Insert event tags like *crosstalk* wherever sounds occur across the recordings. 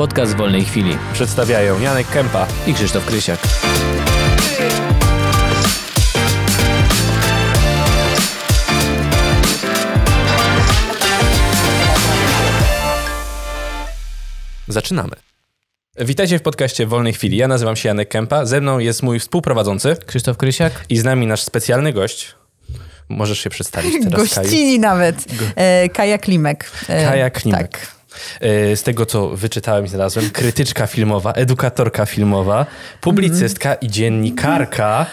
Podcast wolnej chwili. Przedstawiają Janek Kępa. I Krzysztof Krysiak. Zaczynamy. Witajcie w podcaście Wolnej Chwili. Ja nazywam się Janek Kępa. Ze mną jest mój współprowadzący Krzysztof Krysiak. i z nami nasz specjalny gość. Możesz się przedstawić teraz, *laughs* Kaju. Gościni nawet. E, Kaja Klimek. E, Kaja Klimek. Tak. E, Z tego, co wyczytałem i znalazłem, krytyczka filmowa, edukatorka filmowa, publicystka i dziennikarka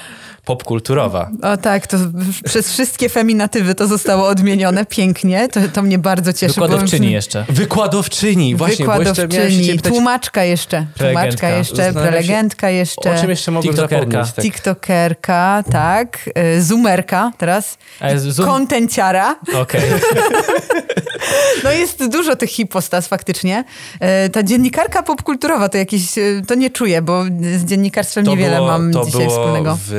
popkulturowa. O tak, to przez wszystkie feminatywy to zostało odmienione pięknie. To, to mnie bardzo cieszy. bo- Wykładowczyni jeszcze. Wykładowczyni, właśnie, jeszcze Wykładowczyni, ciebie pytać, tłumaczka jeszcze. Tłumaczka jeszcze, prelegentka jeszcze. o czym jeszcze mogłem TikTokerka. zapomnieć. Tak. TikTokerka, tak. E, Zoomerka teraz. A jest zoom- Kontenciara. Okej. *laughs* No jest dużo tych hipostas faktycznie. E, Ta dziennikarka popkulturowa to jakieś, e, to nie czuję, bo z dziennikarstwem niewiele mam to dzisiaj było wspólnego. W,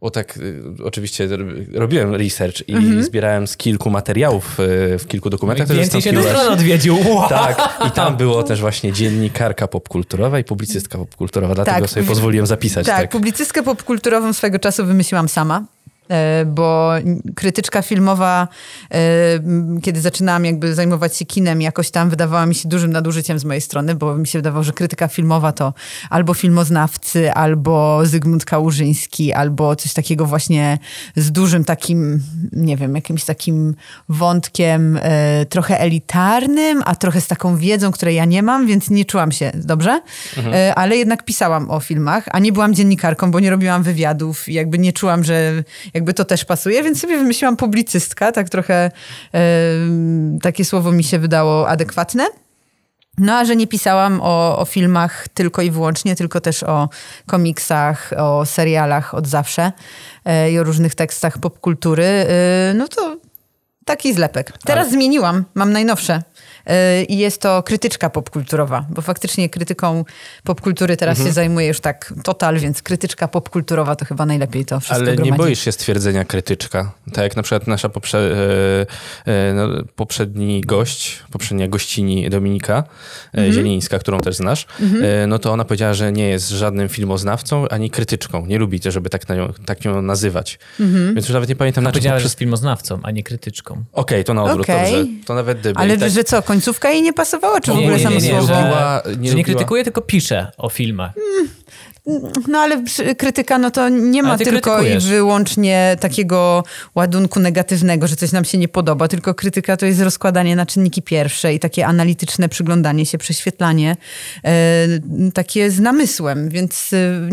o tak, y, oczywiście rob- robiłem research i Mhm. zbierałem z kilku materiałów y, w kilku dokumentach. które Więcej się strony odwiedził. *laughs* Wow. Tak, i tam było też właśnie dziennikarka popkulturowa i publicystka popkulturowa, dlatego Tak. sobie pozwoliłem zapisać. Tak, Tak, publicystkę popkulturową swego czasu wymyśliłam sama. E, Bo krytyczka filmowa, e, kiedy zaczynałam jakby zajmować się kinem, jakoś tam wydawała mi się dużym nadużyciem z mojej strony, bo mi się wydawało, że krytyka filmowa to albo filmoznawcy, albo Zygmunt Kałużyński, albo coś takiego właśnie z dużym takim, nie wiem, jakimś takim wątkiem e, trochę elitarnym, a trochę z taką wiedzą, której ja nie mam, więc nie czułam się dobrze, e, ale jednak pisałam o filmach, a nie byłam dziennikarką, bo nie robiłam wywiadów i jakby nie czułam, że jakby to też pasuje, więc sobie wymyśliłam publicystka, tak trochę takie słowo mi się wydało adekwatne. No, a że nie pisałam o, o filmach tylko i wyłącznie, tylko też o komiksach, o serialach od zawsze e, i o różnych tekstach popkultury, e, no to taki zlepek. Teraz zmieniłam, mam najnowsze. E, I jest to krytyczka popkulturowa, bo faktycznie krytyką popkultury teraz Mhm. się zajmuję już tak total, więc krytyczka popkulturowa to chyba najlepiej to wszystko Ale nie gromadzi. boisz się stwierdzenia krytyczka. Tak jak na przykład nasza poprze, e, e, no, poprzedni gość, poprzednia gościni Dominika e, Mhm. Zielińska, którą też znasz, e, no to ona powiedziała, że nie jest żadnym filmoznawcą ani krytyczką. Nie lubi, żeby tak, nią, tak ją nazywać. Mhm. Więc już nawet nie pamiętam na Powiedziała, to że przez... jest filmoznawcą, a nie krytyczką. Okej, to na odwrót, Okej. dobrze. To nawet dyby. Ale tak że co, końcówka jej nie pasowała, czy w Nie, ogóle nie, samo nie, nie, słowo? że, nie że nie krytykuje, tylko pisze o filmach. No ale krytyka, no to nie ma tylko i krytykujesz. wyłącznie takiego ładunku negatywnego, że coś nam się nie podoba, tylko krytyka to jest rozkładanie na czynniki pierwsze i takie analityczne przyglądanie się, prześwietlanie, e, takie z namysłem, więc e,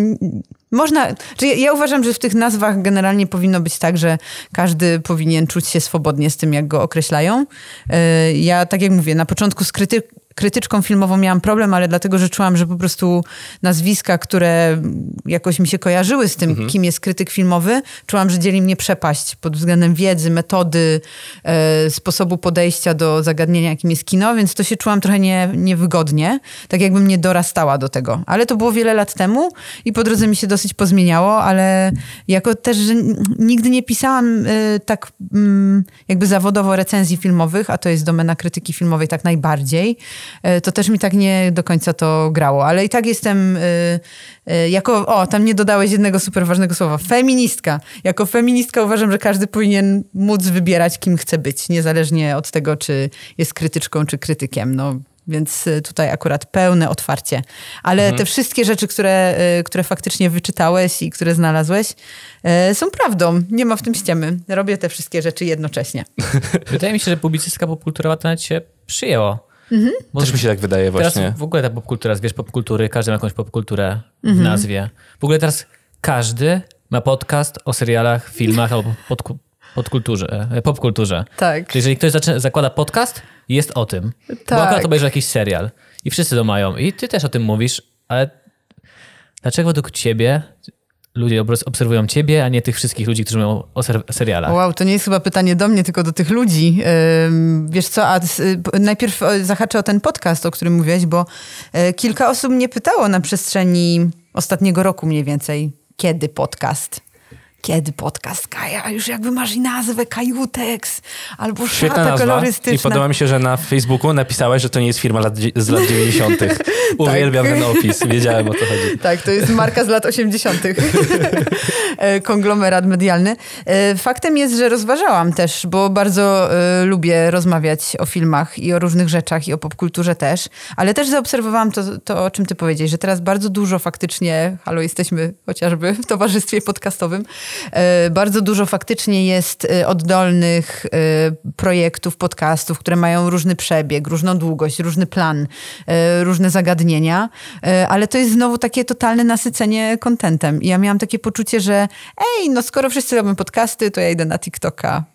można, czy ja, uważam, że w tych nazwach generalnie powinno być tak, że każdy powinien czuć się swobodnie z tym, jak go określają. E, ja, tak jak mówię, na początku z kryty krytyczką filmową miałam problem, ale dlatego, że czułam, że po prostu nazwiska, które jakoś mi się kojarzyły z tym, Mhm. kim jest krytyk filmowy, czułam, że dzieli mnie przepaść pod względem wiedzy, metody, e, sposobu podejścia do zagadnienia, jakim jest kino, więc to się czułam trochę nie, niewygodnie, tak jakbym nie dorastała do tego. Ale to było wiele lat temu i po drodze mi się dosyć pozmieniało, ale jako też, że nigdy nie pisałam e, tak mm, jakby zawodowo recenzji filmowych, a to jest domena krytyki filmowej tak najbardziej, to też mi tak nie do końca to grało. Ale i tak jestem e, e, jako, o, tam nie dodałeś jednego super ważnego słowa, feministka. Jako feministka uważam, że każdy powinien móc wybierać, kim chce być, niezależnie od tego, czy jest krytyczką, czy krytykiem. No, więc e, tutaj akurat pełne otwarcie. Ale te wszystkie rzeczy, które, e, które faktycznie wyczytałeś i które znalazłeś, e, są prawdą. Nie ma w tym ściemy. Robię te wszystkie rzeczy jednocześnie. *laughs* Wydaje mi się, że publicystka popkulturowa to nawet się przyjęło. Bo Też mi się tak wydaje teraz właśnie. w ogóle ta popkultura, zwierz popkultury, każdy ma jakąś popkulturę Mhm. w nazwie. W ogóle teraz każdy ma podcast o serialach, filmach albo podku- podkulturze, e, popkulturze. Tak. Czyli jeżeli ktoś zaczyna, zakłada podcast, jest o tym. Bo Tak. akurat obejrzy jakiś serial. I wszyscy to mają. I ty też o tym mówisz, ale dlaczego według ciebie ludzie obs- obserwują ciebie, a nie tych wszystkich ludzi, którzy mówią o ser- serialach? Wow, to nie jest chyba pytanie do mnie, tylko do tych ludzi. Wiesz co, a y, najpierw zahaczę o ten podcast, o którym mówiłeś, bo e, kilka osób mnie pytało na przestrzeni ostatniego roku mniej więcej, kiedy podcast. Kiedy podcast Kaja? Już jakby masz i nazwę Kajutex albo Świetna szata nazwa. kolorystyczna. I podoba mi się, że na Facebooku napisałaś, że to nie jest firma lat, z lat *laughs* 90. Uwielbiam ten opis. Wiedziałem o co chodzi. *laughs* Tak, to jest marka z lat 80. *laughs* E, Konglomerat medialny. E, Faktem jest, że rozważałam też, bo bardzo e, lubię rozmawiać o filmach i o różnych rzeczach i o popkulturze też, ale też zaobserwowałam to, to, o czym ty powiedziałeś, że teraz bardzo dużo faktycznie, halo, jesteśmy chociażby w towarzystwie podcastowym, bardzo dużo faktycznie jest e, oddolnych e, projektów, podcastów, które mają różny przebieg, różną długość, różny plan, e, różne zagadnienia, e, ale to jest znowu takie totalne nasycenie kontentem. Ja miałam takie poczucie, że ej, no skoro wszyscy robią podcasty, to ja idę na TikToka e,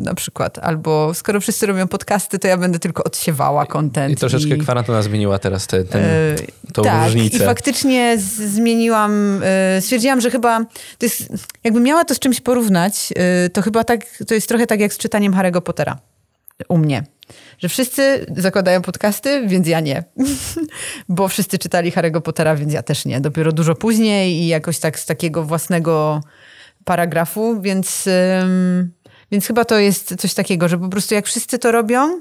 na przykład. Albo skoro wszyscy robią podcasty, to ja będę tylko odsiewała content. I troszeczkę kwarantanna zmieniła teraz te, ten, E, tą tak, różnicę. i faktycznie z- zmieniłam, e, stwierdziłam, że chyba to jest, jakbym miała to z czymś porównać, e, to chyba tak, to jest trochę tak jak z czytaniem Harry'ego Pottera u mnie. Że wszyscy zakładają podcasty, więc ja nie. *laughs* Bo wszyscy czytali Harry'ego Pottera, więc ja też nie. Dopiero dużo później i jakoś tak z takiego własnego paragrafu, więc... ym, więc chyba to jest coś takiego, że po prostu jak wszyscy to robią,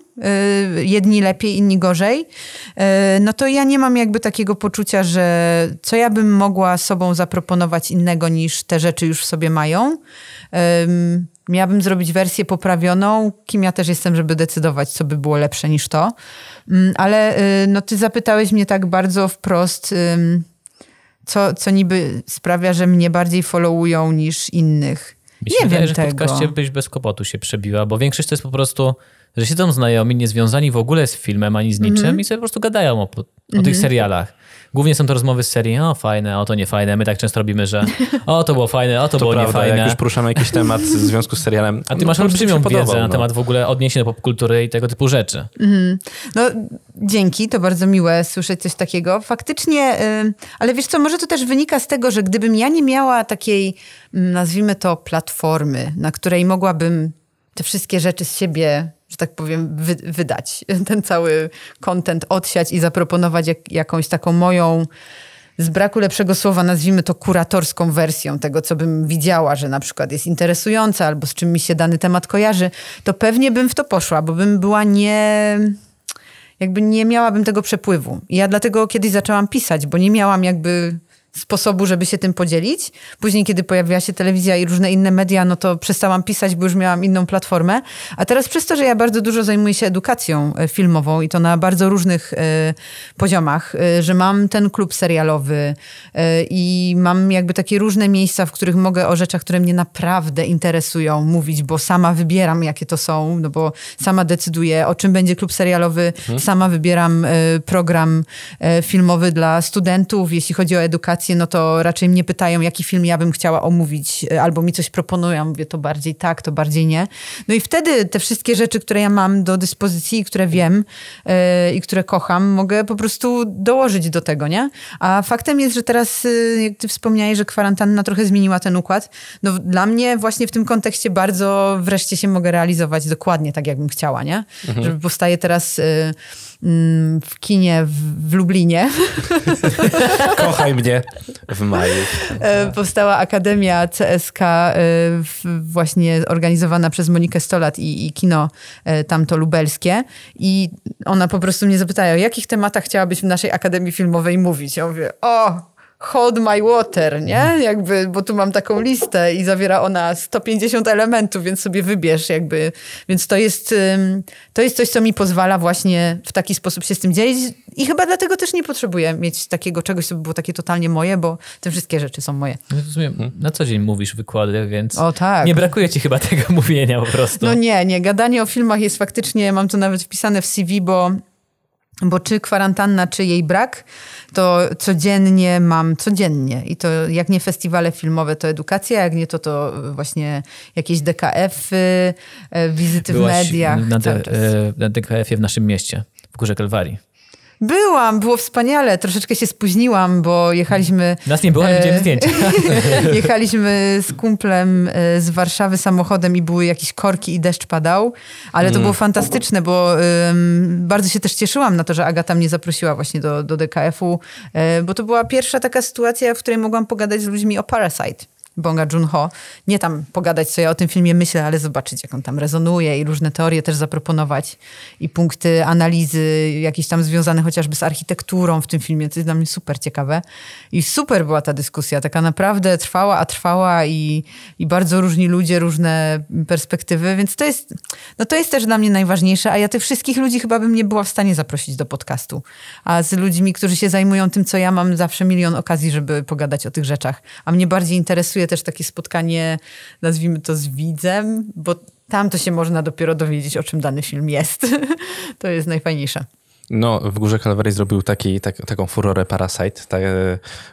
y, jedni lepiej, inni gorzej, y, no to ja nie mam jakby takiego poczucia, że co ja bym mogła sobą zaproponować innego niż te rzeczy już w sobie mają. Ym, Miałabym zrobić wersję poprawioną, kim ja też jestem, żeby decydować, co by było lepsze niż to. Ale y, no, ty zapytałeś mnie tak bardzo wprost, co, co niby sprawia, że mnie bardziej followują niż innych. Mi nie wydaje, wiem że w podcaście byś bez kłopotu się przebiła, bo większość to jest po prostu, że siedzą znajomi, niezwiązani w ogóle z filmem ani z niczym Mhm. i sobie po prostu gadają o, o tych serialach. Głównie są to rozmowy z serii, o fajne, o to nie fajne. My tak często robimy, że o to było fajne, o to, To było prawda, niefajne. jak już poruszamy jakiś temat w związku z serialem. A ty no, masz olbrzymią się podobał, wiedzę na no. temat w ogóle odniesień do popkultury i tego typu rzeczy. No, dzięki, to bardzo miłe słyszeć coś takiego. Faktycznie, y, ale wiesz co, może to też wynika z tego, że gdybym ja nie miała takiej, mm, nazwijmy to, platformy, na której mogłabym te wszystkie rzeczy z siebie, że tak powiem, wy, wydać, *laughs* ten cały content odsiać i zaproponować jak, jakąś taką moją z braku lepszego słowa, nazwijmy to kuratorską wersją tego, co bym widziała, że na przykład jest interesujące albo z czym mi się dany temat kojarzy, to pewnie bym w to poszła, bo bym była nie jakby nie miałabym tego przepływu. I ja dlatego kiedyś zaczęłam pisać, bo nie miałam jakby sposobu, żeby się tym podzielić. Później, kiedy pojawiła się telewizja i różne inne media, no to przestałam pisać, bo już miałam inną platformę. A teraz przez to, że ja bardzo dużo zajmuję się edukacją e, filmową i to na bardzo różnych e, poziomach, e, że mam ten klub serialowy i mam jakby takie różne miejsca, w których mogę o rzeczach, które mnie naprawdę interesują mówić, bo sama wybieram, jakie to są, no bo sama decyduję, o czym będzie klub serialowy, sama wybieram program filmowy dla studentów. Jeśli chodzi o edukację, no to raczej mnie pytają, jaki film ja bym chciała omówić, e, albo mi coś proponują. Mówię, to bardziej tak, to bardziej nie. No i wtedy te wszystkie rzeczy, które ja mam do dyspozycji, które wiem e, i które kocham, mogę po prostu dołożyć do tego, nie? A faktem jest, że teraz, e, jak ty wspomniałeś, że kwarantanna trochę zmieniła ten układ, no dla mnie właśnie w tym kontekście bardzo wreszcie się mogę realizować dokładnie tak, jakbym chciała, nie? Żeby powstaje teraz mm, w kinie w, w Lublinie *laughs* Kochaj mnie w maju. E, Powstała Akademia CSK, e, właśnie organizowana przez Monikę Stolat i, i kino e, tamto lubelskie. I ona po prostu mnie zapytała, o jakich tematach chciałabyś w naszej Akademii Filmowej mówić? Ja mówię, o, hold my water, nie? Jakby, bo tu mam taką listę i zawiera ona 150 elementów, więc sobie wybierz jakby. Więc to jest, to jest coś, co mi pozwala właśnie w taki sposób się z tym dzielić i chyba dlatego też nie potrzebuję mieć takiego czegoś, co by było takie totalnie moje, bo te wszystkie rzeczy są moje. No, w sumie Na co dzień mówisz wykłady, więc O tak. nie brakuje ci chyba tego *laughs* mówienia po prostu. No nie, nie. Gadanie o filmach jest faktycznie, mam to nawet wpisane w CV, bo, bo czy kwarantanna, czy jej brak, to codziennie mam, codziennie. I to jak nie festiwale filmowe, to edukacja, jak nie to, to właśnie jakieś DKF-y, e, wizyty Byłaś w mediach. na, e, na DKF-ie w naszym mieście, w Górze Kalwarii. Byłam, było wspaniale. Troszeczkę się spóźniłam, bo jechaliśmy... Nas nie było, ale e, widziałem zdjęcia. *laughs* Jechaliśmy z kumplem e, z Warszawy samochodem i były jakieś korki i deszcz padał, ale to było fantastyczne, bo ym, bardzo się też cieszyłam na to, że Agata mnie zaprosiła właśnie do, do DKF-u, e, bo to była pierwsza taka sytuacja, w której mogłam pogadać z ludźmi o Parasite. Bonga Joon-ho. Nie tam pogadać, co ja o tym filmie myślę, ale zobaczyć, jak on tam rezonuje i różne teorie też zaproponować i punkty analizy jakieś tam związane chociażby z architekturą w tym filmie. To jest dla mnie super ciekawe. I super była ta dyskusja, taka naprawdę trwała, a trwała i, i bardzo różni ludzie, różne perspektywy, więc to jest, no to jest też dla mnie najważniejsze, a ja tych wszystkich ludzi chyba bym nie była w stanie zaprosić do podcastu. A z ludźmi, którzy się zajmują tym, co ja mam zawsze milion okazji, żeby pogadać o tych rzeczach. A mnie bardziej interesuje też takie spotkanie, nazwijmy to z widzem, bo tam to się można dopiero dowiedzieć, o czym dany film jest. *laughs* to jest najfajniejsze. No, w Górze Kalwarii zrobił taki, tak, taką furorę Parasite, tak,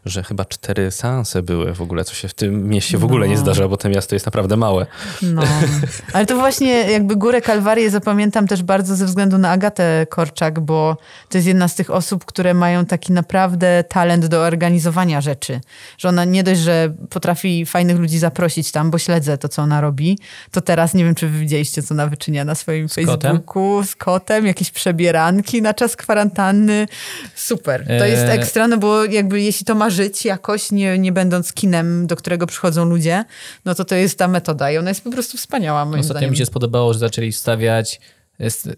że chyba cztery seanse były w ogóle, co się w tym mieście w ogóle no. nie zdarza, bo to miasto jest naprawdę małe. No, *laughs* ale to właśnie jakby Górę Kalwarię zapamiętam też bardzo ze względu na Agatę Korczak, bo to jest jedna z tych osób, które mają taki naprawdę talent do organizowania rzeczy. Że ona nie dość, że potrafi fajnych ludzi zaprosić tam, bo śledzę to, co ona robi, to teraz nie wiem, czy wy widzieliście, co ona wyczynia na swoim z Facebooku kotem? z kotem, jakieś przebieranki na czas czas kwarantanny. Super. To jest e, ekstra, no bo jakby jeśli to ma żyć jakoś, nie, nie będąc kinem, do którego przychodzą ludzie, no to to jest ta metoda i ona jest po prostu wspaniała moim Ostatnio zdaniem. mi się spodobało, że zaczęli stawiać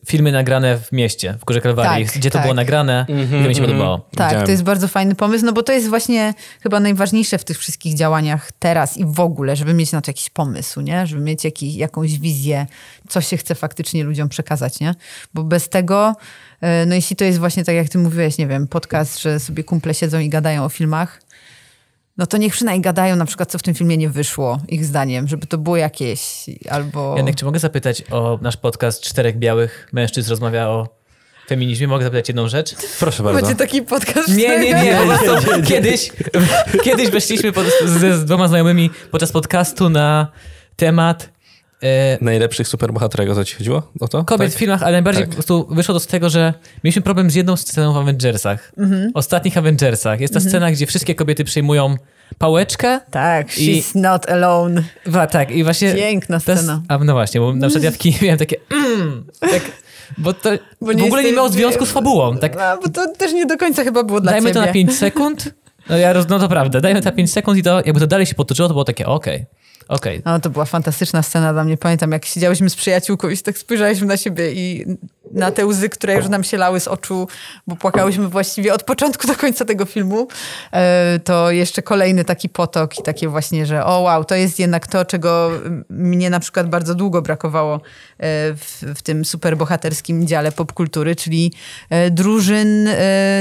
filmy nagrane w mieście, w Górze Kalwarii, tak, gdzie to tak. było nagrane mm -hmm, mi się podobało. Tak, Widziałem. to jest bardzo fajny pomysł, no bo to jest właśnie chyba najważniejsze w tych wszystkich działaniach teraz i w ogóle, żeby mieć na to jakiś pomysł, nie? żeby mieć jakiś, jakąś wizję, co się chce faktycznie ludziom przekazać, nie? bo bez tego E, no jeśli to jest właśnie tak, jak ty mówiłeś, nie wiem, podcast, że sobie kumple siedzą i gadają o filmach, no to niech przynajmniej gadają na przykład, co w tym filmie nie wyszło, ich zdaniem, żeby to było jakieś, albo... Janek, czy mogę zapytać o nasz podcast Czterech Białych Mężczyzn rozmawia o feminizmie? Mogę zapytać jedną rzecz? Proszę bardzo. Będzie taki podcast. Nie, nie, nie. Kiedyś, kiedyś weszliśmy pod, z, z dwoma znajomymi podczas podcastu na temat E, Najlepszych superbohaterek, o co ci chodziło? O to? Kobiet tak? w filmach, ale najbardziej tak. po prostu wyszło to z tego, że mieliśmy problem z jedną sceną w Avengersach. Mhm. Ostatnich Avengersach. Jest ta mhm. scena, gdzie wszystkie kobiety przejmują pałeczkę. Tak, she's i, not alone. Wa, tak, i właśnie... Piękna scena. a no właśnie, bo na przykład ja w kinie miałem takie... Mm, tak, bo to bo w ogóle nie miało związku z fabułą. Tak. No, bo to też nie do końca chyba było dla Dajmy ciebie. to na 5 sekund. No, ja, no to prawda, dajmy to na 5 sekund i to jakby to dalej się potoczyło, to było takie okej. Okay. Okay. No, to była fantastyczna scena dla mnie. Pamiętam, jak siedziałyśmy z przyjaciółką i tak spojrzeliśmy na siebie i na te łzy, które już nam się lały z oczu, bo płakałyśmy właściwie od początku do końca tego filmu, e, to jeszcze kolejny taki potok i takie właśnie, że o wow, to jest jednak to, czego mnie na przykład bardzo długo brakowało e, w, w tym superbohaterskim dziale popkultury, czyli e, drużyn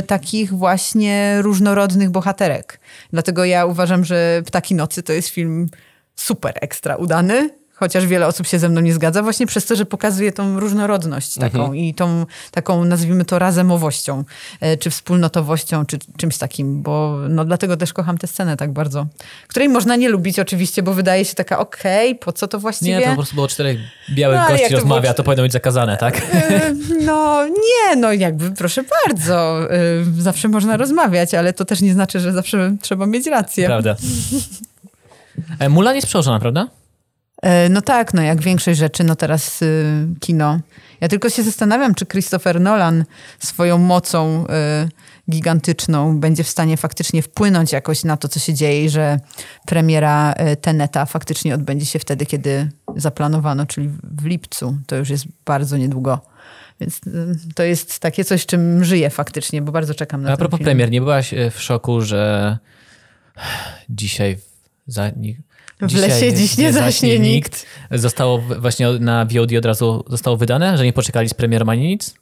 takich właśnie różnorodnych bohaterek. Dlatego ja uważam, że Ptaki Nocy to jest film super ekstra udany, chociaż wiele osób się ze mną nie zgadza, właśnie przez to, że pokazuje tą różnorodność taką mhm. i tą taką, nazwijmy to, razemowością, e, czy wspólnotowością, czy czymś takim, bo no dlatego też kocham tę scenę tak bardzo, której można nie lubić oczywiście, bo wydaje się taka okej, okay, po co to właściwie? Nie, to po prostu było czterech białych no, gości to rozmawia, było... to powinno być zakazane, tak? E, no nie, no jakby proszę bardzo, e, zawsze można rozmawiać, ale to też nie znaczy, że zawsze trzeba mieć rację. Prawda. E, Mulan jest przełożona, prawda? E, no tak, no jak większość rzeczy, no teraz y, kino. Ja tylko się zastanawiam, czy Christopher Nolan swoją mocą y, gigantyczną będzie w stanie faktycznie wpłynąć jakoś na to, co się dzieje że premiera y, Teneta faktycznie odbędzie się wtedy, kiedy zaplanowano, czyli w lipcu. To już jest bardzo niedługo. Więc y, to jest takie coś, czym żyję faktycznie, bo bardzo czekam na to. A propos film. premier, nie byłaś y, w szoku, że *sighs* dzisiaj za, w lesie dziś nie, nie zaśnie nikt. Zostało właśnie na VOD od razu zostało wydane, że nie poczekali z premierem ani nic?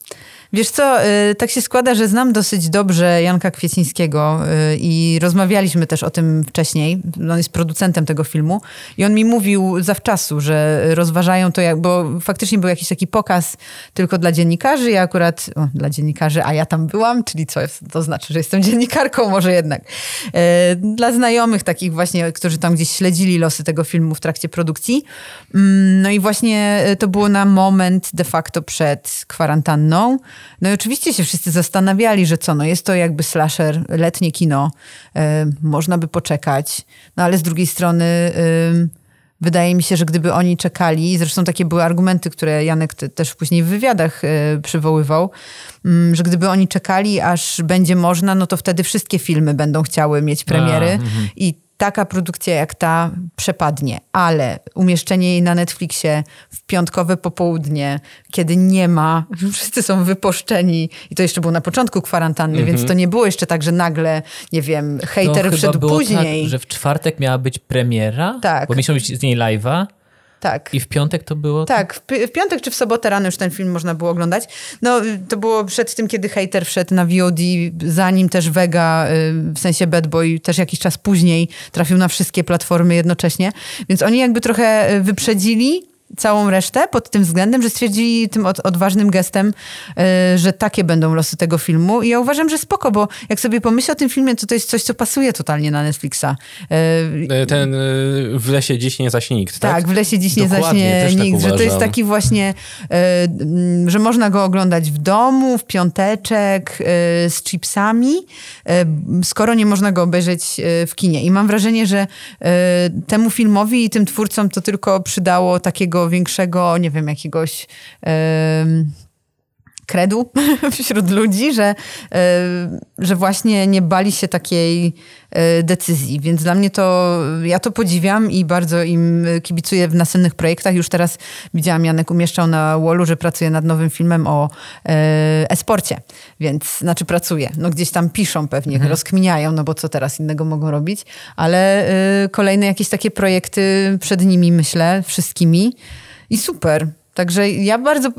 Wiesz co, y, tak się składa, że znam dosyć dobrze Janka Kwiecińskiego y, i rozmawialiśmy też o tym wcześniej. On jest producentem tego filmu i on mi mówił zawczasu, że rozważają to, bo faktycznie był jakiś taki pokaz tylko dla dziennikarzy. Ja akurat, o, dla dziennikarzy, a ja tam byłam, czyli co to znaczy, że jestem dziennikarką może jednak. Y, dla znajomych takich właśnie, którzy tam gdzieś śledzili losy tego filmu w trakcie produkcji. Mm, no i właśnie to było na moment de facto przed kwarantanną. No i oczywiście się wszyscy zastanawiali, że co, no jest to jakby slasher, letnie kino, y, można by poczekać, no ale z drugiej strony y, wydaje mi się, że gdyby oni czekali, zresztą takie były argumenty, które Janek te, też później w wywiadach y, przywoływał, mm, że gdyby oni czekali, aż będzie można, no to wtedy wszystkie filmy będą chciały mieć premiery A, mhm. i taka produkcja jak ta przepadnie, ale umieszczenie jej na Netflixie w piątkowe popołudnie, kiedy nie ma, *laughs* wszyscy są wyposzczeni i to jeszcze było na początku kwarantanny, Mhm. więc to nie było jeszcze tak, że nagle, nie wiem, To hejter chyba wszedł było później. Tak, że w czwartek miała być premiera, Tak. bo mieliśmy być z niej live'a Tak. i w piątek to było... Tak, w, pi- w piątek czy w sobotę rano już ten film można było oglądać. No, to było przed tym, kiedy hater wszedł na VOD, zanim też Vega, y, w sensie Bad Boy, też jakiś czas później trafił na wszystkie platformy jednocześnie. Więc oni jakby trochę y, wyprzedzili całą resztę pod tym względem, że stwierdzili tym od, odważnym gestem, y, że takie będą losy tego filmu. I ja uważam, że spoko, bo jak sobie pomyślę o tym filmie, to to jest coś, co pasuje totalnie na Netflixa. Y, E, Ten w lesie dziś nie zaś nikt, tak? tak, w lesie dziś nie Dokładnie, zaśnie tak nikt, że to jest taki właśnie, że można go oglądać w domu, w piąteczek, z chipsami, skoro nie można go obejrzeć w kinie. I mam wrażenie, że temu filmowi i tym twórcom to tylko przydało takiego większego, nie wiem, jakiegoś... em, kredu *laughs* wśród ludzi, że, e, że właśnie nie bali się takiej e, decyzji. Więc dla mnie to, ja to podziwiam i bardzo im kibicuję w następnych projektach. Już teraz widziałam, Janek umieszczał na Wallu, że pracuje nad nowym filmem o e, e-sporcie. Więc, znaczy pracuje. No gdzieś tam piszą pewnie, rozkminiają, no bo co teraz innego mogą robić. Ale e, kolejne jakieś takie projekty przed nimi, myślę, wszystkimi. I super. Także ja bardzo,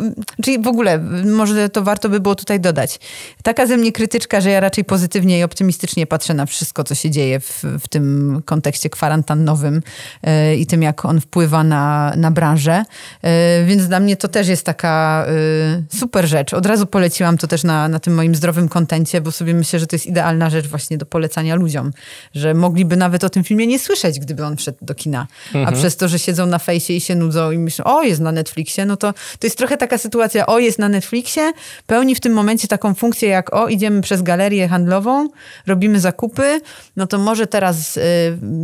czyli w ogóle, może to warto by było tutaj dodać. Taka ze mnie krytyczka, że ja raczej pozytywnie i optymistycznie patrzę na wszystko, co się dzieje w, w tym kontekście kwarantannowym e, i tym, jak on wpływa na, na branżę. E, więc dla mnie to też jest taka e, super rzecz. Od razu poleciłam to też na, na tym moim zdrowym kontencie, bo sobie myślę, że to jest idealna rzecz właśnie do polecania ludziom, że mogliby nawet o tym filmie nie słyszeć, gdyby on wszedł do kina. A przez to, że siedzą na fejsie i się nudzą i myślą, o jest na Netflixie, no to to jest trochę taka sytuacja, o jest na Netflixie, pełni w tym momencie taką funkcję jak o idziemy przez galerię handlową, robimy zakupy, no to może teraz y,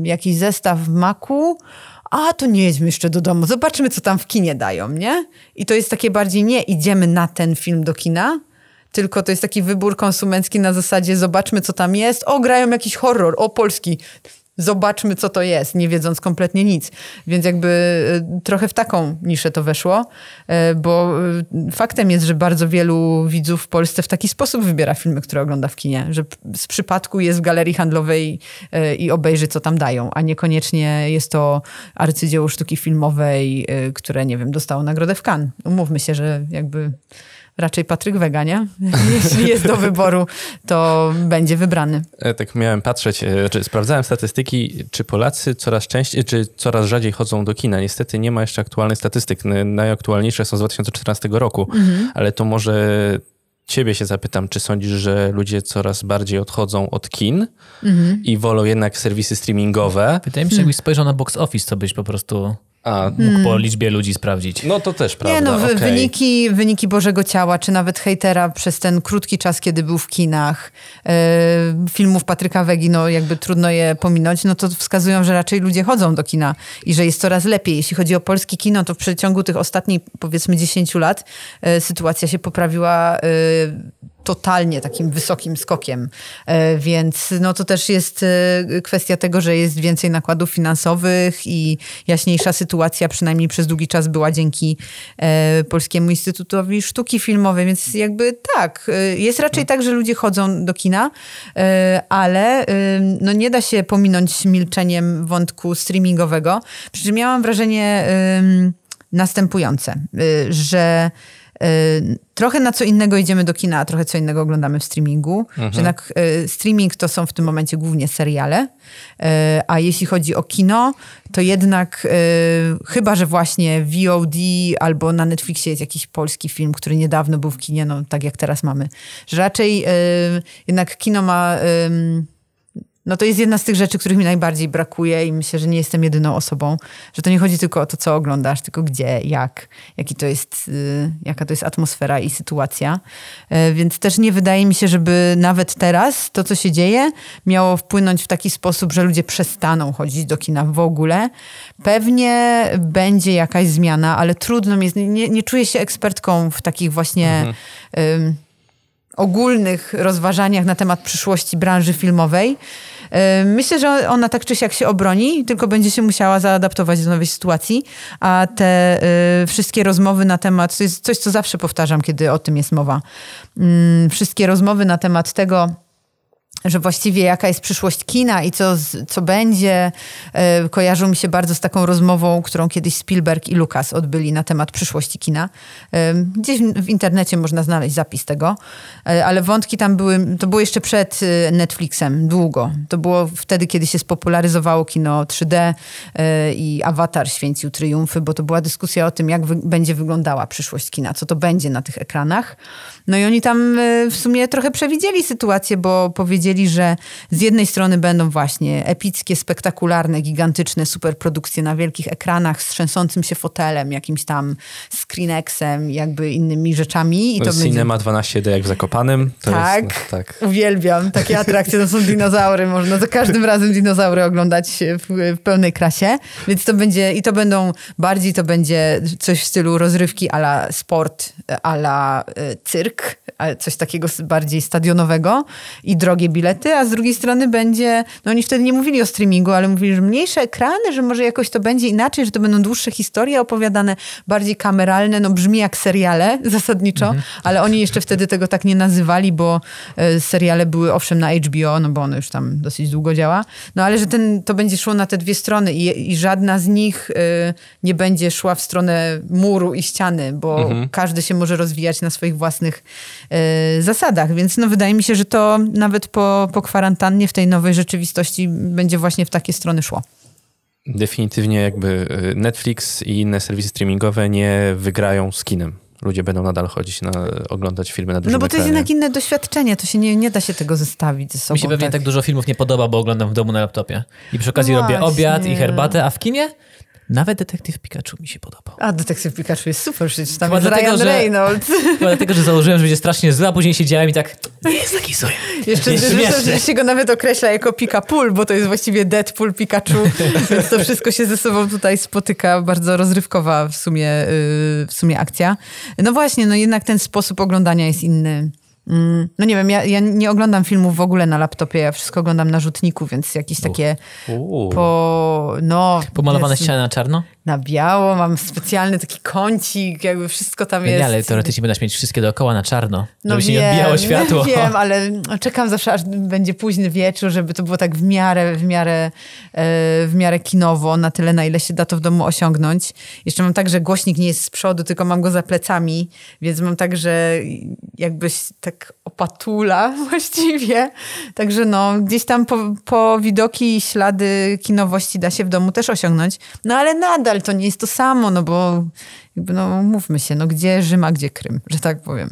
jakiś zestaw maku, a to nie jedźmy jeszcze do domu, zobaczmy co tam w kinie dają, nie? I to jest takie bardziej nie idziemy na ten film do kina, tylko to jest taki wybór konsumencki na zasadzie zobaczmy co tam jest, o grają jakiś horror, o polski, zobaczmy, co to jest, nie wiedząc kompletnie nic. Więc jakby y, trochę w taką niszę to weszło, y, bo y, faktem jest, że bardzo wielu widzów w Polsce w taki sposób wybiera filmy, które ogląda w kinie, że z przypadku jest w galerii handlowej i obejrzy, co tam dają, a niekoniecznie jest to arcydzieło sztuki filmowej, które, nie wiem, dostało nagrodę w Cannes. Umówmy się, że jakby raczej Patryk Wega, nie? *laughs* Jeśli jest do wyboru, to będzie wybrany. E, Tak miałem patrzeć, e, czy sprawdzałem statystyki, czy Polacy coraz częściej, czy coraz rzadziej chodzą do kina. Niestety nie ma jeszcze aktualnych statystyk. Najaktualniejsze są z 2014 roku, ale to może ciebie się zapytam, czy sądzisz, że ludzie coraz bardziej odchodzą od kin i wolą jednak serwisy streamingowe? Wydaje mi się, jakbyś spojrzał na box office, to byś po prostu A, mógł po liczbie ludzi sprawdzić. no to też prawda. Nie no, okej. wyniki, wyniki Bożego Ciała, czy nawet hejtera przez ten krótki czas, kiedy był w kinach, e, filmów Patryka Wegi, no jakby trudno je pominąć, no to wskazują, że raczej ludzie chodzą do kina i że jest coraz lepiej. Jeśli chodzi o polskie kino, to w przeciągu tych ostatnich powiedzmy 10 lat e, sytuacja się poprawiła e, totalnie takim wysokim skokiem. E, Więc no to też jest e, kwestia tego, że jest więcej nakładów finansowych i jaśniejsza sytuacja przynajmniej przez długi czas była dzięki e, Polskiemu Instytutowi Sztuki Filmowej. Więc jakby tak, jest raczej tak, że ludzie chodzą do kina, ale no nie da się pominąć milczeniem wątku streamingowego. Przy czym miałam wrażenie następujące, że trochę na co innego idziemy do kina, a trochę co innego oglądamy w streamingu. Że jednak y, streaming to są w tym momencie głównie seriale, y, a jeśli chodzi o kino, to jednak y, chyba, że właśnie VOD albo na Netflixie jest jakiś polski film, który niedawno był w kinie, no tak jak teraz mamy. Że raczej y, jednak kino ma... no to jest jedna z tych rzeczy, których mi najbardziej brakuje i myślę, że nie jestem jedyną osobą, że to nie chodzi tylko o to, co oglądasz, tylko gdzie, jak, jaki to jest, y, jaka to jest atmosfera i sytuacja. E, Więc też nie wydaje mi się, żeby nawet teraz to, co się dzieje, miało wpłynąć w taki sposób, że ludzie przestaną chodzić do kina w ogóle. Pewnie będzie jakaś zmiana, ale trudno mi jest, nie, nie czuję się ekspertką w takich właśnie... ym, ogólnych rozważaniach na temat przyszłości branży filmowej. E, myślę, że ona tak czy siak się obroni, tylko będzie się musiała zaadaptować do nowej sytuacji, a te e, wszystkie rozmowy na temat, to jest coś, co zawsze powtarzam, kiedy o tym jest mowa, mm, wszystkie rozmowy na temat tego, że właściwie jaka jest przyszłość kina i co, co będzie, e, kojarzą mi się bardzo z taką rozmową, którą kiedyś Spielberg i Lucas odbyli na temat przyszłości kina. E, gdzieś w internecie można znaleźć zapis tego, e, ale wątki tam były, to było jeszcze przed Netflixem, długo. To było wtedy, kiedy się spopularyzowało kino 3D i Avatar święcił triumfy, bo to była dyskusja o tym, jak wy będzie wyglądała przyszłość kina, co to będzie na tych ekranach. No i oni tam w sumie trochę przewidzieli sytuację, bo powiedzieli, że z jednej strony będą właśnie epickie, spektakularne, gigantyczne superprodukcje na wielkich ekranach z trzęsącym się fotelem, jakimś tam screenexem, jakby innymi rzeczami. I to Cinema będzie... 12D jak w Zakopanym. tak, jest, no, tak, uwielbiam. Takie atrakcje to są dinozaury. Można za każdym razem dinozaury oglądać w, w pełnej krasie. Więc to będzie, i to będą, bardziej to będzie coś w stylu rozrywki ala sport, ala y, cyrk, coś takiego bardziej stadionowego i drogie bilety bilety, a z drugiej strony będzie, no oni wtedy nie mówili o streamingu, ale mówili, że mniejsze ekrany, że może jakoś to będzie inaczej, że to będą dłuższe historie opowiadane, bardziej kameralne, no brzmi jak seriale *laughs* zasadniczo, mhm. ale oni jeszcze wtedy tego tak nie nazywali, bo e, seriale były owszem na HBO, no bo ono już tam dosyć długo działa, no ale że ten, to będzie szło na te dwie strony i, i żadna z nich y, nie będzie szła w stronę muru i ściany, bo mhm. każdy się może rozwijać na swoich własnych y, zasadach, więc no wydaje mi się, że to nawet po po, kwarantannie w tej nowej rzeczywistości będzie właśnie w takie strony szło. Definitywnie jakby y, Netflix i inne serwisy streamingowe nie wygrają z kinem. Ludzie będą nadal chodzić na oglądać filmy na dużym No bo to jest jednak inne doświadczenie, to się nie, nie da się tego zestawić ze sobą. Mi się pewnie tak. tak dużo filmów nie podoba, bo oglądam w domu na laptopie. I przy okazji no robię obiad i herbatę, a w kinie nawet Detektyw Pikachu mi się podobał. A, Detektyw Pikachu jest super, przecież tam chyba jest dlatego, Ryan że, Reynolds. *laughs* Chyba dlatego, że założyłem, że będzie strasznie zły, a później siedziałem i tak, nie jest taki zły. Jeszcze że się go nawet określa jako Pikapool, bo to jest właściwie Deadpool Pikachu, *laughs* więc to wszystko się ze sobą tutaj spotyka. Bardzo rozrywkowa w sumie, yy, w sumie akcja. No właśnie, no jednak ten sposób oglądania jest inny. Mm, no nie wiem, ja, ja, nie oglądam filmów w ogóle na laptopie, ja wszystko oglądam na rzutniku, więc jakieś takie po, no... Pomalowane jest, ściany na czarno? Na biało, mam specjalny taki kącik, jakby wszystko tam jest. Nie, ale teoretycznie będziesz mieć wszystkie dookoła na czarno, no żeby wiem, się nie odbijało światło. Wiem, ale czekam zawsze, aż będzie późny wieczór, żeby to było tak w miarę, w miarę, e, w miarę kinowo, na tyle, na ile się da to w domu osiągnąć. Jeszcze mam tak, że głośnik nie jest z przodu, tylko mam go za plecami, więc mam tak, że jakbyś tak opatula *laughs* właściwie. Także no, gdzieś tam po, po widoki i ślady kinowości da się w domu też osiągnąć. No ale nadal to nie jest to samo, no bo jakby, no mówmy się, no gdzie Rzym, a gdzie Krym, że tak powiem.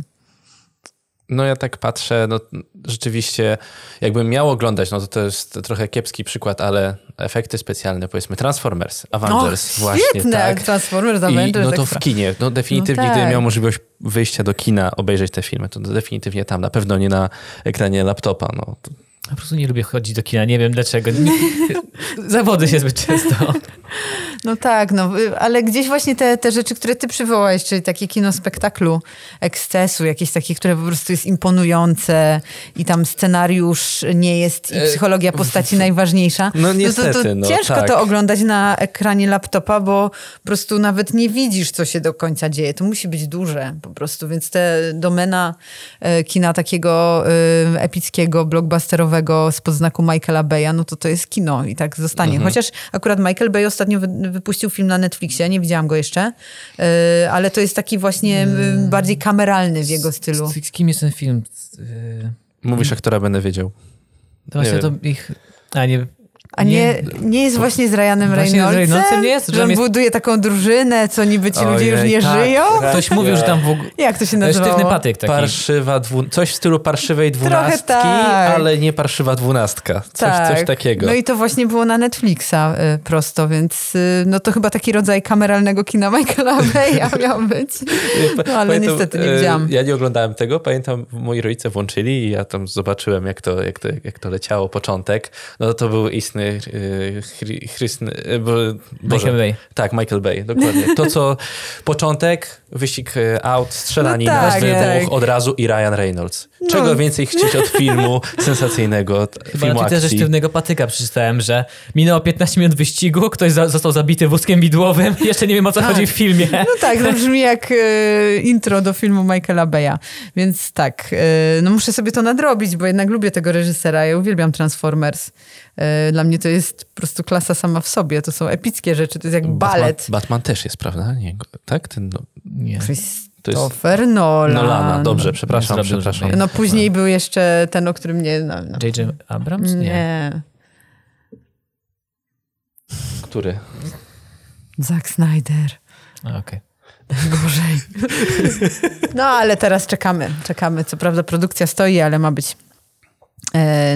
No ja tak patrzę, no rzeczywiście jakbym miał oglądać, no to to jest trochę kiepski przykład, ale efekty specjalne, powiedzmy Transformers, Avengers o, właśnie. Świetne, tak. Transformers, Avengers. I, no to w kinie, no definitywnie no tak. gdybym miał możliwość wyjścia do kina, obejrzeć te filmy, to definitywnie tam, na pewno nie na ekranie laptopa, no. Po prostu nie lubię chodzić do kina, nie wiem dlaczego. *laughs* Zawody się zbyt często. No tak, no, ale gdzieś właśnie te, te rzeczy, które ty przywołałeś, czyli takie kino spektaklu, ekscesu, jakieś takie, które po prostu jest imponujące i tam scenariusz nie jest i e, psychologia postaci najważniejsza. No niestety, no, to, to no, ciężko tak. to oglądać na ekranie laptopa, bo po prostu nawet nie widzisz, co się do końca dzieje. To musi być duże po prostu, więc te domena e, kina takiego e, epickiego, blockbusterowego z podznaku Michaela Beya, no to to jest kino i tak zostanie. Mhm. Chociaż akurat Michael Bay ostatnio wypuścił film na Netflixie, nie widziałam go jeszcze, y, ale to jest taki właśnie hmm. bardziej kameralny w jego stylu. Z, z kim jest ten film? Mówisz aktora, będę wiedział. To właśnie to ich... A nie, a nie, nie jest właśnie z Ryanem Reynoldsem? Z Reynoldsem nie jest? Że on jest... buduje taką drużynę, co niby ci Ojej, ludzie już nie tak, żyją? Tak, Ktoś mówił, że tam w ogóle... Jak to się nazywa? Sztywny patyk taki. Parszywa dwu... Coś w stylu parszywej dwunastki, tak. ale nie parszywa dwunastka. Coś, tak. coś takiego. No i to właśnie było na Netflixa y, prosto, więc y, no to chyba taki rodzaj kameralnego kina Michaela Beya miał być. No ale Pamiętam, niestety nie widziałam. Ja nie oglądałem tego. Pamiętam, moi rodzice włączyli i ja tam zobaczyłem, jak to, jak to, jak to leciało, początek. No to był istny y, Chris, e, Michael Bay. Tak, Michael Bay, dokładnie. To, co początek, wyścig e, aut, strzelanina, no tak, wybuch tak. od razu i Ryan Reynolds. Czego więcej chcieć od filmu sensacyjnego, Chyba filmu na akcji? sztywnego patyka przeczytałem, że minęło 15 minut wyścigu, ktoś za, został zabity wózkiem widłowym, *laughs* jeszcze nie wiem o co chodzi w filmie. No tak, to brzmi jak e, intro do filmu Michaela Beya. Więc tak, e, no muszę sobie to nadrobić, bo jednak lubię tego reżysera. Ja uwielbiam Transformers. E, dla mnie to jest po prostu klasa sama w sobie. To są epickie rzeczy, to jest jak balet. Batman, Batman też jest, prawda? Nie, tak? Ten, no, Nie. Christopher Nolan. Nolana, dobrze, przepraszam, Zrobił przepraszam. No później był jeszcze ten, o którym nie... No, no. J.J. Abrams? Nie. Nie. Który? Zack Snyder. Okej. *laughs* Gorzej. No ale teraz czekamy, czekamy. Co prawda produkcja stoi, ale ma być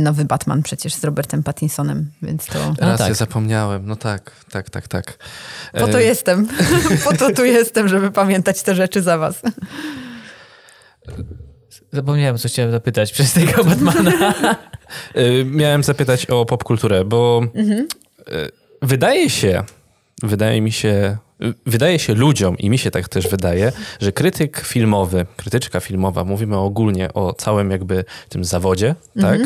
nowy Batman przecież z Robertem Pattinsonem, więc to... Raz tak. ja zapomniałem. No tak, tak, tak, tak. Po to E, jestem. *laughs* po to tu jestem, żeby pamiętać te rzeczy za was. Zapomniałem, co chciałem zapytać przez tego Batmana. *laughs* e, Miałem zapytać o popkulturę, bo e, wydaje się, wydaje mi się, wydaje się ludziom i mi się tak też wydaje, że krytyk filmowy, krytyczka filmowa, mówimy ogólnie o całym jakby tym zawodzie, tak,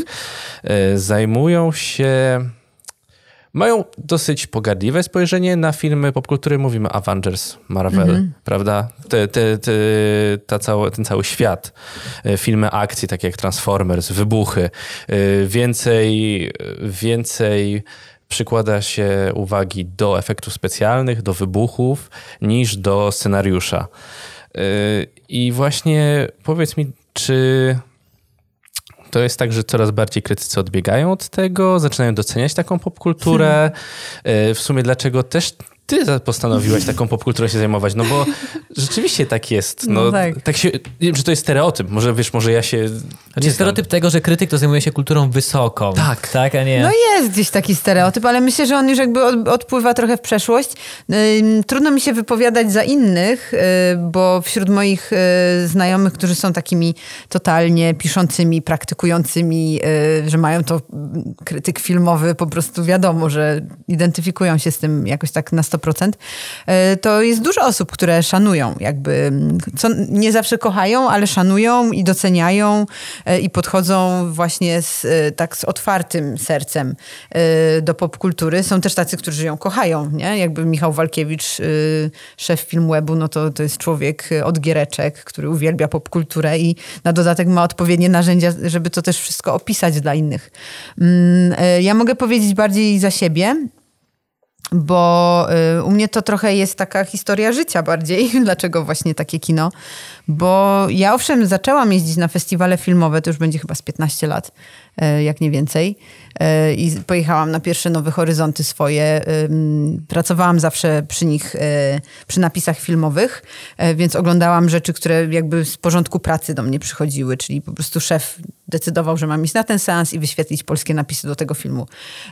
e, zajmują się mają dosyć pogardliwe spojrzenie na filmy popkultury. Mówimy Avengers, Marvel, prawda? Te, te, te, ta ten cały świat. E, Filmy akcji, takie jak Transformers, wybuchy. E, Więcej, więcej przykłada się uwagi do efektów specjalnych, do wybuchów, niż do scenariusza. E, I właśnie powiedz mi, czy to jest tak, że coraz bardziej krytycy odbiegają od tego, zaczynają doceniać taką popkulturę. E, *laughs* W sumie dlaczego też ty za- postanowiłeś taką popkulturą się zajmować? No bo *laughs* rzeczywiście tak jest. No, No tak. tak. się, nie wiem, czy to jest stereotyp. Może wiesz, może ja się... Znaczy stereotyp tego, że krytyk to zajmuje się kulturą wysoką. Tak. Tak, a nie... No jest gdzieś taki stereotyp, ale myślę, że on już jakby od, odpływa trochę w przeszłość. Trudno mi się wypowiadać za innych, y, bo wśród moich y, znajomych, którzy są takimi totalnie piszącymi, praktykującymi, y, że mają to krytyk filmowy, po prostu wiadomo, że identyfikują się z tym jakoś tak na 100%, y, to jest dużo osób, które szanują jakby, co nie zawsze kochają, ale szanują i doceniają y, i podchodzą właśnie z, y, tak z otwartym sercem do popkultury. Są też tacy, którzy ją kochają, nie? Jakby Michał Walkiewicz, szef Filmwebu, no to, to jest człowiek od giereczek, który uwielbia popkulturę i na dodatek ma odpowiednie narzędzia, żeby to też wszystko opisać dla innych. Mm, Ja mogę powiedzieć bardziej za siebie, bo y, u mnie to trochę jest taka historia życia bardziej. *laughs* Dlaczego właśnie takie kino? Bo ja owszem zaczęłam jeździć na festiwale filmowe, to już będzie chyba z 15 lat, jak nie więcej. Y, I pojechałam na pierwsze Nowe Horyzonty swoje. Pracowałam zawsze przy nich, y, przy napisach filmowych, więc oglądałam rzeczy, które jakby z porządku pracy do mnie przychodziły, czyli po prostu szef decydował, że mam iść na ten seans i wyświetlić polskie napisy do tego filmu.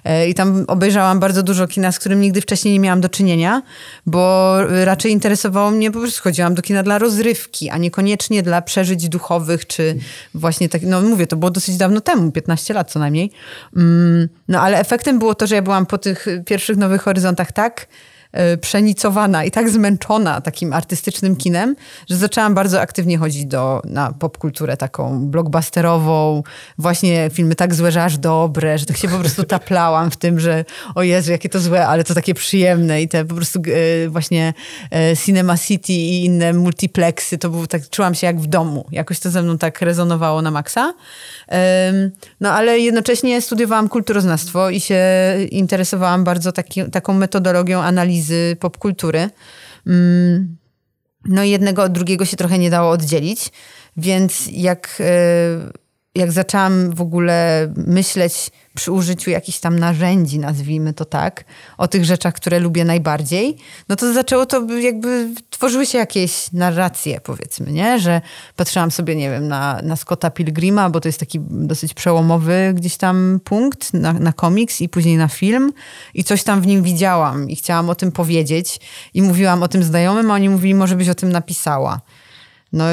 E, I tam obejrzałam bardzo dużo kina, z którym nigdy wcześniej nie miałam do czynienia, bo raczej interesowało mnie, po prostu chodziłam do kina dla rozrywki, a niekoniecznie dla przeżyć duchowych, czy właśnie tak, no mówię, to było dosyć dawno temu, 15 lat co najmniej. Mm, No ale efektem było to, że ja byłam po tych pierwszych Nowych Horyzontach tak e, przenicowana i tak zmęczona takim artystycznym kinem, że zaczęłam bardzo aktywnie chodzić do, na popkulturę taką blockbusterową, właśnie filmy tak złe, że aż dobre, że tak się po prostu taplałam w tym, że o Jezu, jakie to złe, ale to takie przyjemne i te po prostu e, właśnie e, Cinema City i inne multiplexy, to było tak, czułam się jak w domu. Jakoś to ze mną tak rezonowało na maksa. No ale jednocześnie studiowałam kulturoznawstwo i się interesowałam bardzo taki, taką metodologią analizy popkultury. Mm, No i jednego od drugiego się trochę nie dało oddzielić, więc jak, e, jak zaczęłam w ogóle myśleć przy użyciu jakichś tam narzędzi, nazwijmy to tak, o tych rzeczach, które lubię najbardziej, no to zaczęło to jakby, tworzyły się jakieś narracje powiedzmy, nie? Że patrzyłam sobie, nie wiem, na, na Scotta Pilgrima, bo to jest taki dosyć przełomowy gdzieś tam punkt na, na komiks i później na film i coś tam w nim widziałam i chciałam o tym powiedzieć i mówiłam o tym znajomym, a oni mówili, może byś o tym napisała. No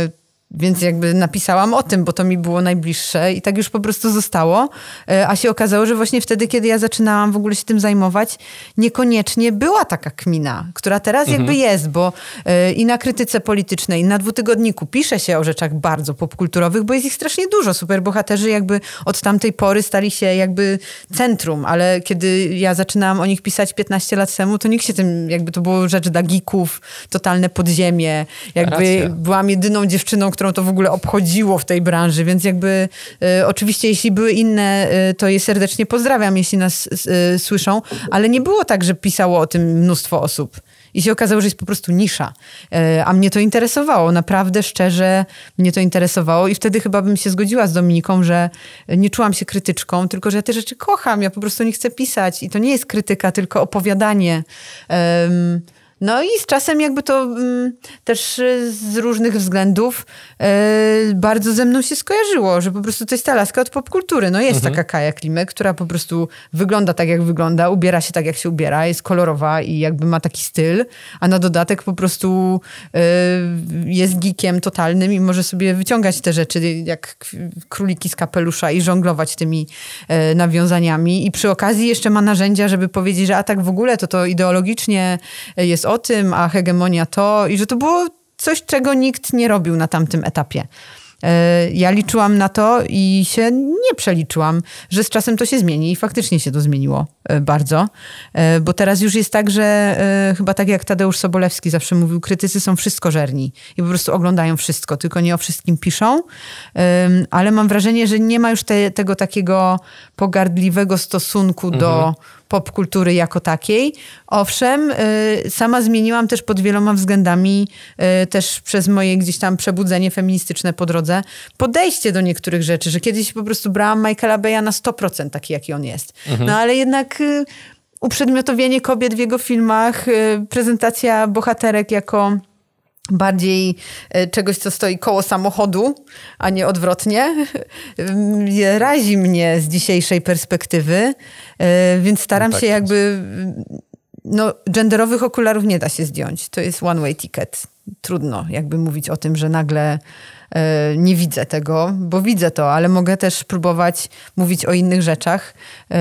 Więc jakby napisałam o tym, bo to mi było najbliższe i tak już po prostu zostało. E, a się okazało, że właśnie wtedy, kiedy ja zaczynałam w ogóle się tym zajmować, niekoniecznie była taka kmina, która teraz mhm. jakby jest, bo e, i na krytyce politycznej, i na dwutygodniku pisze się o rzeczach bardzo popkulturowych, bo jest ich strasznie dużo. Superbohaterzy jakby od tamtej pory stali się jakby centrum, ale kiedy ja zaczynałam o nich pisać 15 lat temu, to nikt się tym, jakby to było rzecz dla geeków, totalne podziemie. Jakby Racja. byłam jedyną dziewczyną, którą to w ogóle obchodziło w tej branży, więc jakby y, oczywiście jeśli były inne, y, to je serdecznie pozdrawiam, jeśli nas y, słyszą, ale nie było tak, że pisało o tym mnóstwo osób. I się okazało, że jest po prostu nisza. A mnie to interesowało, naprawdę szczerze mnie to interesowało i wtedy chyba bym się zgodziła z Dominiką, że nie czułam się krytyczką, tylko że ja te rzeczy kocham, ja po prostu nie chcę pisać i to nie jest krytyka, tylko opowiadanie. Um, no i z czasem jakby to mm, też y, z różnych względów y, bardzo ze mną się skojarzyło, że po prostu to jest ta laska od popkultury. No jest mhm. taka Kaja Klimek, która po prostu wygląda tak jak wygląda, ubiera się tak jak się ubiera, jest kolorowa i jakby ma taki styl, a na dodatek po prostu y, jest geekiem totalnym i może sobie wyciągać te rzeczy jak króliki z kapelusza i żonglować tymi y, nawiązaniami i przy okazji jeszcze ma narzędzia, żeby powiedzieć, że a tak w ogóle to to ideologicznie jest o tym, a hegemonia to i że to było coś, czego nikt nie robił na tamtym etapie. E, ja liczyłam na to i się nie przeliczyłam, że z czasem to się zmieni i faktycznie się to zmieniło e, bardzo, e, bo teraz już jest tak, że chyba tak jak Tadeusz Sobolewski zawsze mówił, krytycy są wszystko żerni i po prostu oglądają wszystko, tylko nie o wszystkim piszą, ale mam wrażenie, że nie ma już te, tego takiego pogardliwego stosunku mhm. do popkultury jako takiej. Owszem, y, sama zmieniłam też pod wieloma względami, y, też przez moje gdzieś tam przebudzenie feministyczne po drodze, podejście do niektórych rzeczy, że kiedyś po prostu brałam Michaela Beya na 100% taki, jaki on jest. Mhm. No ale jednak y, uprzedmiotowienie kobiet w jego filmach, prezentacja bohaterek jako bardziej e, czegoś, co stoi koło samochodu, a nie odwrotnie, razi mnie z dzisiejszej perspektywy, e, więc staram no tak się jakby... No, genderowych okularów nie da się zdjąć. To jest one way ticket. Trudno jakby mówić o tym, że nagle E, nie widzę tego, bo widzę to, ale mogę też próbować mówić o innych rzeczach, e,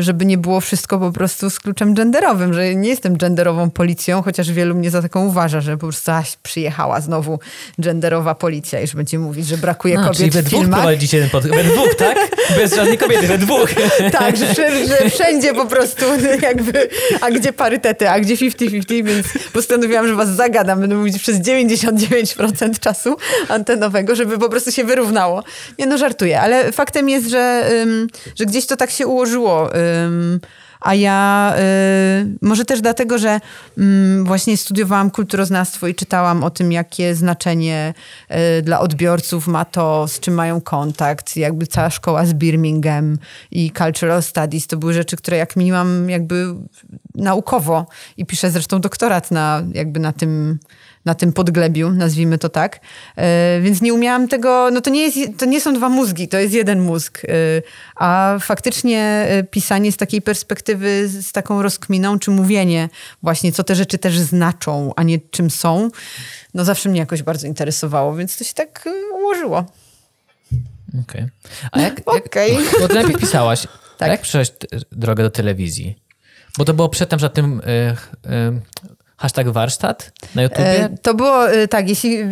żeby nie było wszystko po prostu z kluczem genderowym, że nie jestem genderową policją, chociaż wielu mnie za taką uważa, że po prostu aś, przyjechała znowu genderowa policja i że będzie mówić, że brakuje A, kobiet czyli we w filmach. prowadzicie ten pod... We dwóch, tak? Bez żadnej kobiety, we dwóch. *laughs* tak, że, że wszędzie po prostu *laughs* jakby, a gdzie parytety, a gdzie 50-50, więc postanowiłam, że was zagadam, będę mówić przez 99% czasu antenowego nowego, żeby po prostu się wyrównało. Nie no, żartuję, ale faktem jest, że, że gdzieś to tak się ułożyło. A ja y, może też dlatego, że y, właśnie studiowałam kulturoznawstwo i czytałam o tym, jakie znaczenie y, dla odbiorców ma to, z czym mają kontakt. Jakby cała szkoła z Birmingham i Cultural Studies to były rzeczy, które jak minimum jakby naukowo i piszę zresztą doktorat na, jakby na tym na tym podglebiu, nazwijmy to tak. E, więc nie umiałam tego, no to nie, jest, to nie są dwa mózgi, to jest jeden mózg. E, a faktycznie e, pisanie z takiej perspektywy, z taką rozkminą, czy mówienie właśnie, co te rzeczy też znaczą, a nie czym są, no zawsze mnie jakoś bardzo interesowało, więc to się tak ułożyło. Okej. Okay. A jak, okay. jak, bo ty najpierw pisałaś, *laughs* tak. jak przeszłaś drogę do telewizji? Bo to było przedtem, że tym y, y, Hashtag warsztat na YouTubie? E, to było e, tak, jeśli e,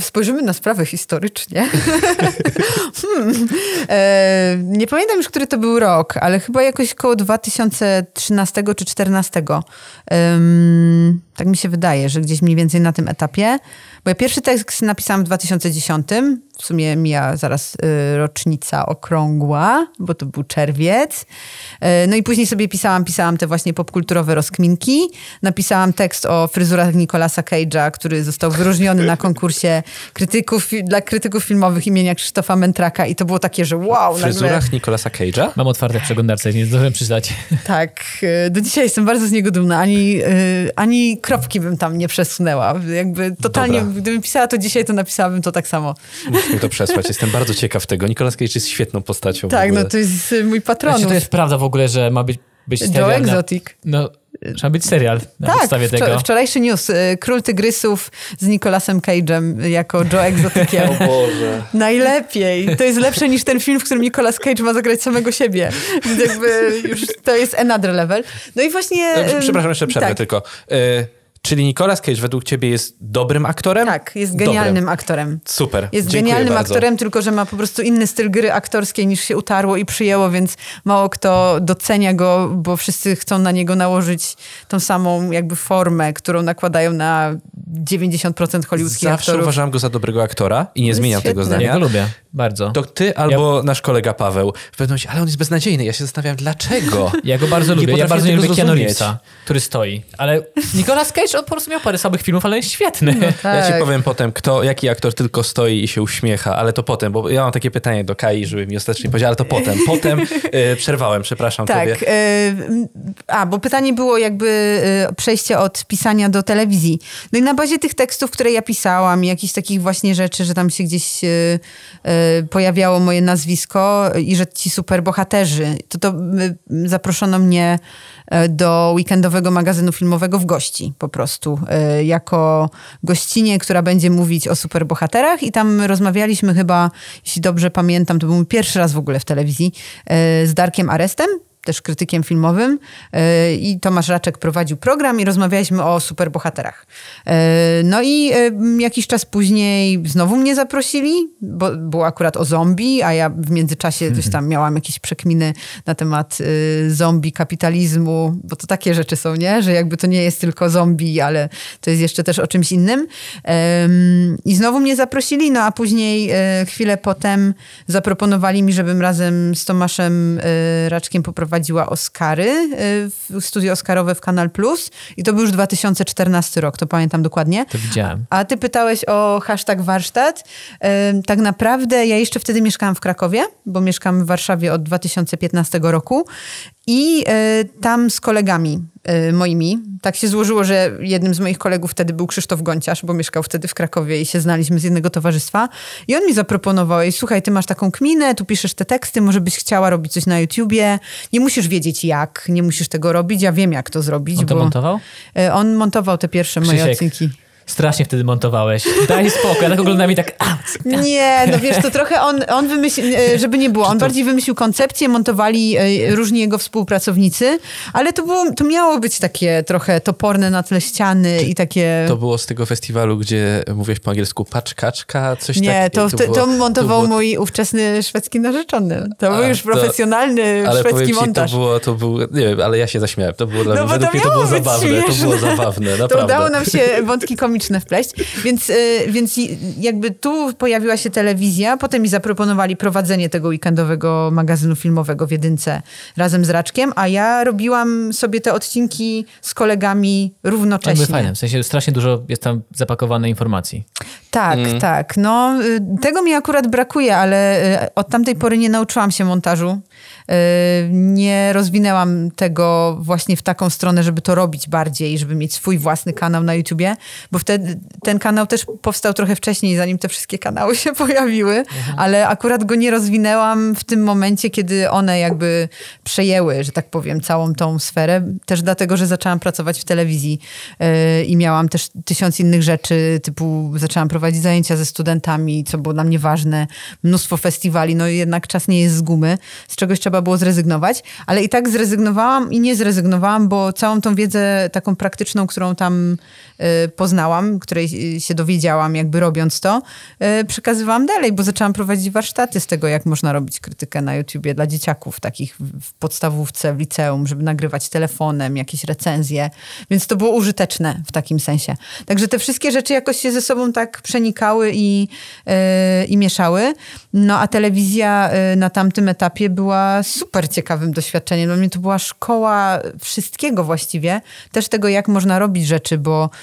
spojrzymy na sprawę historycznie. *laughs* hmm. nie pamiętam już, który to był rok, ale chyba jakoś koło 2013 czy 2014. tak mi się wydaje, że gdzieś mniej więcej na tym etapie. Bo ja pierwszy tekst napisałam w 2010. W sumie mija zaraz y, rocznica okrągła, bo to był czerwiec. Y, no i później sobie pisałam, pisałam te właśnie popkulturowe rozkminki. Napisałam tekst o fryzurach Nicolasa Cage'a, który został wyróżniony na konkursie krytyków, dla krytyków filmowych imienia Krzysztofa Mentraka i to było takie, że wow. W fryzurach nagle... Nicolasa Cage'a? Mam otwarte przeglądarce, nie zdążyłem przyznać. Tak. Y, do dzisiaj jestem bardzo z niego dumna. Ani, y, ani kropki bym tam nie przesunęła. Jakby totalnie... Dobra gdybym pisała to dzisiaj, to napisałabym to tak samo. Musisz mi to przesłać. Jestem bardzo *laughs* ciekaw tego. Nicolas Cage jest świetną postacią. Tak, no to jest mój patron. Znaczy, to jest prawda w ogóle, że ma być być Joe Exotic. No, Trzeba być serial na tak, podstawie tego. wczorajszy news. Y, Król Tygrysów z Nicolasem Cage'em jako Joe Exoticiem. *laughs* o Boże. Najlepiej. To jest lepsze niż ten film, w którym Nicolas Cage ma zagrać samego siebie. Jakby już to jest another level. No i właśnie... Przepraszam, jeszcze przerwę tak. tylko. Y Czyli Nicolas Cage według ciebie jest dobrym aktorem? Tak, jest genialnym dobrym. aktorem. Super. Jest Dziękuję genialnym bardzo. aktorem, tylko że ma po prostu inny styl gry aktorskiej niż się utarło i przyjęło, więc mało kto docenia go, bo wszyscy chcą na niego nałożyć tą samą jakby formę, którą nakładają na 90% hollywoodzkich Zawsze aktorów. uważam go za dobrego aktora i nie zmieniam świetny. tego zdania. Ja go lubię, bardzo. To ty albo ja... nasz kolega Paweł. W pewnym momencie, ale on jest beznadziejny. Ja się zastanawiam, dlaczego? Ja go bardzo lubię. Ja bardzo nie lubię Keanu Reevesa, który stoi. Ale *laughs* Nicolas Cage, on po prostu miał parę słabych filmów, ale jest świetny. No tak. *laughs* Ja ci powiem potem, kto, jaki aktor tylko stoi i się uśmiecha, ale to potem, bo ja mam takie pytanie do Kai, żeby mi ostatecznie powiedział, ale to potem. Potem y, *laughs* przerwałem, przepraszam tak, tobie. Y, a, bo pytanie było jakby y, przejście od pisania do telewizji. No i na bazie tych tekstów, które ja pisałam, jakichś takich właśnie rzeczy, że tam się gdzieś pojawiało moje nazwisko i że ci superbohaterzy, to to zaproszono mnie do weekendowego magazynu filmowego w gości po prostu, e, jako gościnie, która będzie mówić o superbohaterach. I tam rozmawialiśmy chyba, jeśli dobrze pamiętam, to był mój pierwszy raz w ogóle w telewizji, e, z Darkiem Arestem, też krytykiem filmowym e, i Tomasz Raczek prowadził program i rozmawialiśmy o superbohaterach. E, no i e, jakiś czas później znowu mnie zaprosili, bo było akurat o zombie, a ja w międzyczasie coś tam miałam jakieś przekminy na temat zombie, kapitalizmu, bo to takie rzeczy są, nie? Że jakby to nie jest tylko zombie, ale to jest jeszcze też o czymś innym. I znowu mnie zaprosili, no a później chwilę potem zaproponowali mi, żebym razem z Tomaszem Raczkiem poprowadził prowadziła Oscary, y, studio Oscarowe w Kanal Plus i to był już 2014 rok, to pamiętam dokładnie. To widziałem. A ty pytałeś o hashtag warsztat. Tak naprawdę ja jeszcze wtedy mieszkałam w Krakowie, bo mieszkam w Warszawie od 2015 roku i y, tam z kolegami moimi, tak się złożyło, że jednym z moich kolegów wtedy był Krzysztof Gonciarz, bo mieszkał wtedy w Krakowie i się znaliśmy z jednego towarzystwa. I on mi zaproponował, Ej, słuchaj, ty masz taką kminę, tu piszesz te teksty, może byś chciała robić coś na YouTubie. Nie musisz wiedzieć jak, nie musisz tego robić, ja wiem jak to zrobić. On to bo... montował? Y, on montował te pierwsze Krzysiek. moje odcinki. Strasznie wtedy montowałeś. Daj spokój. Ja tak oglądam i tak... A, nie, no wiesz, to trochę on, on wymyślił, e, żeby nie było, on bardziej wymyślił koncepcję, montowali e, różni jego współpracownicy, ale to, było, to miało być takie trochę toporne na tle ściany i takie... To było z tego festiwalu, gdzie mówiłeś po angielsku paczkaczka, coś takiego? Nie, to, to, to, montował to było... mój ówczesny szwedzki narzeczony. To A, był już profesjonalny ale szwedzki ci, montaż. To było, to było, nie wiem, ale ja się zaśmiałem. To było dla no mnie, według mnie to było zabawne. Śmieszne. To było zabawne, naprawdę. To udało nam się wątki komiczne wpleść. Więc, y, więc jakby tu pojawiła się telewizja, potem mi zaproponowali prowadzenie tego weekendowego magazynu filmowego w jedynce razem z Raczkiem, a ja robiłam sobie te odcinki z kolegami równocześnie. To fajne, w sensie strasznie dużo jest tam zapakowane informacji. Tak, mm. tak. No, y, tego mi akurat brakuje, ale y, od tamtej pory nie nauczyłam się montażu. Nie rozwinęłam tego właśnie w taką stronę, żeby to robić bardziej, żeby mieć swój własny kanał na YouTubie, bo wtedy ten kanał też powstał trochę wcześniej, zanim te wszystkie kanały się *laughs* pojawiły, mhm. ale akurat go nie rozwinęłam w tym momencie, kiedy one jakby przejęły, że tak powiem, całą tą sferę. Też dlatego, że zaczęłam pracować w telewizji yy, i miałam też tysiąc innych rzeczy, typu zaczęłam prowadzić zajęcia ze studentami, co było dla mnie ważne, mnóstwo festiwali, no jednak czas nie jest z gumy, z czegoś trzeba było zrezygnować, ale i tak zrezygnowałam i nie zrezygnowałam, bo całą tą wiedzę taką praktyczną, którą tam poznałam, której się dowiedziałam, jakby robiąc to, e, przekazywałam dalej, bo zaczęłam prowadzić warsztaty z tego, jak można robić krytykę na YouTubie dla dzieciaków, takich w podstawówce, w liceum, żeby nagrywać telefonem, jakieś recenzje. Więc to było użyteczne w takim sensie. Także te wszystkie rzeczy jakoś się ze sobą tak przenikały i, yy, i mieszały. No a telewizja na tamtym etapie była super ciekawym doświadczeniem. Dla mnie to była szkoła wszystkiego właściwie. Też tego, jak można robić rzeczy, bo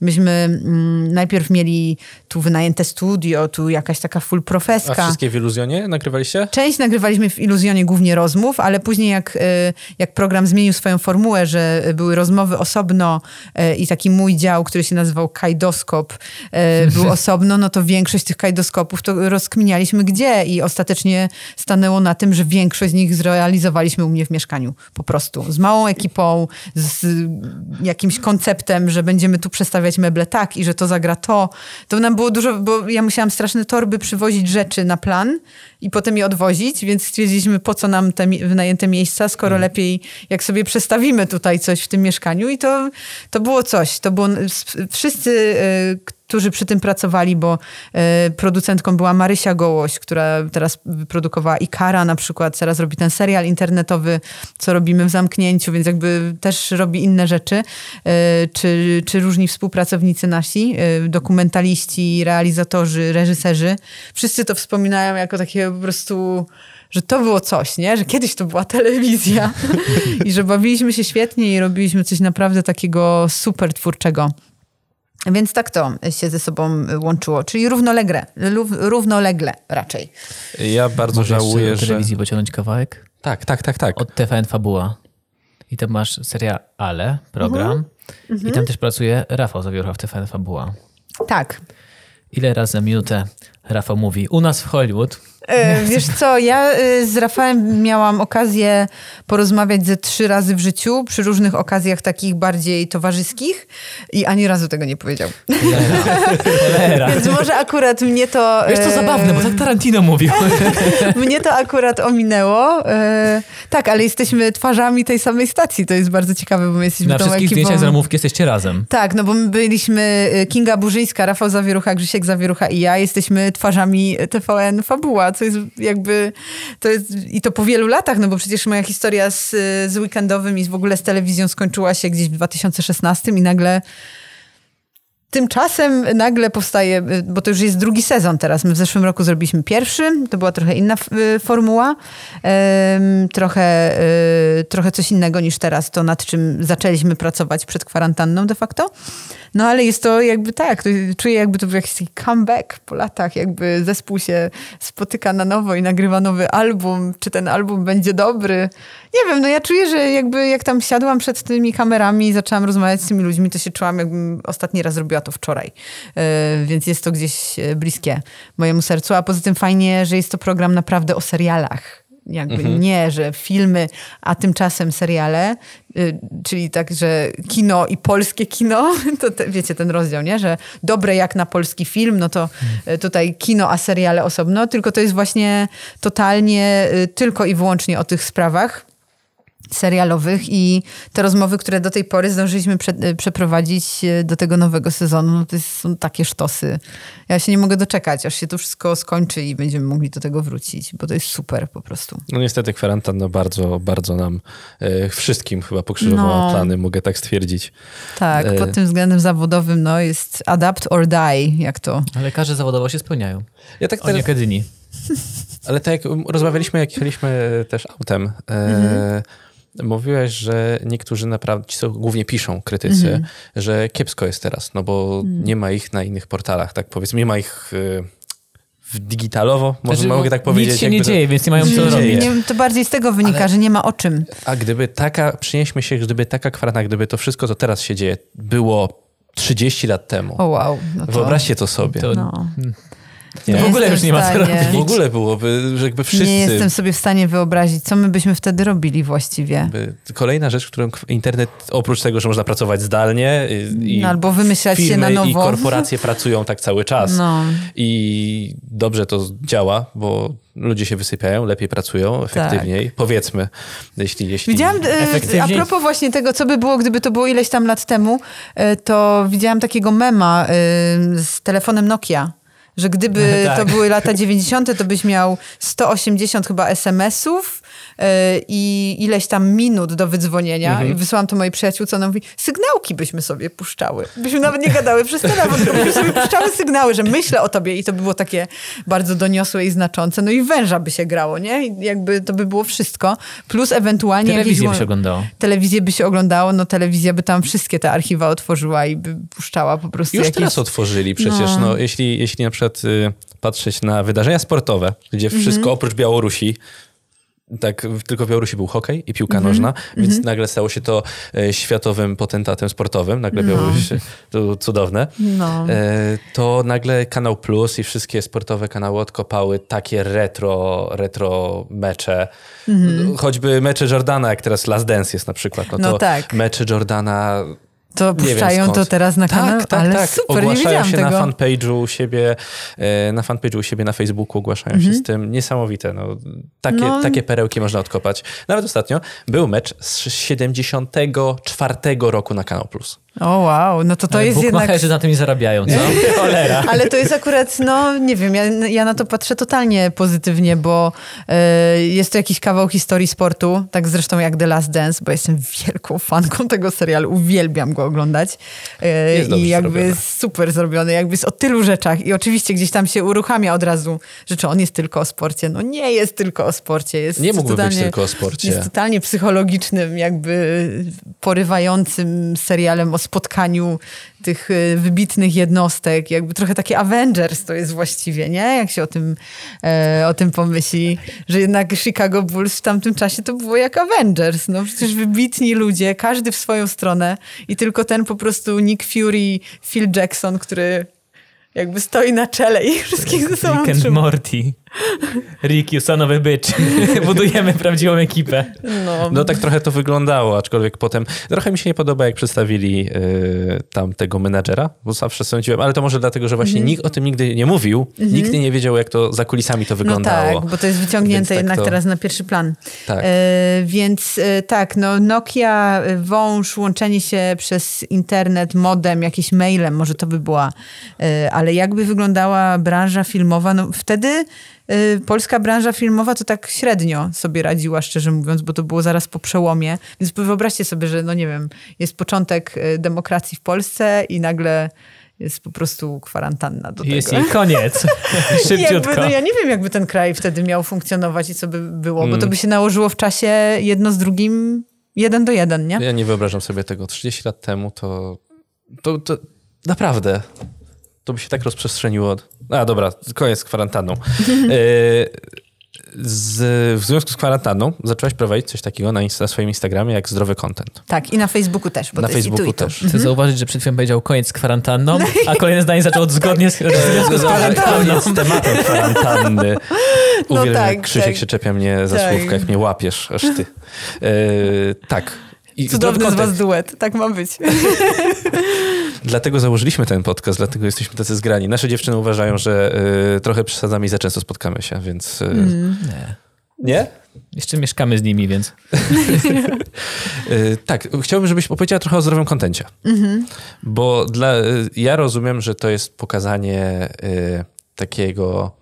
Myśmy mm, najpierw mieli tu wynajęte studio, tu jakaś taka full profeska. A wszystkie w Iluzjonie nagrywaliście? Część nagrywaliśmy w Iluzjonie głównie rozmów, ale później jak, y, jak program zmienił swoją formułę, że były rozmowy osobno y, i taki mój dział, który się nazywał kajdoskop, y, był *laughs* osobno, no to większość tych kajdoskopów to rozkminialiśmy gdzie i ostatecznie stanęło na tym, że większość z nich zrealizowaliśmy u mnie w mieszkaniu po prostu. Z małą ekipą, z jakimś konceptem, że będziemy tu przestawiać meble tak i że to zagra to. To nam było dużo, bo ja musiałam straszne torby przywozić rzeczy na plan i potem je odwozić, więc stwierdziliśmy, po co nam te wynajęte miejsca, skoro mm. lepiej jak sobie przestawimy tutaj coś w tym mieszkaniu i to, to było coś. To było, wszyscy, y, którzy przy tym pracowali, bo y, producentką była Marysia Gołoś, która teraz wyprodukowała Ikara na przykład, teraz robi ten serial internetowy, co robimy w zamknięciu, więc jakby też robi inne rzeczy, y, czy, czy różni współpracownicy nasi, dokumentaliści, realizatorzy, reżyserzy. Wszyscy to wspominają jako takie po prostu że to było coś, nie? Że kiedyś to była telewizja *laughs* i że bawiliśmy się świetnie i robiliśmy coś naprawdę takiego super twórczego. Więc tak to się ze sobą łączyło, czyli równolegle, równolegle raczej. Ja bardzo Możesz żałuję, że... telewizji pociągnąć kawałek? Tak, tak, tak, tak. Od TVN Fabuła. I tam masz seria Ale, program. Mhm. I tam też pracuje Rafał Zawierucha w TVN Fabuła. Tak. Ile razy na minutę Rafał mówi, u nas w Hollywood wiesz co, ja e, z Rafałem miałam okazję porozmawiać ze trzy razy w życiu, przy różnych okazjach takich bardziej towarzyskich i ani razu tego nie powiedział. Więc może akurat mnie to... Wiesz, to zabawne, bo tak Tarantino mówił. *laughs* mnie to akurat ominęło. E, tak, ale jesteśmy twarzami tej samej stacji, to jest bardzo ciekawe, bo my jesteśmy Na wszystkich ekipą... zdjęciach z ramówki jesteście razem. Tak, no bo my byliśmy Kinga Burzyńska, Rafał Zawierucha, Grzesiek Zawierucha i ja jesteśmy twarzami TVN Fabuła, co jest jakby, to jest, i to po wielu latach, no bo przecież moja historia z, z weekendowym i w ogóle z telewizją skończyła się gdzieś w 2016 i nagle Tymczasem nagle powstaje, bo to już jest drugi sezon teraz. My w zeszłym roku zrobiliśmy pierwszy, to była trochę inna y, formuła, trochę, y, trochę coś innego niż teraz, to nad czym zaczęliśmy pracować przed kwarantanną de facto. No ale jest to jakby tak, czuję jakby to był jakiś comeback po latach, jakby zespół się spotyka na nowo i nagrywa nowy album. Czy ten album będzie dobry? Nie wiem, no ja czuję, że jakby jak tam siadłam przed tymi kamerami i zaczęłam rozmawiać z tymi ludźmi, to się czułam jakbym ostatni raz zrobiła to wczoraj. Yy, więc jest to gdzieś e, bliskie mojemu sercu. A poza tym fajnie, że jest to program naprawdę o serialach jakby mhm. nie, że filmy, a tymczasem seriale, y, czyli tak, że kino i polskie kino, *laughs* to te, wiecie ten rozdział, nie? Że dobre jak na polski film, no to tutaj kino, a seriale osobno, tylko to jest właśnie totalnie tylko i wyłącznie o tych sprawach serialowych i te rozmowy, które do tej pory zdążyliśmy prze, e, przeprowadzić e, do tego nowego sezonu, no to są takie sztosy. Ja się nie mogę doczekać, aż się to wszystko skończy i będziemy mogli do tego wrócić, bo to jest super po prostu. No niestety kwarantanna bardzo, bardzo nam e, wszystkim chyba pokrzyżowała no, plany, mogę tak stwierdzić. Tak, e... pod tym względem zawodowym no, jest adapt or die, jak to. Ale lekarze zawodowo się spełniają. Ja tak teraz... Oni *laughs* Ale tak jak rozmawialiśmy, jak jechaliśmy też autem, e... mhm Mówiłeś, że niektórzy naprawdę, ci co głównie piszą, krytycy, mm -hmm. że kiepsko jest teraz, no bo mm. nie ma ich na innych portalach, tak powiedzmy, nie ma ich y, w digitalowo, może znaczy, mogę tak powiedzieć. Nic się nie dzieje, więc nie mają co robić. to bardziej z tego wynika, Ale, że nie ma o czym. A gdyby taka, przynieśmy się, gdyby taka kwarantanna, gdyby to wszystko, co teraz się dzieje, było 30 lat temu. O wow. No to, Wyobraźcie to sobie. To, no. Nie. W ogóle już nie ma co robić. W ogóle byłoby, że jakby wszyscy... Nie jestem sobie w stanie wyobrazić, co my byśmy wtedy robili właściwie. Kolejna rzecz, którą internet, oprócz tego, że można pracować zdalnie i no, albo wymyślać się na nowo. i korporacje pracują tak cały czas. No. I dobrze to działa, bo ludzie się wysypiają, lepiej pracują, efektywniej. Tak. Powiedzmy, jeśli, jeśli... Widziałam, e, a propos właśnie tego, co by było, gdyby to było ileś tam lat temu, e, to widziałam takiego mema e, z telefonem Nokia że gdyby *laughs* tak. to były lata 90., to byś miał 180 chyba SMS-ów, i ileś tam minut do wydzwonienia i wysłałam to mojej przyjaciółce, ona mówi, sygnałki byśmy sobie puszczały. Byśmy nawet nie gadały przez telefon, *laughs* tylko byśmy sobie puszczały sygnały, że myślę o tobie i to by było takie bardzo doniosłe i znaczące. No i węża by się grało, nie? I jakby to by było wszystko. Plus ewentualnie Telewizję by się oglądało. Telewizję by się oglądało, no telewizja by tam wszystkie te archiwa otworzyła i by puszczała po prostu Już jakieś... teraz otworzyli przecież. No. jeśli, jeśli na przykład y, patrzeć na wydarzenia sportowe, gdzie Mhm. wszystko oprócz Białorusi, tak, tylko w Białorusi był hokej i piłka Mhm. nożna, więc nagle stało się to e, światowym potentatem sportowym. Nagle Białoruś, to cudowne. No. E, to nagle Kanał Plus i wszystkie sportowe kanały odkopały takie retro, retro mecze. Choćby mecze Jordana, jak teraz Last Dance jest na przykład. No, No tak. mecze Jordana To puszczają to teraz na kanał? Tak, tak, Ale tak. super, ogłaszają się tego. na fanpage'u u siebie, e, na fanpage'u u siebie na Facebooku ogłaszają się z tym. Niesamowite. No, takie, Mhm. No. takie perełki można odkopać. Nawet ostatnio był mecz z 74 roku na Kanał Plus. O wow, no to to jest jednak... Bukmacherzy na tym nie zarabiają, co? *laughs* Cholera. Ale to jest akurat, no nie wiem, ja, ja na to patrzę totalnie pozytywnie, bo e, jest to jakiś kawał historii sportu, tak zresztą jak The Last Dance, bo jestem wielką fanką tego serialu, uwielbiam go oglądać. E, Jest I jakby zrobiony. jest super zrobiony, jakby jest o tylu rzeczach i oczywiście gdzieś tam się uruchamia od razu, że czy on jest tylko o sporcie. No nie jest tylko o sporcie. Jest Nie mógłby być totalnie, tylko o sporcie. Jest totalnie psychologicznym, jakby porywającym serialem o spotkaniu tych y, wybitnych jednostek, jakby trochę takie Avengers to jest właściwie, nie? Jak się o tym, e, o tym pomyśli, że jednak Chicago Bulls w tamtym czasie to było jak Avengers, no przecież wybitni ludzie, każdy w swoją stronę i tylko ten po prostu Nick Fury, Phil Jackson, który jakby stoi na czele i wszystkich ze sobą Rick and trzyma. Morty. Rick, you son of a bitch. Budujemy prawdziwą ekipę. No, No tak trochę to wyglądało, aczkolwiek potem trochę mi się nie podoba, jak przedstawili y, tam tego menadżera, bo zawsze sądziłem, ale to może dlatego, że właśnie Mhm. nikt o tym nigdy nie mówił, nikt nie wiedział, jak to za kulisami to No wyglądało. tak, bo to jest wyciągnięte tak jednak to- teraz na pierwszy plan. Tak. E, więc e, tak, no Nokia, e, wąż, łączenie się przez internet, modem, jakieś mailem, może to by była. Ale jakby wyglądała branża filmowa, no wtedy polska branża filmowa to tak średnio sobie radziła, szczerze mówiąc, bo to było zaraz po przełomie. Więc wyobraźcie sobie, że no nie wiem, jest początek e, demokracji w Polsce i nagle jest po prostu kwarantanna do Jest tego. i koniec. I *laughs* Szybciutko. Jakby, no ja nie wiem, jakby ten kraj wtedy miał funkcjonować i co by było, bo Mm. to by się nałożyło w czasie jedno z drugim, jeden do jeden, nie? Ja nie wyobrażam sobie tego. 30 lat temu to, to, to naprawdę to by się tak rozprzestrzeniło. A dobra, koniec z kwarantanną. E, z, w związku z kwarantanną zaczęłaś prowadzić coś takiego na, na swoim Instagramie jak zdrowy content. Tak, i na Facebooku też, bo Na jest i tu, Facebooku i tu. też. Chcę zauważyć, że przed chwilą powiedział koniec z kwarantanną, a kolejne zdanie zaczął od *laughs* zgodnie z, związku z kwarantanną. Z tematem kwarantanny. No Uwielbiam, tak, jak Krzysiek tak. się czepia mnie za Tak. słówka, jak mnie łapiesz, aż ty. E, tak. I Cudowny z was duet, tak ma być. *laughs* Dlatego założyliśmy ten podcast, dlatego jesteśmy tacy zgrani. Nasze dziewczyny uważają, że y, trochę przesadzamy i za często spotkamy się, więc... Y, Nie. Nie? Jeszcze mieszkamy z nimi, więc *laughs* Y, tak, chciałbym, żebyś opowiedziała trochę o zdrowym kontencie. Bo dla, y, ja rozumiem, że to jest pokazanie y, takiego...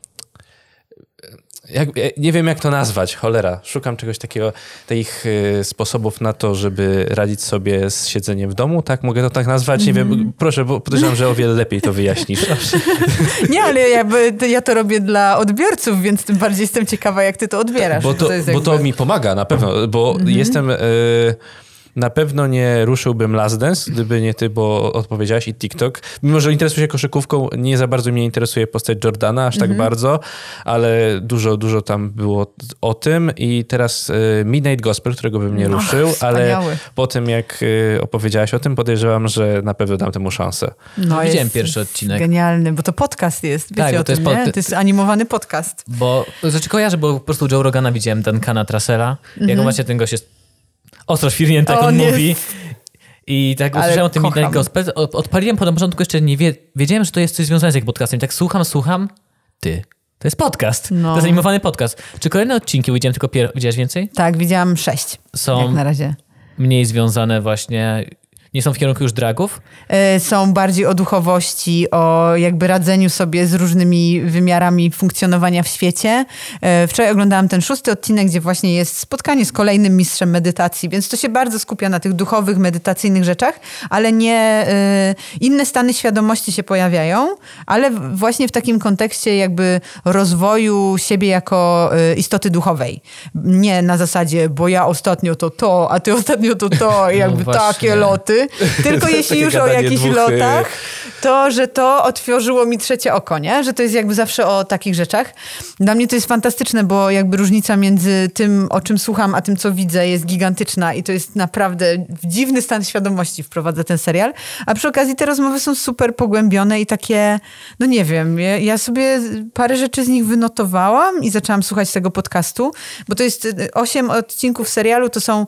Jak, ja nie wiem, jak to nazwać, cholera. Szukam czegoś takiego, takich y, sposobów na to, żeby radzić sobie z siedzeniem w domu, tak? Mogę to tak nazwać? Nie wiem, proszę, bo podejrzewam, że o wiele lepiej to wyjaśnisz. *laughs* Nie, ale to- ja to robię dla odbiorców, więc tym bardziej jestem ciekawa, jak ty to odbierasz. Bo to, jest bo to jakby- mi pomaga na pewno, bo Mhm. jestem... Y, na pewno nie ruszyłbym Last Dance, gdyby nie ty, bo odpowiedziałaś i TikTok. Mimo, że interesuję się koszykówką, nie za bardzo mnie interesuje postać Jordana, aż Mhm. tak bardzo, ale dużo, dużo tam było o tym i teraz y, Midnight Gospel, którego bym nie Och, ruszył, ale po tym jak y, opowiedziałaś o tym, podejrzewam, że na pewno dam temu szansę. No, widziałem jest pierwszy odcinek. Genialny, bo to podcast jest, wiecie Tak, o to jest tym, nie? pod- To jest animowany podcast. Bo, znaczy kojarzę, bo po prostu Joe Rogana widziałem Duncana Trussella, jak on właśnie ten gość jest ostro świrnięty, jak on mówi. I tak Ale usłyszałem o tym kocham. Midnight Gospel, od- odpaliłem po na początku jeszcze nie wie, wiedziałem, że to jest coś związane z jak podcastem. I tak słucham, słucham, ty, to jest podcast, No. to jest animowany podcast. Czy kolejne odcinki, widziałem tylko pier... widziałeś więcej? Tak, widziałem sześć, Są jak na razie. mniej związane właśnie, Nie są w kierunku już dragów? E, są bardziej o duchowości, o jakby radzeniu sobie z różnymi wymiarami funkcjonowania w świecie. E, wczoraj oglądałam ten szósty odcinek, gdzie właśnie jest spotkanie z kolejnym mistrzem medytacji, więc to się bardzo skupia na tych duchowych, medytacyjnych rzeczach, ale nie e, inne stany świadomości się pojawiają, ale właśnie w takim kontekście jakby rozwoju siebie jako istoty duchowej. Nie na zasadzie, bo ja ostatnio to to, a ty ostatnio to to, *laughs* jakby no takie loty. *laughs* Tylko jeśli już o jakichś dwóch... lotach, to, że to otworzyło mi trzecie oko, nie? Że to jest jakby zawsze o takich rzeczach. Dla mnie to jest fantastyczne, bo jakby różnica między tym, o czym słucham, a tym, co widzę jest gigantyczna i to jest naprawdę w dziwny stan świadomości wprowadza ten serial. A przy okazji te rozmowy są super pogłębione i takie, no nie wiem, ja, sobie parę rzeczy z nich wynotowałam i zaczęłam słuchać tego podcastu, bo to jest osiem odcinków serialu, to są,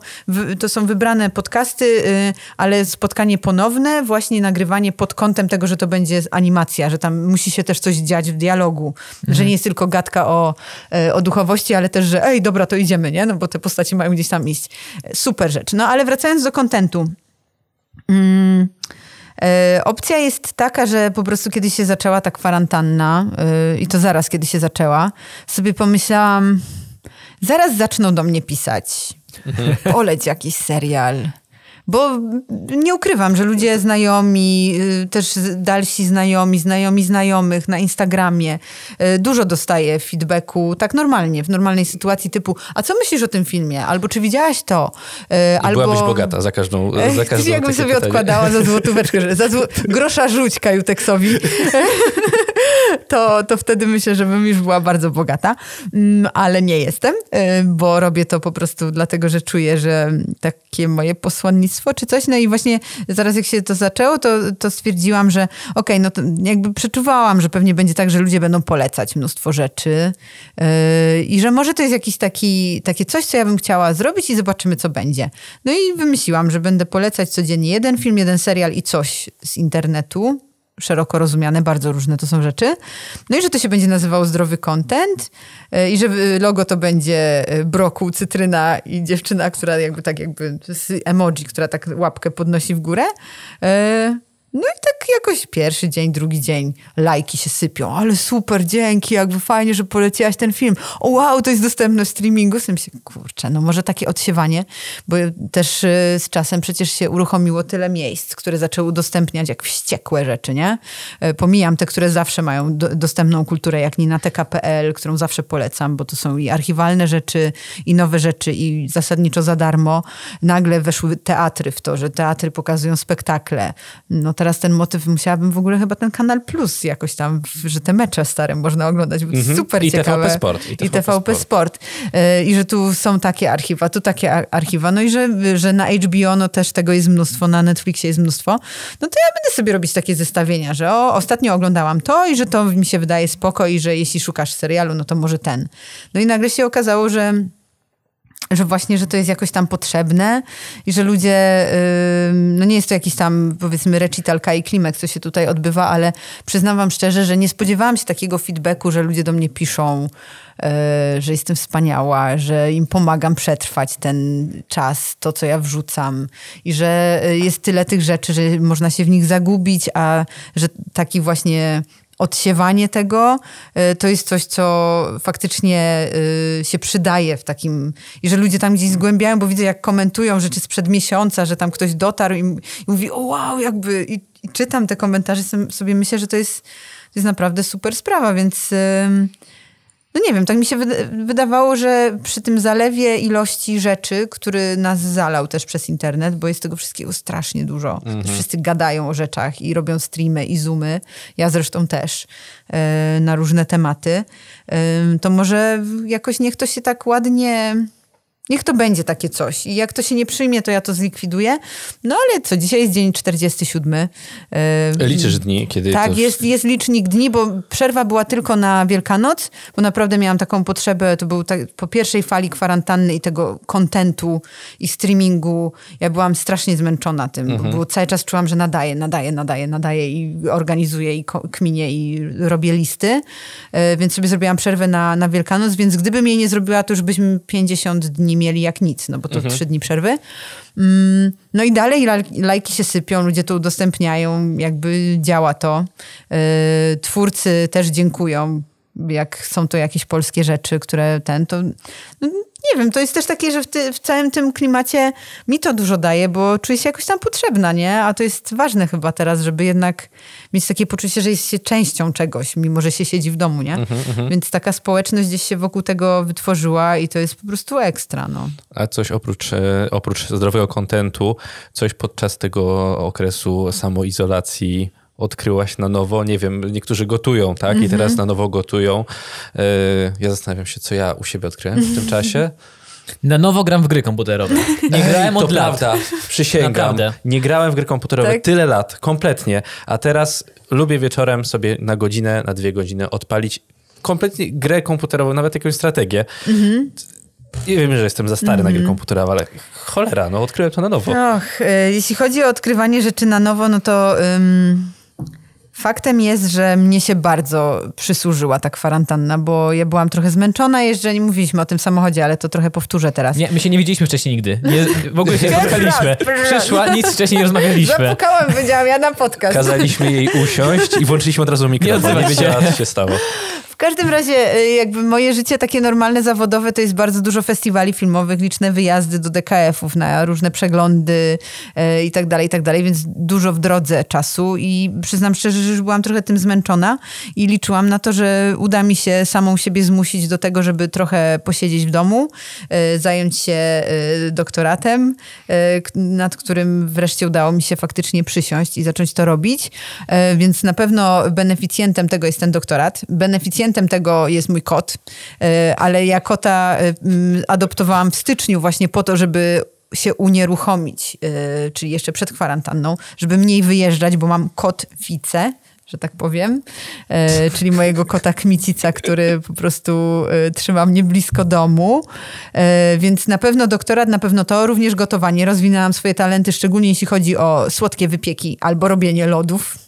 to są wybrane podcasty, y, ale spotkanie ponowne, właśnie nagrywanie pod kątem tego, że to będzie animacja, że tam musi się też coś dziać w dialogu, mhm. że nie jest tylko gadka o, e, o duchowości, ale też, że ej, dobra, to idziemy, nie? No bo te postaci mają gdzieś tam iść. Super rzecz. No ale wracając do kontentu. Mm. E, opcja jest taka, że po prostu kiedy się zaczęła ta kwarantanna, e, i to zaraz kiedy się zaczęła, sobie pomyślałam, zaraz zaczną do mnie pisać. Mhm. Poleć jakiś serial. Bo nie ukrywam, że ludzie znajomi, y, też dalsi znajomi, znajomi znajomych na Instagramie, y, dużo dostaje feedbacku tak normalnie, w normalnej sytuacji typu, a co myślisz o tym filmie? Albo czy widziałaś to? Y, albo... Byłabyś bogata za każdą za *laughs* każdą Jakbym sobie pytanie. odkładała za złotóweczkę, za zł... *laughs* grosza rzuć Kajuteksowi. *laughs* to, to wtedy myślę, że bym już była bardzo bogata, mm, ale nie jestem, bo robię to po prostu dlatego, że czuję, że takie moje posłannictwo czy coś. No i właśnie zaraz jak się to zaczęło, to, to stwierdziłam, że okej, okay, no to jakby przeczuwałam, że pewnie będzie tak, że ludzie będą polecać mnóstwo rzeczy yy, i że może to jest jakiś taki, takie coś, co ja bym chciała zrobić i zobaczymy, co będzie. No i wymyśliłam, że będę polecać codziennie jeden film, jeden serial i coś z internetu, szeroko rozumiane, bardzo różne to są rzeczy. No i że to się będzie nazywało zdrowy content e, i że logo to będzie e, brokuł, cytryna i dziewczyna, która jakby tak jakby emoji, która tak łapkę podnosi w górę. No i tak jakoś pierwszy dzień, drugi dzień lajki się sypią. Ale super, dzięki, jakby fajnie, że poleciłaś ten film. O wow, to jest dostępne w streamingu. Sobie się, kurczę, no może takie odsiewanie, bo też y, z czasem przecież się uruchomiło tyle miejsc, które zaczęły udostępniać jak wściekłe rzeczy, nie? Y, pomijam te, które zawsze mają do, dostępną kulturę, jak Ninateka.pl, którą zawsze polecam, bo to są i archiwalne rzeczy, i nowe rzeczy, i zasadniczo za darmo. Nagle weszły teatry w to, że teatry pokazują spektakle. No teraz ten motyw musiałabym w ogóle chyba ten Kanal Plus jakoś tam, że te mecze stare można oglądać, bo mm-hmm. super I ciekawe. TVP Sport. I TVP, I TVP Sport. E, I że tu są takie archiwa, tu takie archiwa. No i że, że na HBO no też tego jest mnóstwo, na Netflixie jest mnóstwo. No to ja będę sobie robić takie zestawienia, że o, ostatnio oglądałam to i że to mi się wydaje spoko i że jeśli szukasz serialu, no to może ten. No i nagle się okazało, że że właśnie, że to jest jakoś tam potrzebne i że ludzie, no nie jest to jakiś tam powiedzmy recitalka i klimek, co się tutaj odbywa, ale przyznam wam szczerze, że nie spodziewałam się takiego feedbacku, że ludzie do mnie piszą, e, że jestem wspaniała, że im pomagam przetrwać ten czas, to co ja wrzucam i że e, jest tyle tych rzeczy, że można się w nich zagubić, a że taki właśnie odsiewanie tego y, to jest coś, co faktycznie y, się przydaje w takim... I że ludzie tam gdzieś zgłębiają, bo widzę, jak komentują rzeczy sprzed miesiąca, że tam ktoś dotarł i, i mówi, o wow, jakby... I, I, czytam te komentarze, sobie myślę, że to jest, to jest naprawdę super sprawa, więc... Yy no nie wiem, tak mi się wydawało, że przy tym zalewie ilości rzeczy, który nas zalał też przez internet, bo jest tego wszystkiego strasznie dużo. Mhm. Wszyscy gadają o rzeczach i robią streamy i zoomy. Ja zresztą też e, na różne tematy. E, to może jakoś niech to się tak ładnie Niech to będzie takie coś. I jak to się nie przyjmie, to ja to zlikwiduję. No ale co, dzisiaj jest dzień 47. Liczysz dni, kiedy Tak, to... jest, jest licznik dni, bo przerwa była tylko na Wielkanoc, bo naprawdę miałam taką potrzebę, to był tak, po pierwszej fali kwarantanny i tego kontentu i streamingu, ja byłam strasznie zmęczona tym, mhm. bo cały czas czułam, że nadaję, nadaję, nadaję, nadaję i organizuję i kminię i robię listy, e, więc sobie zrobiłam przerwę na, na Wielkanoc, więc gdybym jej nie zrobiła, to już byśmy 50 dni mieli jak nic, no bo to trzy dni przerwy. Mm, no i dalej lajki się sypią, ludzie to udostępniają, jakby działa to. Yy, twórcy też dziękują, jak są to jakieś polskie rzeczy, które ten, to no, nie wiem, to jest też takie, że w, ty, w, całym tym klimacie mi to dużo daje, bo czuję się jakoś tam potrzebna, nie? A to jest ważne chyba teraz, żeby jednak mieć takie poczucie, że jest się częścią czegoś, mimo że się siedzi w domu, nie? Mm -hmm. Więc taka społeczność gdzieś się wokół tego wytworzyła i to jest po prostu ekstra, no. A coś oprócz, e, oprócz zdrowego kontentu, coś podczas tego okresu samoizolacji odkryłaś na nowo. Nie wiem, niektórzy gotują, tak? Mm -hmm. I teraz mhm. na nowo gotują. E, ja zastanawiam się, co ja u siebie odkryłem w tym czasie. Na nowo gram w gry komputerowe. *laughs* Nie grałem od to lat. prawda, przysięgam. Naprawdę. Nie grałem w gry komputerowe tak? tyle lat, kompletnie. A teraz lubię wieczorem sobie na godzinę, na dwie godziny odpalić kompletnie grę komputerową, nawet jakąś strategię. -hmm. Nie wiem, że jestem za stary mm -hmm. na gry mhm. komputerowe, ale cholera, no odkryłem to na nowo. Och, y, jeśli chodzi o odkrywanie rzeczy na nowo, no to... Faktem jest, że mnie się bardzo przysłużyła ta kwarantanna, bo ja byłam trochę zmęczona, jeszcze nie mówiliśmy o tym samochodzie, ale to trochę powtórzę teraz. Nie, my się nie widzieliśmy wcześniej nigdy. Nie, w ogóle się *laughs* nie spotkaliśmy. Przyszła, nic wcześniej nie rozmawialiśmy. Zapukałam, powiedziałam, ja na podcast. Kazaliśmy jej usiąść i włączyliśmy od razu mikrofon. Nie, nie wiedziała, co się stało. W każdym razie y, jakby moje życie takie normalne, zawodowe to jest bardzo dużo festiwali filmowych, liczne wyjazdy do DKF-ów na różne przeglądy y, i tak dalej, i tak dalej, więc dużo w drodze czasu i przyznam szczerze, że już byłam trochę tym zmęczona i liczyłam na to, że uda mi się samą siebie zmusić do tego, żeby trochę posiedzieć w domu, y, zająć się doktoratem, nad którym wreszcie udało mi się faktycznie przysiąść i zacząć to robić, więc na pewno beneficjentem tego jest ten doktorat. Beneficjentem beneficjentem tego jest mój kot, e, ale ja kota e, adoptowałam w styczniu właśnie po to, żeby się unieruchomić, e, czyli jeszcze przed kwarantanną, żeby mniej wyjeżdżać, bo mam kot wice, że tak powiem, czyli mojego kota Kmicica, który po prostu trzyma mnie blisko domu. Więc na pewno doktorat, na pewno to, również gotowanie. Rozwinęłam swoje talenty, szczególnie jeśli chodzi o słodkie wypieki albo robienie lodów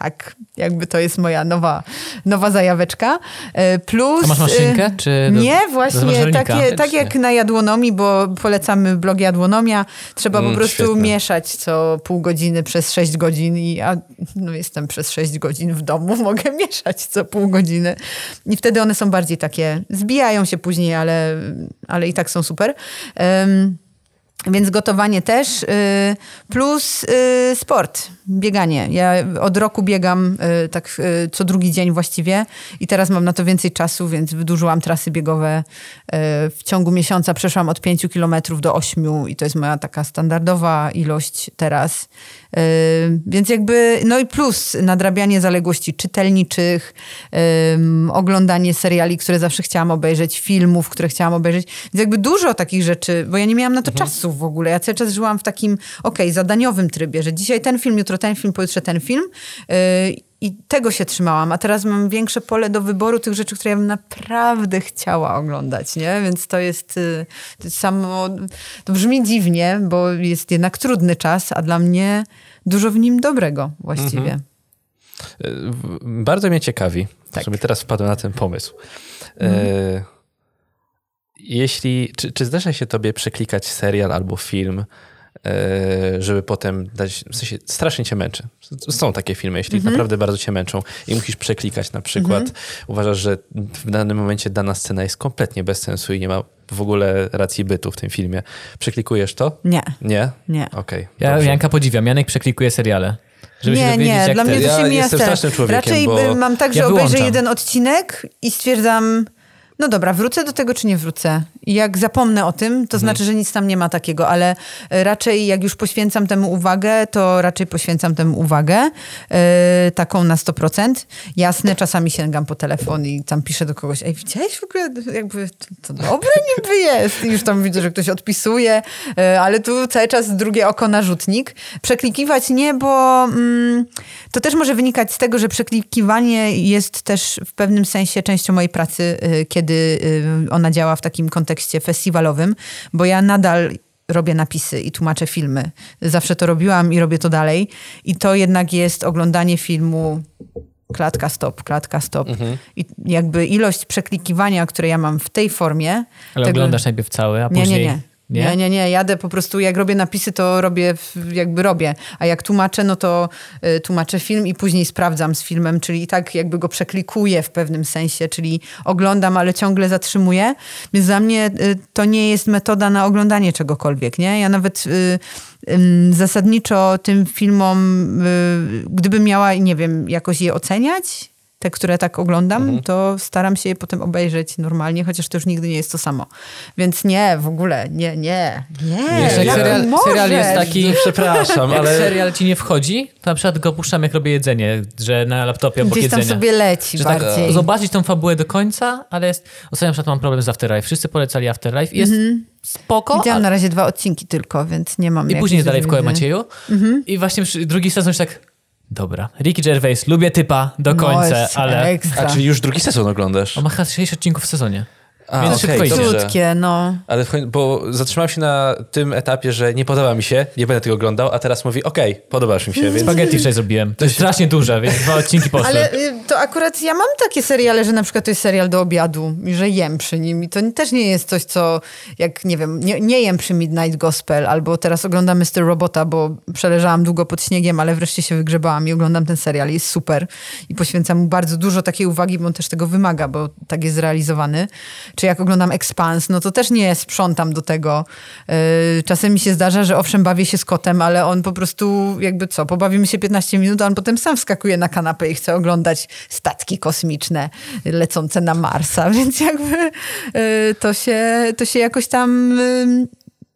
tak, jakby to jest moja nowa, nowa zajaweczka. E, plus... A masz maszynkę? E, czy do, nie, właśnie, takie, tak jak na jadłonomii, bo polecamy blog Jadłonomia. Trzeba mm, po prostu świetne. mieszać co pół godziny przez 6 godzin i ja no, jestem przez 6 godzin w domu, *laughs* mogę mieszać co pół godziny. I wtedy one są bardziej takie, zbijają się później, ale, ale i tak są super. Um, więc gotowanie też, y, plus y, sport, bieganie. Ja od roku biegam y, tak co drugi dzień właściwie i teraz mam na to więcej czasu, więc wydłużyłam trasy biegowe. W ciągu miesiąca przeszłam od 5 km do 8 i to jest moja taka standardowa ilość teraz. Więc jakby, no i plus nadrabianie zaległości czytelniczych, oglądanie seriali, które zawsze chciałam obejrzeć, filmów, które chciałam obejrzeć. Więc jakby dużo takich rzeczy, bo ja nie miałam na to mhm. czasu w ogóle. Ja cały czas żyłam w takim, okej, okay, zadaniowym trybie, że dzisiaj ten film, jutro ten film, pojutrze ten film. I tego się trzymałam, a teraz mam większe pole do wyboru tych rzeczy, które ja bym naprawdę chciała oglądać, nie? Więc to jest, y, to jest samo, to brzmi dziwnie, bo jest jednak trudny czas, a dla mnie dużo w nim dobrego właściwie. Mhm. Bardzo mnie ciekawi, tak. żeby teraz wpadłem na ten pomysł. Mhm. E, jeśli, czy, czy zdarza się tobie przeklikać serial albo film, E, żeby potem dać, w sensie strasznie cię męczy. Są takie filmy, jeśli mhm. naprawdę bardzo cię męczą i musisz przeklikać na przykład, mhm. uważasz, że w danym momencie dana scena jest kompletnie bez sensu i nie ma w ogóle racji bytu w tym filmie. Przeklikujesz to? Nie. Nie? Nie. Okej. Okay, ja Janka podziwiam. Janek przeklikuje seriale. Żeby nie, nie, dla mnie to się ja mija jestem strasznym człowiekiem, Raczej bo... mam tak, że ja obejrzę jeden odcinek i stwierdzam no dobra, wrócę do tego, czy nie wrócę. Jak zapomnę o tym, to mhm. znaczy, że nic tam nie ma takiego, ale e, raczej jak już poświęcam temu uwagę, to raczej poświęcam temu uwagę, yy, taką na 100%. Jasne, czasami sięgam po telefon i tam piszę do kogoś, ej, widziałeś w ogóle, jakby to, to dobre niby jest. I już tam widzę, że ktoś odpisuje, yy, ale tu cały czas drugie oko na rzutnik. Przeklikiwać nie, bo mm, to też może wynikać z tego, że przeklikiwanie jest też w pewnym sensie częścią mojej pracy, yy, kiedy kiedy y, ona działa w takim kontekście festiwalowym, bo ja nadal robię napisy i tłumaczę filmy. Zawsze to robiłam i robię to dalej. I to jednak jest oglądanie filmu klatka stop, klatka stop. I jakby ilość przeklikiwania, które ja mam w tej formie... Ale tego- oglądasz najpierw cały, a nie, później... nie, nie. Nie, nie, nie. Jadę po prostu, jak robię napisy, to robię, jakby robię. A jak tłumaczę, no to y, tłumaczę film i później sprawdzam z filmem, czyli i tak jakby go przeklikuję w pewnym sensie, czyli oglądam, ale ciągle zatrzymuję. Więc dla mnie y, to nie jest metoda na oglądanie czegokolwiek, nie? Ja nawet y, zasadniczo tym filmom, y, gdybym miała, nie wiem, jakoś je oceniać, te, które tak oglądam, to staram się je potem obejrzeć normalnie, chociaż to już nigdy nie jest to samo. Więc nie, w ogóle, nie, nie, nie. Jak jak serial, serial jest taki... Przepraszam, *laughs* ale serial ci nie wchodzi, to na przykład go puszczam jak robię jedzenie, że na laptopie obok Gdzieś tam jedzenia. sobie leci Że tak bardziej. zobaczyć tą fabułę do końca, ale jest... Ostatnio na przykład mam problem z Afterlife. Wszyscy polecali Afterlife i jest spoko, Widziałam ale... na razie dwa odcinki tylko, więc nie mam I później jest dalej w wiedzy. Macieju. I właśnie drugi sezon już tak... Dobra, Ricky Gervais, lubię typa do No, końca, jest ale... Ekstra. A czyli już drugi sezon oglądasz? On ma chyba 6 odcinków w sezonie. A, Więc szybko idzie. dobrze. Krótkie, no. Ale bo zatrzymałem się na tym etapie, że nie podoba mi się, nie będę tego oglądał, a teraz mówi, okej, podobasz mi się, więc... Spaghetti wczoraj zrobiłem. To jest strasznie duże, więc dwa odcinki poszły. Ale y, to akurat ja mam takie seriale, że na przykład to jest serial do obiadu i że jem przy nim. I to też nie jest coś, co jak, nie wiem, nie, nie jem przy Midnight Gospel albo teraz oglądam Mr. Robota, bo przeleżałam długo pod śniegiem, ale wreszcie się wygrzebałam i oglądam ten serial. Jest super i poświęcam mu bardzo dużo takiej uwagi, bo on też tego wymaga, bo tak jest zrealizowany. Czy jak oglądam Expanse, no to też nie sprzątam do tego. Yy, Czasem mi się zdarza, że owszem, bawię się z kotem, ale on po prostu jakby co, pobawimy się 15 minut, a on potem sam wskakuje na kanapę i chce oglądać statki kosmiczne lecące na Marsa, *laughs* więc jakby yy, to się, to się jakoś tam...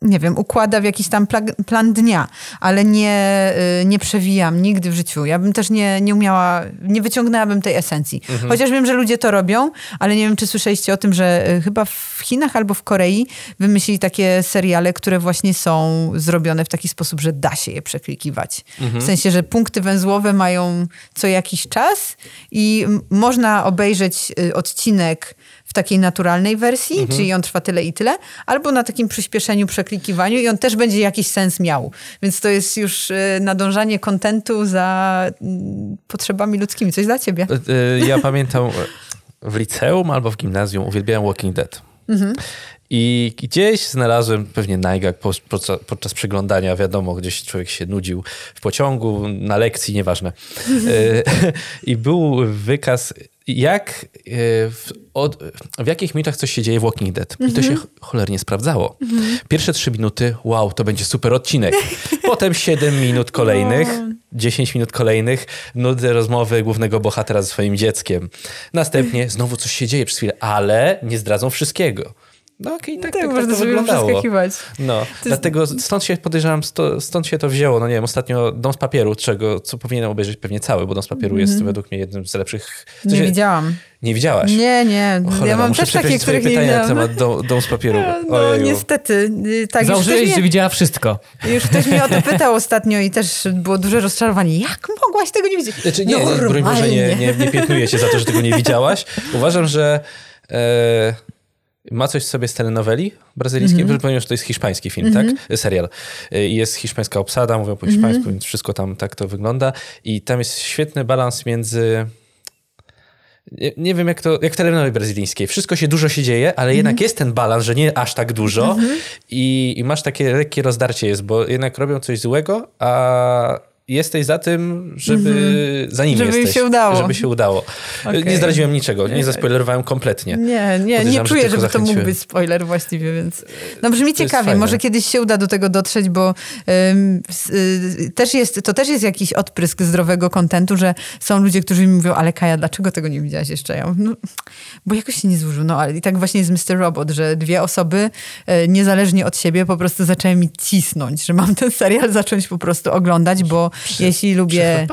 nie wiem, układa w jakiś tam pla- plan dnia, ale nie, y, nie przewijam nigdy w życiu. Ja bym też nie, nie umiała, nie wyciągnęłabym tej esencji. Chociaż wiem, że ludzie to robią, ale nie wiem, czy słyszeliście o tym, że y, chyba w Chinach albo w Korei wymyślili takie seriale, które właśnie są zrobione w taki sposób, że da się je przeklikiwać. W sensie, że punkty węzłowe mają co jakiś czas i można obejrzeć y, odcinek takiej naturalnej wersji, czyli on trwa tyle i tyle, albo na takim przyspieszeniu, przeklikiwaniu i on też będzie jakiś sens miał. Więc to jest już y, nadążanie kontentu za mm, potrzebami ludzkimi. Coś dla ciebie. Y, Ja *laughs* pamiętam w liceum albo w gimnazjum uwielbiałem Walking Dead. I gdzieś znalazłem pewnie najgak po- podczas, podczas przeglądania, wiadomo, gdzieś człowiek się nudził w pociągu, na lekcji, nieważne. *laughs* *laughs* I był wykaz, jak, y, w, od, w jakich minutach coś się dzieje w Walking Dead. I to się ch- cholernie sprawdzało. Pierwsze trzy minuty, wow, to będzie super odcinek. *laughs* Potem siedem minut kolejnych, 10 minut kolejnych, nudne rozmowy głównego bohatera ze swoim dzieckiem. Następnie *laughs* znowu coś się dzieje przez chwilę, ale nie zdradzą wszystkiego. No okej, tak, tak, tak, można to sobie wyglądało. przeskakiwać. No, dlatego stąd się podejrzewam, stąd się to wzięło. No nie wiem, ostatnio Dom z papieru, czego, co powinienem obejrzeć pewnie cały, bo Dom z papieru jest według mnie jednym z lepszych... w Nie sensie- widziałam. Nie widziałaś? Nie, nie. O cholera, ja mam też takie, których nie pytania na widziałam. temat dom, dom z papieru. *laughs* No Ojeju. niestety. y, Tak, Założyłeś, ktoś, że mnie, widziała wszystko. już ktoś mnie o to *laughs* pytał ostatnio i też było duże rozczarowanie. Jak mogłaś tego nie widzieć? Znaczy nie, broń Boże, nie, nie, nie piętnuję cię za to, że tego nie widziałaś. Uważam, że e, ma coś w sobie z telenoweli brazylijskiej, Mhm. mm ponieważ to jest hiszpański film, tak? Serial. E, i Jest hiszpańska obsada, mówią po hiszpańsku, Mhm. więc wszystko tam tak to wygląda. I tam jest świetny balans między... Nie, nie wiem, jak to, jak w telenoweli brazylijskiej. Wszystko się, dużo się dzieje, ale jednak Mhm. jest ten balans, że nie aż tak dużo i, i masz takie lekkie rozdarcie jest, bo jednak robią coś złego, a jesteś za tym, żeby za nim Mhm. Żeby jesteś. się udało. Żeby się udało. Okej. Nie zdradziłem niczego, nie zaspoilerowałem kompletnie. Nie, nie, nie Podejrzewam, że czuję, tylko żeby to mógł zachęciłem. być spoiler właściwie, więc... No brzmi ciekawie, fajne. może kiedyś się uda do tego dotrzeć, bo ym, y, też jest, to też jest jakiś odprysk zdrowego kontentu, że są ludzie, którzy mi mówią, ale Kaja, dlaczego tego nie widziałaś jeszcze? Ja mówię, no, bo jakoś się nie złożył. No ale i tak właśnie jest Mr. Robot, że dwie osoby y, niezależnie od siebie po prostu zaczęły mi cisnąć, że mam ten serial zacząć po prostu oglądać, bo jeśli lubię...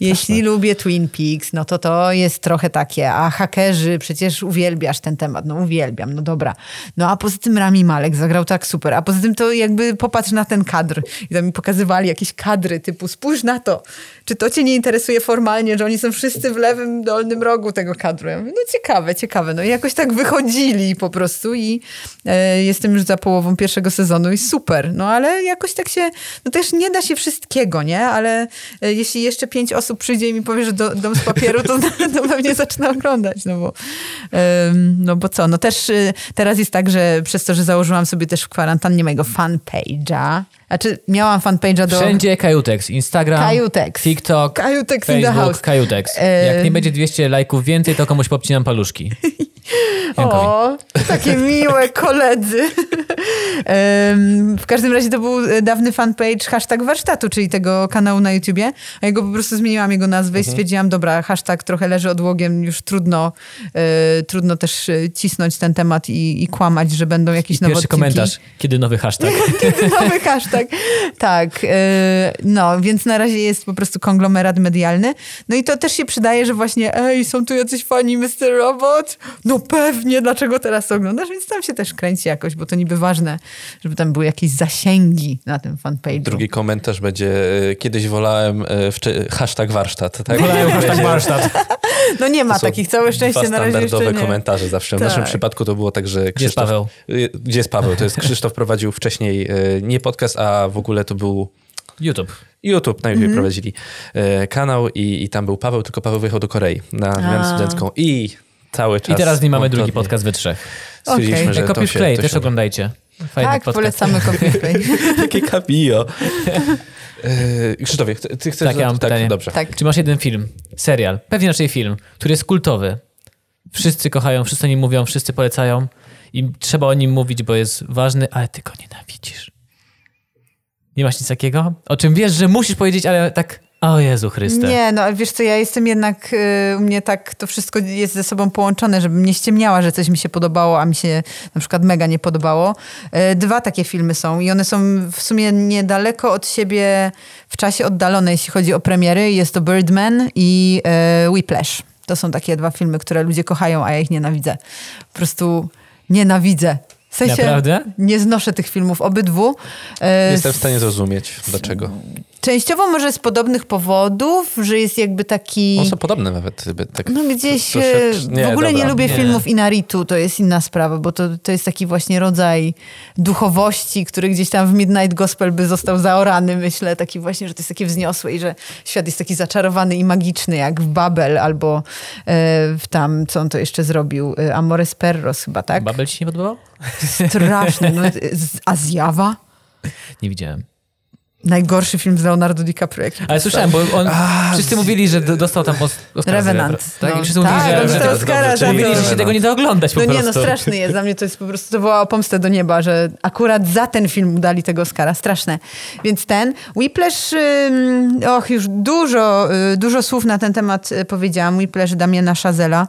Jeśli lubię Twin Peaks, no to to jest trochę takie, a hakerzy, przecież uwielbiasz ten temat, no uwielbiam, no dobra. No a poza tym Rami Malek zagrał tak super, a poza tym to jakby popatrz na ten kadr i tam mi pokazywali jakieś kadry typu spójrz na to, czy to cię nie interesuje formalnie, że oni są wszyscy w lewym dolnym rogu tego kadru. Ja mówię, no ciekawe, ciekawe. No i jakoś tak wychodzili po prostu i e, jestem już za połową pierwszego sezonu i super. No ale jakoś tak się, no też nie da się wszystkiego, nie? Ale ale e, jeśli jeszcze pięć osób przyjdzie i mi powie, że do, dom z papieru, to, *laughs* to pewnie zacznę oglądać, no bo, no bo co, no też y, teraz jest tak, że przez to, że założyłam sobie też w kwarantannie mojego fanpage'a, znaczy, miałam fanpage'a do... Wszędzie Kajutex. Instagram, Kajutex. TikTok, Kajutex Facebook, Kajutex. Jak nie będzie 200 lajków więcej, to komuś popcinam paluszki. *laughs* O, takie miłe koledzy. *laughs* w każdym razie to był dawny fanpage hashtag warsztatu, czyli tego kanału na YouTubie. A ja go po prostu zmieniłam jego nazwę mhm. i stwierdziłam, dobra, hashtag trochę leży odłogiem, już trudno, e, trudno też e, cisnąć ten temat i, i kłamać, że będą jakieś nowe Pierwszy komentarz, kiedy nowy hashtag. *laughs* kiedy nowy hashtag, tak. E, no, więc na razie jest po prostu konglomerat medialny. No i to też się przydaje, że właśnie, ej, są tu jacyś fani Mr. Robot? No pewnie, dlaczego teraz oglądasz? Więc tam się też kręci jakoś, bo to niby ważne, żeby tam były jakieś zasięgi na tym fanpage. Drugi komentarz będzie, e, kiedyś wolałem e, hashtag warsztat. Tak? Wolałem hashtag warsztat. *laughs* No nie ma takich, całe szczęście na razie standardowe komentarze zawsze. W tak. naszym przypadku to było tak, że Krzysztof... Gdzie jest Paweł? Gdzie jest Paweł? To jest Krzysztof prowadził wcześniej nie podcast, a w ogóle to był... YouTube. YouTube najpierw mm -hmm. prowadzili kanał i, i tam był Paweł, tylko Paweł wyjechał do Korei na wymianę studencką i cały czas. I teraz nie mamy drugi podcast we trzech. Stwierdziliśmy, okay. że Kopiusz się, Play, też oglądajcie. Fajny tak, podcast. polecamy Kopiusz Play. *laughs* Takie kapio. Yy, *laughs* Krzysztofie, ty chcesz... Tak, ja mam tak, pytanie. Dobrze. Tak. Czy masz jeden film, serial, pewnie raczej film, który jest kultowy, wszyscy kochają, wszyscy o nim mówią, wszyscy polecają i trzeba o nim mówić, bo jest ważny, ale ty go nienawidzisz. Nie masz nic takiego? O czym wiesz, że musisz powiedzieć, ale tak o Jezu Chryste. Nie, no wiesz co, ja jestem jednak, y, u mnie tak to wszystko jest ze sobą połączone, żebym nie ściemniała, że coś mi się podobało, a mi się na przykład mega nie podobało. Y, dwa takie filmy są i one są w sumie niedaleko od siebie w czasie oddalone, jeśli chodzi o premiery. Jest to Birdman i y, Whiplash. To są takie dwa filmy, które ludzie kochają, a ja ich nienawidzę. Po prostu nienawidzę. W sensie Naprawdę? nie znoszę tych filmów obydwu. Jestem w stanie zrozumieć, dlaczego. Częściowo może z podobnych powodów, że jest jakby taki... On są podobne nawet. Tak no gdzieś... E, nie, w ogóle dobra, nie lubię nie. filmów Inaritu, to jest inna sprawa, bo to, to jest taki właśnie rodzaj duchowości, który gdzieś tam w Midnight Gospel by został zaorany, myślę. Taki właśnie, że to jest takie wzniosłe i że świat jest taki zaczarowany i magiczny, jak w Babel albo e, w tam, co on to jeszcze zrobił, e, Amores Perros chyba, tak? Babel ci się nie podobał? Straszne. No, a zjawa? Nie widziałem. Najgorszy film z Leonardo DiCaprio. Ale słyszałem, bo on, A, wszyscy mówili, że dostał tam Oscara. Revenant. Tak? No, I wszyscy mówili, tak, że, że, Oscara, że, mówili, że się tego nie da oglądać po no prostu. nie, no straszny jest. Dla mnie to jest po prostu, to wołało pomstę do nieba, że akurat za ten film dali tego Oscara. Straszne. Więc ten. Whiplash, och, już dużo, y, dużo słów na ten temat y, powiedziałam. Whiplash Damiana Chazela.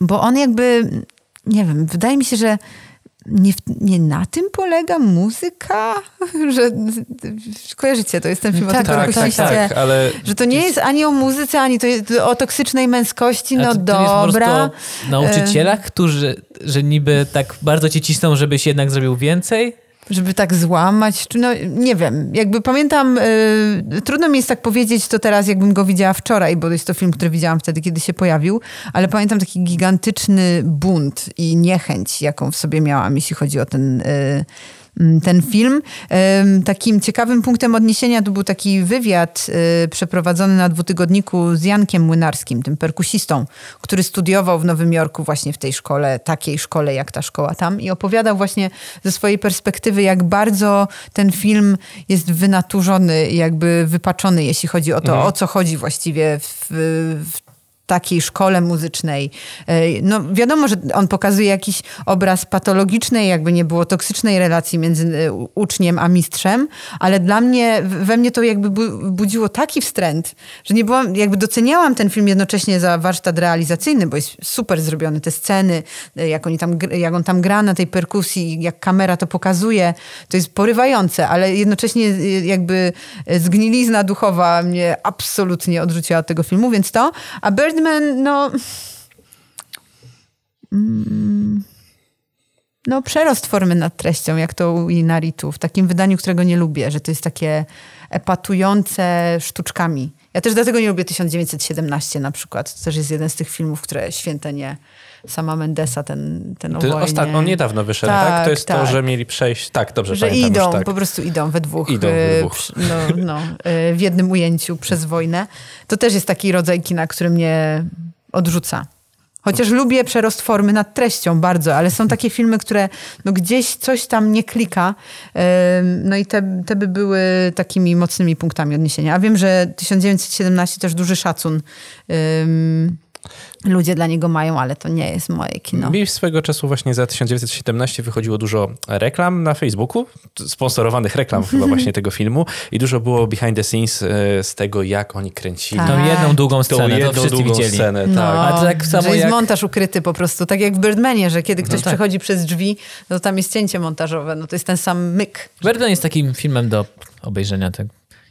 Bo on jakby, nie wiem, wydaje mi się, że nie, nie na tym polega muzyka? *laughs* Że, kojarzycie, to jest ten film tak, o tak, tak, tak, ale... Że to nie jest ani o muzyce, ani to jest o toksycznej męskości, no to, to dobra. Jest nauczycielach, którzy że niby tak bardzo cię cisną, żebyś jednak zrobił więcej? Żeby tak złamać, no nie wiem, jakby pamiętam, y, trudno mi jest tak powiedzieć to teraz, jakbym go widziała wczoraj, bo jest to film, który widziałam wtedy, kiedy się pojawił, ale pamiętam taki gigantyczny bunt i niechęć, jaką w sobie miałam, jeśli chodzi o ten... Y, ten film. Takim ciekawym punktem odniesienia to był taki wywiad y, przeprowadzony na dwutygodniku z Jankiem Młynarskim, tym perkusistą, który studiował w Nowym Jorku właśnie w tej szkole, takiej szkole jak ta szkoła tam i opowiadał właśnie ze swojej perspektywy, jak bardzo ten film jest wynaturzony, jakby wypaczony, jeśli chodzi o to, mhm. o co chodzi właściwie w, w takiej szkole muzycznej. E, no wiadomo, że on pokazuje jakiś obraz patologicznej, jakby nie było toksycznej relacji między e, uczniem a mistrzem, ale dla mnie, we mnie to jakby budziło taki wstręt, że nie byłam, jakby doceniałam ten film jednocześnie za warsztat realizacyjny, bo jest super zrobiony, te sceny, e, jak, oni tam, jak on tam gra na tej perkusji, jak kamera to pokazuje, to jest porywające, ale jednocześnie jakby zgnilizna duchowa mnie absolutnie odrzuciła od tego filmu, więc to, Birdman, no... Mm, no, przerost formy nad treścią, jak to u Inaritu, w takim wydaniu, którego nie lubię, że to jest takie epatujące sztuczkami Ja też dlatego nie lubię 1917 na przykład. To też jest jeden z tych filmów, które święte nie sama Mendesa, ten, ten o Ty wojnie. osta- on niedawno wyszedł, tak, Tak, To jest to, tak. że mieli przejść... Tak, dobrze Że pamiętam idą, już, tak. po prostu idą we dwóch, Idą we e, dwóch. No, no, e, w jednym ujęciu przez wojnę. To też jest taki rodzaj kina, który mnie odrzuca. Chociaż lubię przerost formy nad treścią bardzo, ale są takie filmy, które no gdzieś coś tam nie klika. Ym, No i te, te by były takimi mocnymi punktami odniesienia. A wiem, że 1917 też duży szacun ludzie dla niego mają, ale to nie jest moje kino. Mi swego czasu właśnie za 1917 wychodziło dużo reklam na Facebooku, sponsorowanych reklam chyba *laughs* właśnie tego filmu i dużo było behind the scenes e, z tego, jak oni kręcili Tak. Tą jedną długą tą scenę, to jedną wszyscy długą widzieli. scenę. No, Tak. A to tak samo że jest jak- montaż ukryty po prostu, tak jak w Birdmanie, że kiedy ktoś tak. przechodzi przez drzwi, no to tam jest cięcie montażowe, no to jest ten sam myk. Birdman jest takim filmem do obejrzenia. Tak.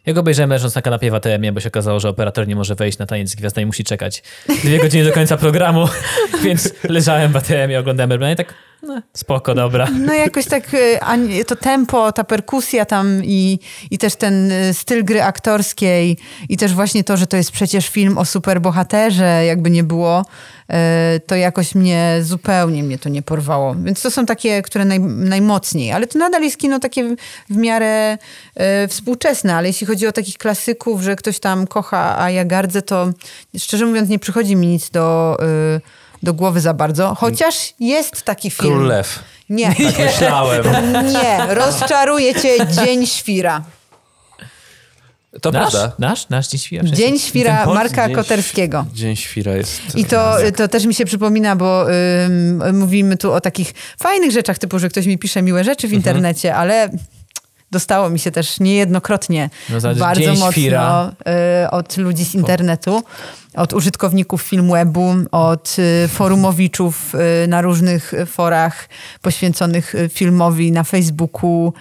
Ja go obejrzałem leżąc na kanapie w ATM-ie, bo się okazało, że operator nie może wejść na taniec z gwiazdami, musi czekać dwie godziny do końca programu, *laughs* więc leżałem w ATM-ie, oglądałem Birdman i tak, no, spoko, dobra. No jakoś tak y, to tempo, ta perkusja tam i, i też ten y, styl gry aktorskiej i też właśnie to, że to jest przecież film o superbohaterze, jakby nie było, y, to jakoś mnie zupełnie mnie to nie porwało. Więc to są takie, które naj, najmocniej, ale to nadal jest kino takie w, w miarę y, współczesne, ale jeśli chodzi o takich klasyków, że ktoś tam kocha, a ja gardzę, to szczerze mówiąc nie przychodzi mi nic do, y, do głowy za bardzo, chociaż jest taki film. Król Lew. Nie. Tak myślałem. *laughs* Nie, rozczaruje cię Dzień Świra. To Nasz? prawda. Nasz? Nasz Dzień Świra? Dzień Świra? Marka Dzień Koterskiego. Dzień Świra jest... I to, to też mi się przypomina, bo ym, mówimy tu o takich fajnych rzeczach, typu, że ktoś mi pisze miłe rzeczy w internecie, ale dostało mi się też niejednokrotnie No bardzo mocno Świra. y, od ludzi z internetu, od użytkowników Filmwebu, od y, forumowiczów y, na różnych forach poświęconych filmowi na Facebooku.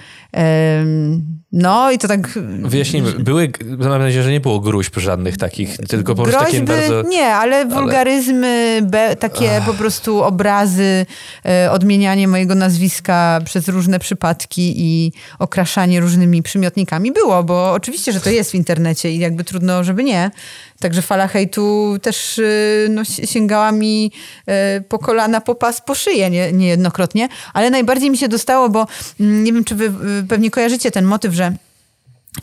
No i to tak Wyjaśnijmy, były, mam nadzieję, że nie było gruźb żadnych takich, tylko po prostu takie bardzo... nie, ale wulgaryzmy, be, takie po prostu obrazy, e, odmienianie mojego nazwiska przez różne przypadki i okraszanie różnymi przymiotnikami było, bo oczywiście, że to jest w internecie i jakby trudno, żeby nie. Także fala hejtu też e, no, si- sięgała mi e, po kolana, po pas, po szyję nie, niejednokrotnie, ale najbardziej mi się dostało, bo mm, nie wiem, czy wy y, pewnie kojarzycie ten motyw, że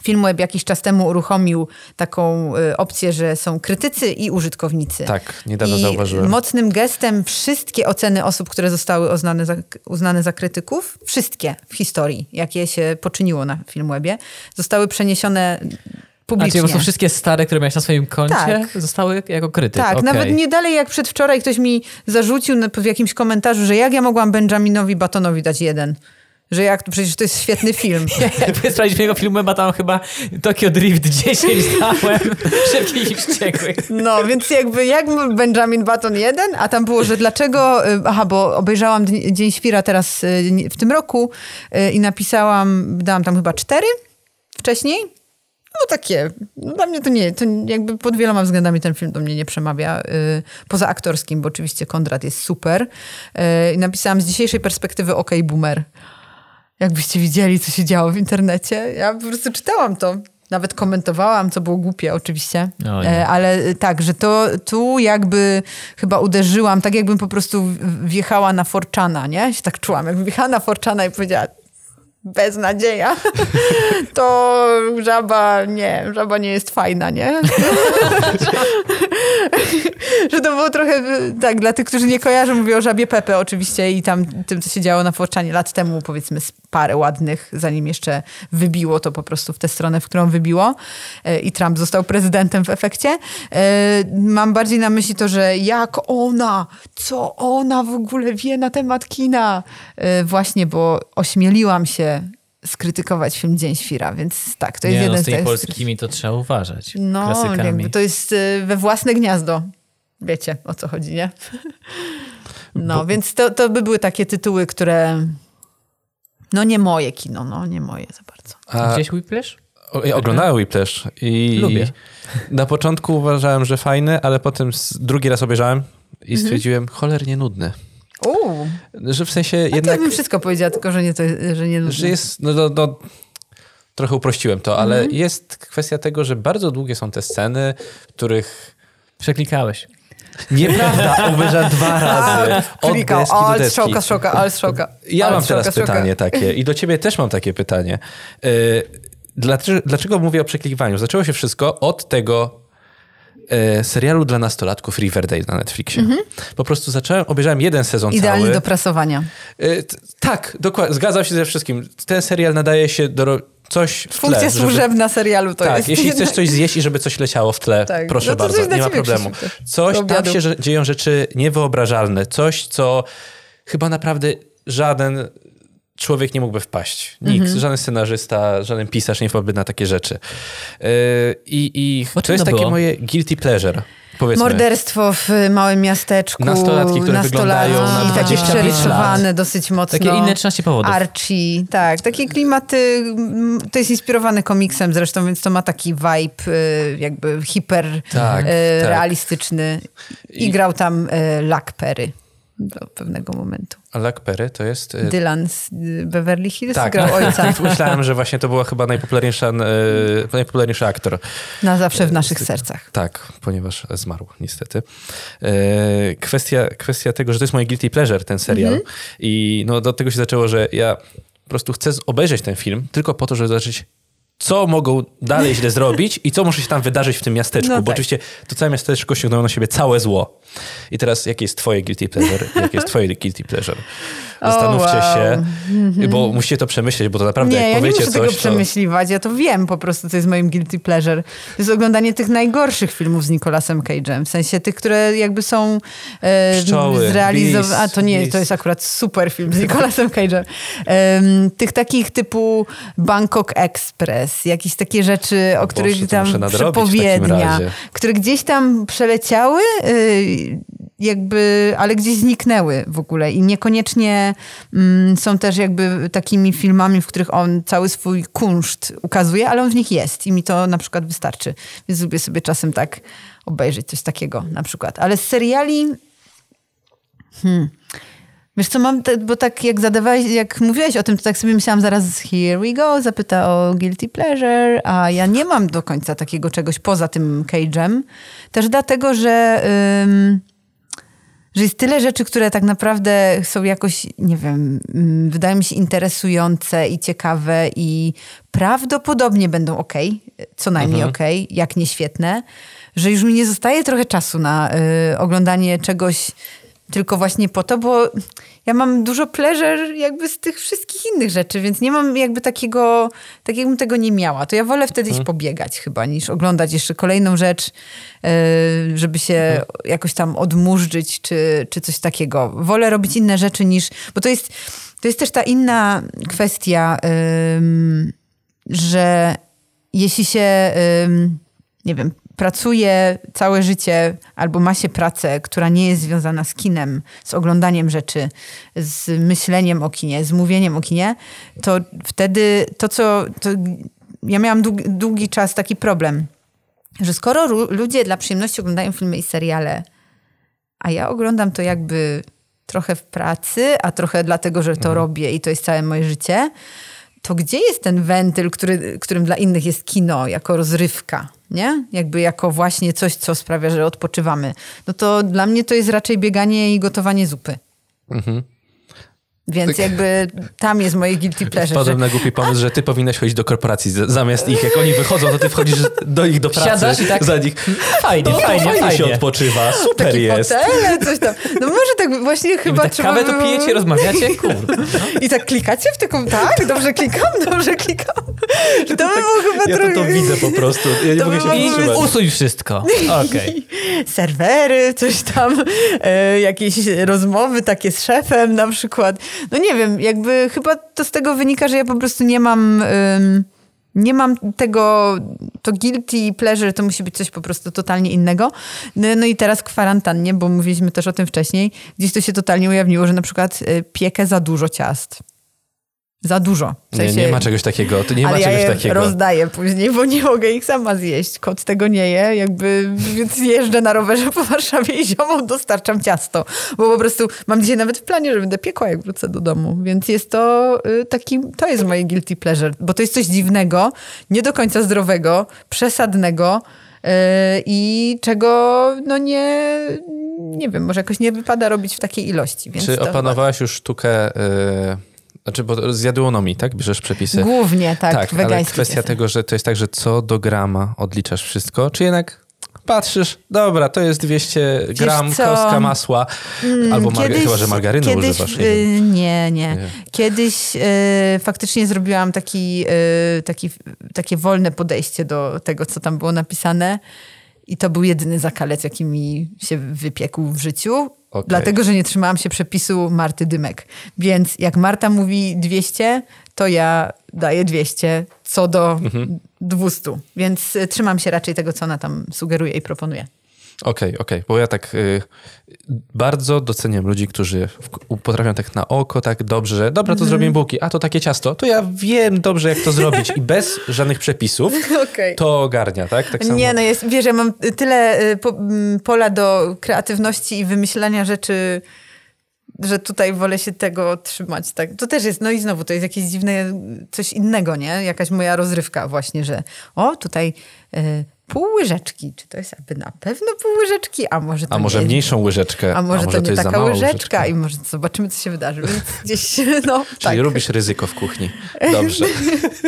Filmweb jakiś czas temu uruchomił taką y, opcję, że są krytycy i użytkownicy. Tak, niedawno I zauważyłem. mocnym gestem wszystkie oceny osób, które zostały uznane za, uznane za krytyków, wszystkie w historii, jakie się poczyniło na Filmwebie, zostały przeniesione A publicznie. po prostu wszystkie stare, które miałeś na swoim koncie, Tak. zostały jako krytyk. Tak, Okej. nawet nie dalej jak przedwczoraj ktoś mi zarzucił w jakimś komentarzu, że jak ja mogłam Benjaminowi Batonowi dać jeden. Że jak, przecież to jest świetny film. *laughs* Jakby sprawdzić mojego filmu, bo tam chyba Tokyo Drift 10 dałem, *laughs* szybkich i wściekłych. No, więc jakby jak Benjamin Button jeden, a tam było, że dlaczego, y, aha, bo obejrzałam Dzień Świra teraz y, w tym roku y, i napisałam, dałam tam chyba cztery wcześniej. No takie, dla mnie to nie, to jakby pod wieloma względami ten film do mnie nie przemawia. y, Poza aktorskim, bo oczywiście Kondrat jest super. Y, napisałam z dzisiejszej perspektywy OK Boomer. Jakbyście widzieli, co się działo w internecie. Ja po prostu czytałam to. Nawet komentowałam, co było głupie oczywiście. E, Ale tak, że to tu jakby chyba uderzyłam, tak jakbym po prostu wjechała na Forczana, nie? Się tak czułam, jakbym wjechała na Forczana i powiedziała beznadzieja, *laughs* to żaba nie, żaba nie jest fajna, nie? *laughs* *laughs* że to było trochę, tak, dla tych, którzy nie kojarzą, mówię o żabie Pepe oczywiście i tam tym, co się działo na Forczanie lat temu, powiedzmy z parę ładnych, zanim jeszcze wybiło to po prostu w tę stronę, w którą wybiło E, i Trump został prezydentem w efekcie. E, Mam bardziej na myśli to, że jak ona, co ona w ogóle wie na temat kina. E, Właśnie, bo ośmieliłam się skrytykować film Dzień Świra, więc tak, to jest Nie, no, jeden z z tymi tych... polskimi to trzeba uważać. No, Klasykami. jakby to jest y, we własne gniazdo. Wiecie, o co chodzi, nie? *laughs* No, więc to, to by były takie tytuły, które... No nie moje kino, no nie moje za bardzo. A, Gdzieś Whiplash? ja oglądałem Whiplash i Lubię. na początku uważałem, że fajny, ale potem drugi raz obejrzałem i Mhm. stwierdziłem, cholernie nudny. Uuu, Że w sensie jednak... ja bym wszystko powiedziała, tylko że nie, to, że nie nudne. że jest, no, no, no trochę uprościłem to, ale mhm. jest kwestia tego, że bardzo długie są te sceny, w których... Przeklikałeś. Nieprawda, obejrzałem dwa *laughs* razy. Od Klikał, deski do deski. Szoka, szoka, ale szoka. Ja mam teraz szoka, pytanie szoka. takie i do ciebie też mam takie pytanie. Yy, dlaczego, dlaczego mówię o przeklikiwaniu? Zaczęło się wszystko od tego e, serialu dla nastolatków Riverdale na Netflixie. -hmm. Po prostu zacząłem, obejrzałem jeden sezon Idealnie cały. do prasowania. E, tak, dokładnie, zgadzam się ze wszystkim. Ten serial nadaje się do coś w Funkcja tle. służebna żeby... serialu to tak, jest. jeśli chcesz coś zjeść i żeby coś leciało w tle, tak. proszę no bardzo, nie ma problemu. Coś, tam się dzieją rzeczy niewyobrażalne, coś, co chyba naprawdę żaden człowiek nie mógłby wpaść. Nikt, mm -hmm. żaden scenarzysta, żaden pisarz nie wpadłby na takie rzeczy. Yy, I, i to jest takie moje guilty pleasure. Powiedzmy. Morderstwo w małym miasteczku. Nastolatki, które wyglądają na 20 takie przerysowane dosyć mocno. Takie inne 13 powodów. Archie, tak. Takie klimaty, to jest inspirowane komiksem zresztą, więc to ma taki vibe y, jakby hiper tak, y, tak. realistyczny. I, grał tam y, Luck Perry do pewnego momentu. A Luck Perry to jest... Y, Dylan z y, Beverly Hills tak. grał ojca. *laughs* Myślałem, że właśnie to była chyba najpopularniejsza, y, najpopularniejszy aktor. Na zawsze w naszych sercach. Tak, ponieważ zmarł niestety. Kwestia, kwestia tego, że to jest moje guilty pleasure, ten serial. Mhm. I no, do tego się zaczęło, że ja po prostu chcę obejrzeć ten film tylko po to, żeby zobaczyć co mogą dalej źle zrobić i co może się tam wydarzyć w tym miasteczku, no bo tak. oczywiście to całe miasteczko ściągnęło na siebie całe zło. I teraz jakie jest twoje guilty pleasure? Jakie jest twoje guilty pleasure? Zastanówcie oh, wow. się, *laughs* mm-hmm. bo musicie to przemyśleć, bo to naprawdę nie, jak powiecie ja nie muszę coś, tego przemyśliwać, ja to wiem po prostu, co jest moim guilty pleasure. To jest oglądanie tych najgorszych filmów z Nicolasem Cage'em, w sensie tych, które jakby są e, zrealizowane. A to nie, beast. to jest akurat super film z Nicolasem Cage'em. E, tych takich typu Bangkok Express, jakieś takie rzeczy, o, o których Boże, tam przepowiednia, które gdzieś tam przeleciały, y, jakby, ale gdzieś zniknęły w ogóle i niekoniecznie mm, są też jakby takimi filmami, w których on cały swój kunszt ukazuje, ale on w nich jest i mi to na przykład wystarczy. Więc lubię sobie czasem tak obejrzeć coś takiego na przykład. Ale z seriali... Hmm. Wiesz co, mam, te, bo tak jak zadawałeś, jak mówiłeś o tym, to tak sobie myślałam zaraz, here we go, zapyta o guilty pleasure, a ja nie mam do końca takiego czegoś poza tym cage'em. Też dlatego, że... że jest tyle rzeczy, które tak naprawdę są jakoś, nie wiem, mm, wydają mi się interesujące i ciekawe i prawdopodobnie będą ok, co najmniej mhm. ok, jak nie świetne, że już mi nie zostaje trochę czasu na y, oglądanie czegoś tylko właśnie po to, bo ja mam dużo pleasure jakby z tych wszystkich innych rzeczy, więc nie mam jakby takiego, tak jakbym tego nie miała. To ja wolę wtedy iść mhm. pobiegać chyba, niż oglądać jeszcze kolejną rzecz, e, żeby się mhm. jakoś tam odmurzyć, czy, czy coś takiego. Wolę robić inne rzeczy niż, bo to jest, to jest też ta inna kwestia, że jeśli się, nie wiem, pracuje całe życie albo ma się pracę, która nie jest związana z kinem, z oglądaniem rzeczy, z myśleniem o kinie, z mówieniem o kinie, to wtedy to, co. To ja miałam długi, długi czas taki problem, że skoro ludzie dla przyjemności oglądają filmy i seriale, a ja oglądam to jakby trochę w pracy, a trochę dlatego, że to mhm. robię i to jest całe moje życie, to gdzie jest ten wentyl, który, którym dla innych jest kino jako rozrywka? nie? Jakby jako właśnie coś, co sprawia, że odpoczywamy. No to dla mnie to jest raczej bieganie i gotowanie zupy. Mhm. Więc tak. jakby tam jest moje guilty pleasure. Wpadłem że... na głupi pomysł, że ty powinnaś chodzić do korporacji zamiast ich. Jak oni wychodzą, to ty wchodzisz do nich do pracy. Siadasz i tak za nich. Fajnie, no, fajnie, fajnie, fajnie, się odpoczywa. Super Taki jest. Hotele, coś tam. No może tak właśnie chyba tak trzeba Kawę to pijecie, rozmawiacie? *laughs* Kurde. I tak klikacie w taką, tak? Dobrze klikam, dobrze klikam. To by tak, było chyba ja trochę... to, to widzę po prostu. Ja nie to mogę się I usuń wszystko. Okay. *laughs* Serwery, coś tam, e, jakieś rozmowy takie z szefem na przykład. No nie wiem, jak jakby chyba to z tego wynika, że ja po prostu nie mam... nie mam tego, to guilty pleasure, to musi być coś po prostu totalnie innego. No, no, i teraz kwarantannie, bo mówiliśmy też o tym wcześniej, gdzieś to się totalnie ujawniło, że na przykład y, piekę za dużo ciast. Za dużo. W sensie, nie, nie ma czegoś takiego. To nie ma ja czegoś je takiego. rozdaję później, bo nie mogę ich sama zjeść. Kot tego nie je, jakby więc jeżdżę na rowerze po Warszawie i ziomom dostarczam ciasto. Bo po prostu mam dzisiaj nawet w planie, że będę piekła, jak wrócę do domu. Więc jest to y, taki, to jest moje guilty pleasure, bo to jest coś dziwnego, nie do końca zdrowego, przesadnego y, i czego no nie, nie wiem, może jakoś nie wypada robić w takiej ilości. Czy opanowałaś chyba... już sztukę... Yy znaczy, bo z jadłonomii, tak? Bierzesz przepisy. Głównie, tak. Tak, ale kwestia tego, że to jest tak, że co do grama odliczasz wszystko, czy jednak patrzysz, dobra, to jest 200 gram kostka masła, mm, albo kiedyś, chyba, że margaryny kiedyś, używasz. Nie, nie, nie. Kiedyś y, faktycznie zrobiłam taki, y, taki, takie wolne podejście do tego, co tam było napisane i to był jedyny zakalec, jaki mi się wypiekł w życiu. Okay. Dlatego, że nie trzymałam się przepisu Marty Dymek. Więc jak Marta mówi 200, to ja daję 200 co do mhm. 200. Więc y, trzymam się raczej tego, co ona tam sugeruje i proponuje. Okej, okay, okej, okay. bo ja tak y, bardzo doceniam ludzi, którzy w, potrafią tak na oko, tak dobrze, że dobra, to mm. zrobimy bułki, a to takie ciasto, to ja wiem dobrze, jak to zrobić i bez *laughs* żadnych przepisów okay. to ogarnia, tak? tak samo. Nie, no jest, wiesz, ja mam tyle y, po, pola do kreatywności i wymyślania rzeczy że tutaj wolę się tego trzymać. Tak. To też jest, no i znowu, to jest jakieś dziwne, coś innego, nie? Jakaś moja rozrywka właśnie, że o, tutaj y, pół łyżeczki. Czy to jest aby na pewno pół łyżeczki? A może to A może nie, mniejszą łyżeczkę. A może, a może to nie to taka łyżeczka. łyżeczka. I może zobaczymy, co się wydarzy. Więc *laughs* gdzieś, no, Czyli tak. lubisz ryzyko w kuchni. Dobrze.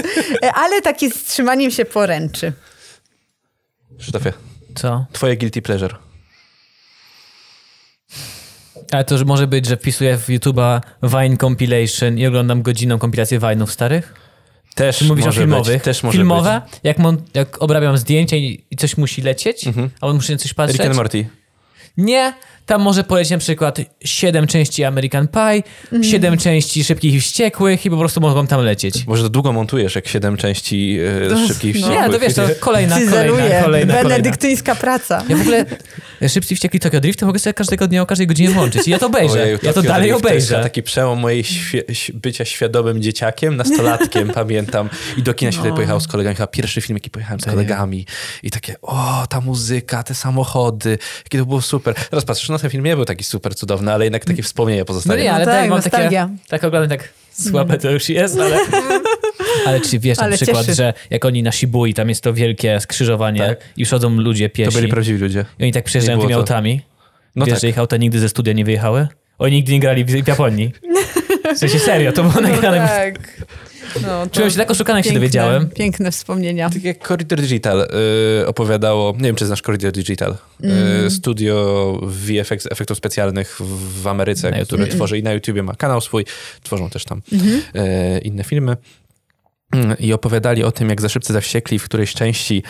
*laughs* Ale takie z trzymaniem się poręczy. Krzysztofie. Co? Twoje guilty pleasure. Ale to może być, że wpisuję w YouTube'a Vine Compilation i oglądam godzinną kompilację Vine'ów starych? Też mówisz o filmowych? Być, też może Filmowe, być. Jak, mon, jak obrabiam zdjęcie i, i coś musi lecieć, mhm. a on musi na coś patrzeć. Rick and Morty. Nie, tam może polecieć na przykład 7 części American Pie, mm. 7 części Szybkich i Wściekłych i po prostu mogą tam lecieć. Może to długo montujesz, jak 7 części e, Szybkich i no. Wściekłych. Nie, to wiesz, to *laughs* kolejna, kolejna, kolejna, Benedyktyńska praca. Ja w ogóle Szybcy i Wściekli Tokyo Drift to mogę sobie każdego dnia o każdej godzinie włączyć i ja to obejrzę. Ojej, ja to dalej Drift obejrzę. To taki przełom mojej świe bycia świadomym dzieciakiem, nastolatkiem, *laughs* pamiętam. I do kina się no. wtedy pojechał z kolegami. Chyba pierwszy film, jaki pojechałem z kolegami. I takie, o, ta muzyka, te samochody, jakie to było super. Teraz patrzysz, no ten film nie był taki super cudowny, ale jednak takie wspomnienia pozostają. No nie, ale no tak, mam takie, tak oglądam tak słabe to już jest, ale... *laughs* Ale czy wiesz ale na przykład, cieszy. że jak oni na Shibui, tam jest to wielkie skrzyżowanie tak. i przychodzą ludzie piesi. To byli prawdziwi ludzie. I oni tak przyjeżdżają tymi to. autami. No wiesz, tak. że ich auta nigdy ze studia nie wyjechały? Oni nigdy nie grali w Japonii. *laughs* W sensie serio, to było no nagrane. Tak. *laughs* No, Czułem się tak oszukany, jak się dowiedziałem. Piękne wspomnienia. Tak jak Corridor Digital y, opowiadało, nie wiem, czy znasz Corridor Digital, y, mm. studio VFX, efektów specjalnych w, w Ameryce, które tworzy i na YouTubie ma kanał swój, tworzą też tam mm -hmm. y, inne filmy. Mm, I opowiadali o tym, jak za szybcy zawściekli w którejś części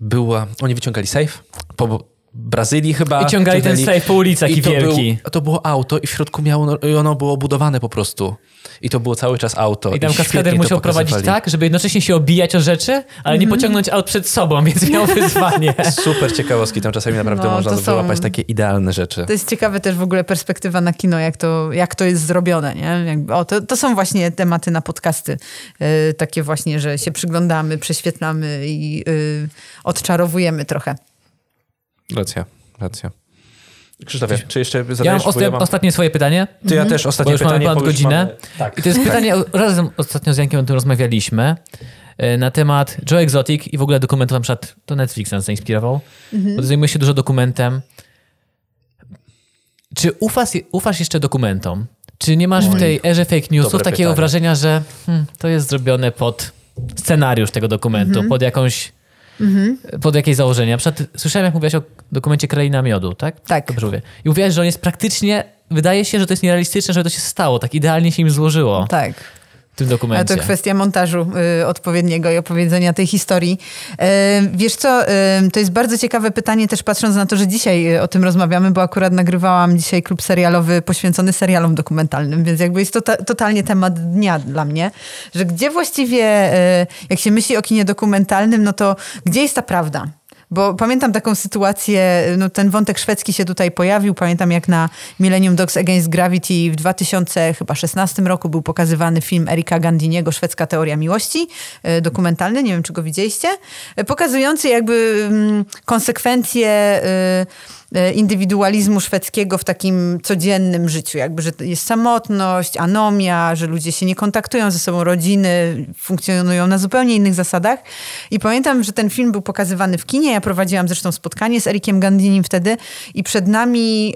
była... Oni wyciągali safe po Brazylii chyba. I ciągali ten safe po ulicach i, i wielki. Był, to było auto i w środku miało, i ono było budowane po prostu. I to było cały czas auto. I tam I kaskader musiał prowadzić tak, żeby jednocześnie się obijać o rzeczy, ale mm. nie mhm. pociągnąć aut przed sobą, *laughs* więc miał *laughs* wyzwanie. Super ciekawostki, tam czasami naprawdę no, można wyłapać takie idealne rzeczy. To jest ciekawe też w ogóle perspektywa na kino, jak to, jak to jest zrobione. Nie? Jakby, o, to, to są właśnie tematy na podcasty. Yy, takie właśnie, że się przyglądamy, prześwietlamy i yy, odczarowujemy trochę. Racja, racja. Krzysztofie, czy jeszcze zadajesz? Ja mam, osta ja mam... ostatnie swoje pytanie. To ja też ostatnie bo już pytanie. Mamy ponad godzinę. Mamy... Tak. I to jest pytanie, razem ostatnio z Jankiem o tym rozmawialiśmy, e, na temat Joe Exotic i w ogóle dokumentu, na przykład to Netflix nas zainspirował, mhm. bo zajmuje się dużo dokumentem. Czy ufasz, ufasz jeszcze dokumentom? Czy nie masz w tej erze fake newsów takiego pytanie. wrażenia, że hmm, to jest zrobione pod scenariusz tego dokumentu, mhm. pod jakąś Mhm. Pod jakieś założenia? Na przykład słyszałem, jak mówiłaś o dokumencie Kraina Miodu, tak? Tak. Dobrze mówię. I mówiłaś, że on jest praktycznie, wydaje się, że to jest nierealistyczne, żeby to się stało. Tak idealnie się im złożyło. Tak tym dokumencie. Ale to kwestia montażu y, odpowiedniego i opowiedzenia tej historii. Y, wiesz co, y, to jest bardzo ciekawe pytanie też patrząc na to, że dzisiaj y, o tym rozmawiamy, bo akurat nagrywałam dzisiaj klub serialowy poświęcony serialom dokumentalnym, więc jakby jest to ta, totalnie temat dnia dla mnie, że gdzie właściwie, y, jak się myśli o kinie dokumentalnym, no to gdzie jest ta prawda? Bo pamiętam taką sytuację, no ten wątek szwedzki się tutaj pojawił. Pamiętam jak na Millennium Dogs Against Gravity w 2016 roku był pokazywany film Erika Gandiniego Szwedzka teoria miłości, e, dokumentalny, nie wiem czy go widzieliście, e, pokazujący jakby mm, konsekwencje e, indywidualizmu szwedzkiego w takim codziennym życiu. Jakby, że jest samotność, anomia, że ludzie się nie kontaktują ze sobą, rodziny funkcjonują na zupełnie innych zasadach. I pamiętam, że ten film był pokazywany w kinie. Ja prowadziłam zresztą spotkanie z Erikiem Gandinim wtedy i przed nami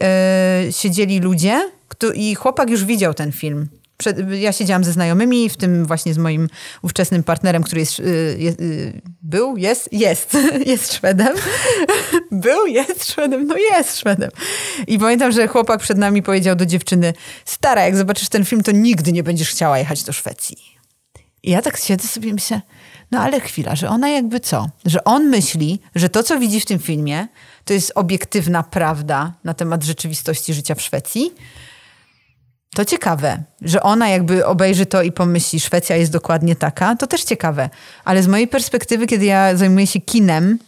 y, siedzieli ludzie i chłopak już widział ten film przed, ja siedziałam ze znajomymi, w tym właśnie z moim ówczesnym partnerem, który jest, y, jest y, był, jest, jest, *laughs* jest Szwedem. *laughs* był, jest Szwedem, no jest Szwedem. I pamiętam, że chłopak przed nami powiedział do dziewczyny, stara, jak zobaczysz ten film, to nigdy nie będziesz chciała jechać do Szwecji. I ja tak siedzę sobie i myślę, no ale chwila, że ona jakby co? Że on myśli, że to, co widzi w tym filmie, to jest obiektywna prawda na temat rzeczywistości życia w Szwecji, to ciekawe, że ona jakby obejrzy to i pomyśli, Szwecja jest dokładnie taka, to też ciekawe. Ale z mojej perspektywy, kiedy ja zajmuję się kinem,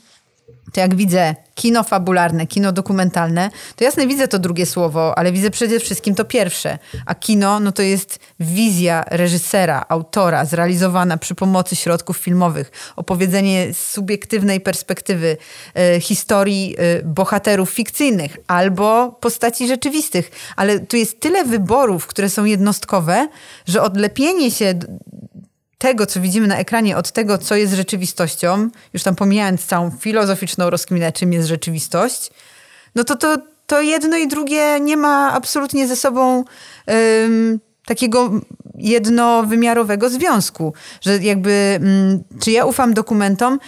to jak widzę kino fabularne, kino dokumentalne, to jasne widzę to drugie słowo, ale widzę przede wszystkim to pierwsze. A kino, no to jest wizja reżysera, autora, zrealizowana przy pomocy środków filmowych, opowiedzenie z subiektywnej perspektywy e, historii e, bohaterów fikcyjnych albo postaci rzeczywistych. Ale tu jest tyle wyborów, które są jednostkowe, że odlepienie się tego, co widzimy na ekranie, od tego, co jest rzeczywistością, już tam pomijając całą filozoficzną rozkminę, czym jest rzeczywistość, no to to, to jedno i drugie nie ma absolutnie ze sobą takiego jednowymiarowego związku. Że jakby, um, czy ja ufam dokumentom?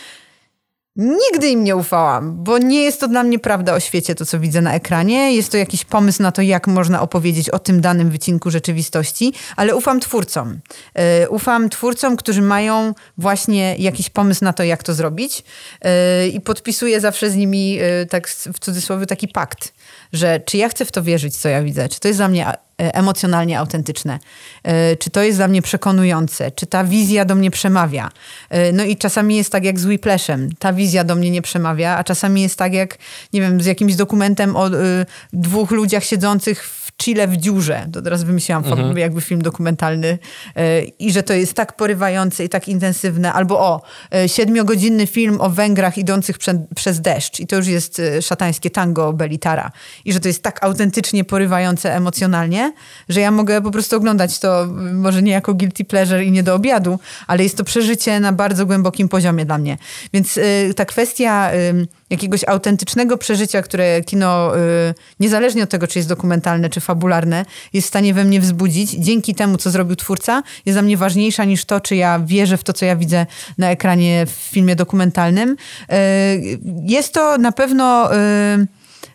Nigdy im nie ufałam, bo nie jest to dla mnie prawda o świecie, to co widzę na ekranie. Jest to jakiś pomysł na to, jak można opowiedzieć o tym danym wycinku rzeczywistości, ale ufam twórcom. Yy, ufam twórcom, którzy mają właśnie jakiś pomysł na to, jak to zrobić yy, i podpisuję zawsze z nimi, yy, tak w cudzysłowie, taki pakt, że czy ja chcę w to wierzyć, co ja widzę, czy to jest dla mnie E, emocjonalnie autentyczne. E, czy to jest dla mnie przekonujące? Czy ta wizja do mnie przemawia? E, no i czasami jest tak jak z Whiplashem. Ta wizja do mnie nie przemawia, a czasami jest tak jak, nie wiem, z jakimś dokumentem o dwóch ludziach siedzących w Chile w dziurze. To teraz wymyśliłam mhm. jakby film dokumentalny i że to jest tak porywające i tak intensywne. Albo o, siedmiogodzinny film o Węgrach idących prze, przez deszcz i to już jest szatańskie tango Belitara. I że to jest tak autentycznie porywające emocjonalnie, że ja mogę po prostu oglądać to, może nie jako guilty pleasure i nie do obiadu, ale jest to przeżycie na bardzo głębokim poziomie dla mnie. Więc ta kwestia jakiegoś autentycznego przeżycia, które kino, y, niezależnie od tego, czy jest dokumentalne, czy fabularne, jest w stanie we mnie wzbudzić, dzięki temu, co zrobił twórca, jest dla mnie ważniejsza niż to, czy ja wierzę w to, co ja widzę na ekranie w filmie dokumentalnym. Y, jest to na pewno y,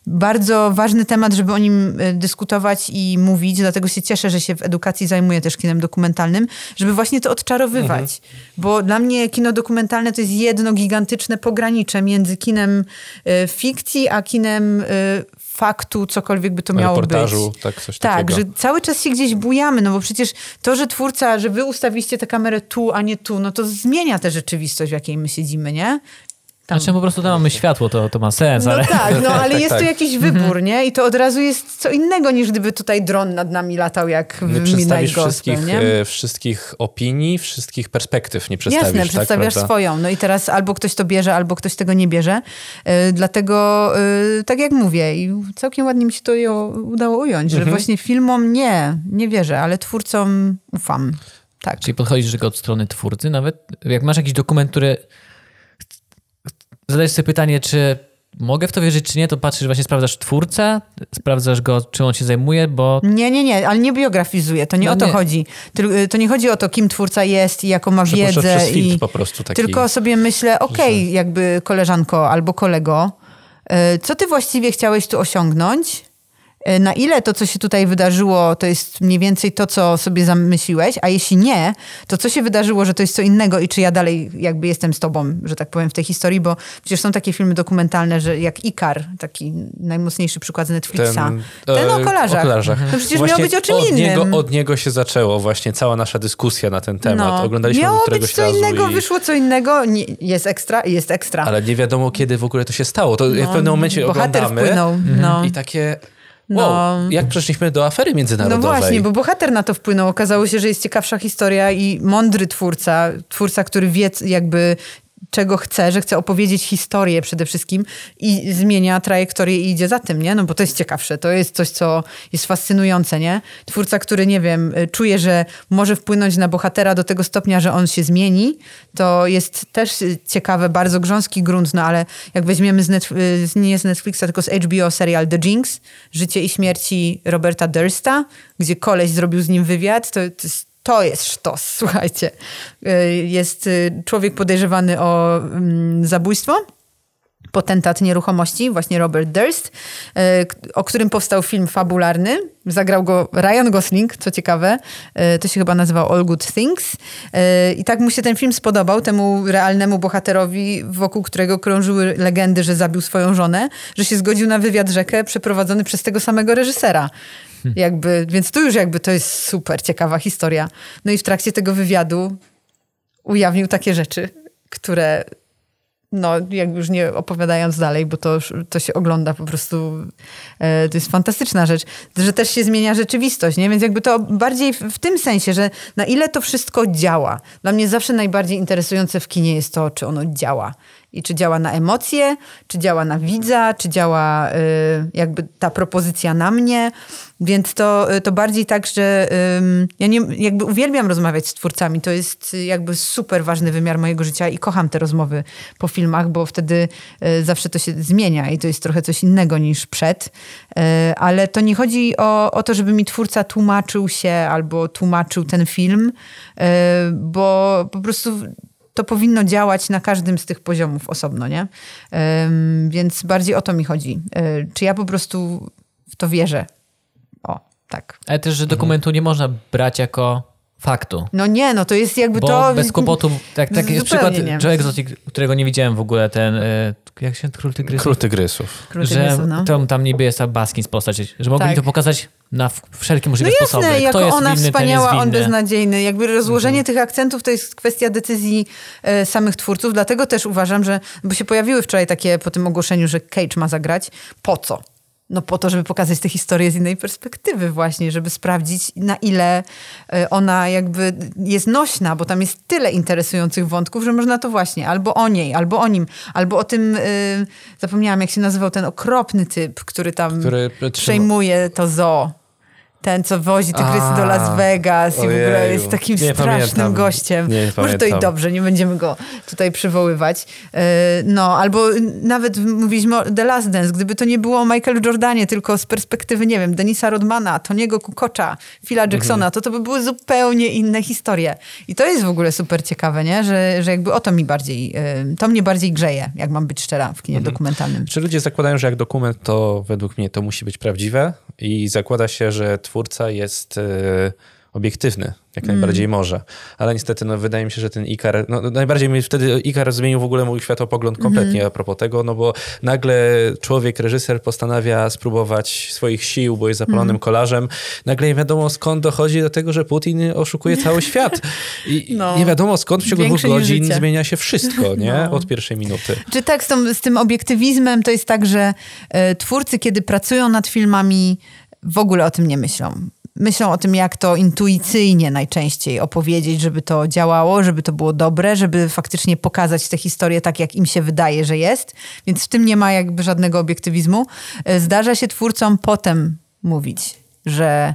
bardzo ważny temat, żeby o nim e, dyskutować i mówić, dlatego się cieszę, że się w edukacji zajmuję też kinem dokumentalnym, żeby właśnie to odczarowywać. Mhm. Bo dla mnie kino dokumentalne to jest jedno gigantyczne pogranicze między kinem y, fikcji, a kinem y, faktu, cokolwiek by to miało reportażu, być. tak, coś tak, takiego. że cały czas się gdzieś bujamy, no bo przecież to, że twórca, że wy ustawiliście tę kamerę tu, a nie tu, no to zmienia tę rzeczywistość, w jakiej my siedzimy, nie? Tam. Znaczy po prostu tam mamy światło, to, to ma sens, no ale... Tak, no *laughs* ale tak, jest tak. tu jakiś wybór, nie? I to od razu jest co innego, niż gdyby tutaj dron nad nami latał jak nie w przedstawisz Gospel, wszystkich, nie? e, wszystkich opinii, wszystkich perspektyw nie przedstawisz. Jasne, tak, przedstawiasz prawda? swoją. No i teraz albo ktoś to bierze, albo ktoś tego nie bierze. E, dlatego, e, tak jak mówię, i całkiem ładnie mi się to udało ująć, że Mhm. właśnie filmom nie, nie wierzę, ale twórcom ufam. Tak. Czyli podchodzisz tylko od strony twórcy, nawet jak masz jakiś dokument, który zadajesz sobie pytanie, czy mogę w to wierzyć, czy nie, to patrzysz, właśnie sprawdzasz twórcę, sprawdzasz go, czym on się zajmuje, bo... Nie, nie, nie, ale nie biografizuję, to nie No o to nie. chodzi. Ty- To nie chodzi o to, kim twórca jest i jaką ma wiedzę. I... po prostu taki... Tylko sobie myślę, okej, jakby koleżanko albo kolego, y, co ty właściwie chciałeś tu osiągnąć? E, na ile to, co się tutaj wydarzyło, to jest mniej więcej to, co sobie zamyśliłeś, a jeśli nie, to co się wydarzyło, że to jest co innego i czy ja dalej jakby jestem z tobą, że tak powiem, w tej historii, bo przecież są takie filmy dokumentalne, że jak Ikar, taki najmocniejszy przykład z Netflixa, ten, ten o kolarzach. O kolarzach. No przecież właśnie miało być o czym od innym. Niego, od niego się zaczęło właśnie cała nasza dyskusja na ten temat. No, Oglądaliśmy miało być co innego, i... wyszło co innego, nie, jest ekstra i jest ekstra. Ale nie wiadomo, kiedy w ogóle to się stało. To no, w pewnym momencie oglądamy wpłynął, no. i takie Wow, no. jak przeszliśmy do afery międzynarodowej. No właśnie, bo bohater na to wpłynął. Okazało się, że jest ciekawsza historia i mądry twórca, twórca, który wie jakby czego chce, że chce opowiedzieć historię przede wszystkim i zmienia trajektorię i idzie za tym, nie? No bo to jest ciekawsze, to jest coś, co jest fascynujące, nie? Twórca, który, nie wiem, y, czuje, że może wpłynąć na bohatera do tego stopnia, że on się zmieni, to jest też ciekawe, bardzo grząski grunt, no ale jak weźmiemy z Netflix, nie z Netflixa, tylko z HBO serial The Jinx, Życie i śmierci Roberta Dursta, gdzie koleś zrobił z nim wywiad, to, to jest to jest sztos, *laughs* słuchajcie. Y, jest y, człowiek podejrzewany o mm, zabójstwo potentat nieruchomości, właśnie Robert Durst, y, o którym powstał film fabularny. Zagrał go Ryan Gosling, co ciekawe. To się chyba nazywał All Good Things. I tak mu się ten film spodobał, temu realnemu bohaterowi, wokół którego krążyły legendy, że zabił swoją żonę, że się zgodził na wywiad rzekę przeprowadzony przez tego samego reżysera. Jakby, więc tu już jakby to jest super ciekawa historia. No i w trakcie tego wywiadu ujawnił takie rzeczy, które no, jak już nie opowiadając dalej, bo to, to się ogląda po prostu, e, to jest fantastyczna rzecz, że też się zmienia rzeczywistość, nie? Więc jakby to bardziej w, tym sensie, że na ile to wszystko działa. Dla mnie zawsze najbardziej interesujące w kinie jest to, czy ono działa. I czy działa na emocje, czy działa na widza, czy działa y, jakby ta propozycja na mnie. Więc to, y, to bardziej tak, że ja nie, jakby uwielbiam rozmawiać z twórcami. To jest jakby super ważny wymiar mojego życia i kocham te rozmowy po filmach, bo wtedy y, zawsze to się zmienia i to jest trochę coś innego niż przed. Ale to nie chodzi o, o to, żeby mi twórca tłumaczył się albo tłumaczył ten film, bo po prostu to powinno działać na każdym z tych poziomów osobno, nie? Więc bardziej o to mi chodzi. E, czy ja po prostu w to wierzę? O, tak. Ale też, że dokumentu nie można brać jako faktu. No nie, no to jest jakby Bo to... bez kłopotu, tak, tak jest przykład. Joe Exotic, którego nie widziałem w ogóle, ten, e, jak się Król Tygrysów? Król Tygrysów. Król tygrysów no. tam, tam niby jest Baskins postać, że mogli tak. to pokazać na wszelkie możliwe no jasne, sposoby. Kto jako ona winny, wspaniała, on beznadziejny. Jakby rozłożenie mhm. tych akcentów to jest kwestia decyzji e, samych twórców, dlatego też uważam, że, bo się pojawiły wczoraj takie po tym ogłoszeniu, że Cage ma zagrać. Po co? No po to, żeby pokazać tę historię z innej perspektywy właśnie, żeby sprawdzić na ile e, ona jakby jest nośna, bo tam jest tyle interesujących wątków, że można to właśnie albo o niej, albo o nim, albo o tym, yy, zapomniałam jak się nazywał ten okropny typ, który tam który przejmuje to zoo ten, co wozi tygrysy do Las Vegas i w ogóle jest takim nie strasznym pamiętam. gościem. Nie, Może to i dobrze, nie będziemy go tutaj przywoływać. E, no, albo nawet mówiliśmy o The Last Dance, gdyby to nie było o Michaelu Jordanie, tylko z perspektywy, nie wiem, Denisa Rodmana, Toniego Kukocza, Phila mhm. Jacksona, to to by były zupełnie inne historie. I to jest w ogóle super ciekawe, nie? Że, że jakby o to mi bardziej, e, to mnie bardziej grzeje, jak mam być szczera w kinie mhm. dokumentalnym. Czy ludzie zakładają, że jak dokument, to według mnie to musi być prawdziwe i zakłada się, że twórca jest e, obiektywny, jak mm. najbardziej może. Ale niestety, no, wydaje mi się, że ten Ikar, no, najbardziej mi wtedy Ikar zmienił w ogóle mój światopogląd kompletnie mm. a propos tego, no bo nagle człowiek, reżyser postanawia spróbować swoich sił, bo jest zapalonym mm. kolarzem. Nagle nie wiadomo skąd dochodzi do tego, że Putin oszukuje cały *laughs* świat. I no. nie wiadomo skąd w ciągu dwóch godzin życie. zmienia się wszystko, *laughs* nie? No. Od pierwszej minuty. Czy tak z, tą, z tym obiektywizmem to jest tak, że y, twórcy, kiedy pracują nad filmami, w ogóle o tym nie myślą. Myślą o tym, jak to intuicyjnie najczęściej opowiedzieć, żeby to działało, żeby to było dobre, żeby faktycznie pokazać tę historię tak, jak im się wydaje, że jest. Więc w tym nie ma jakby żadnego obiektywizmu. E, zdarza się twórcom potem mówić, że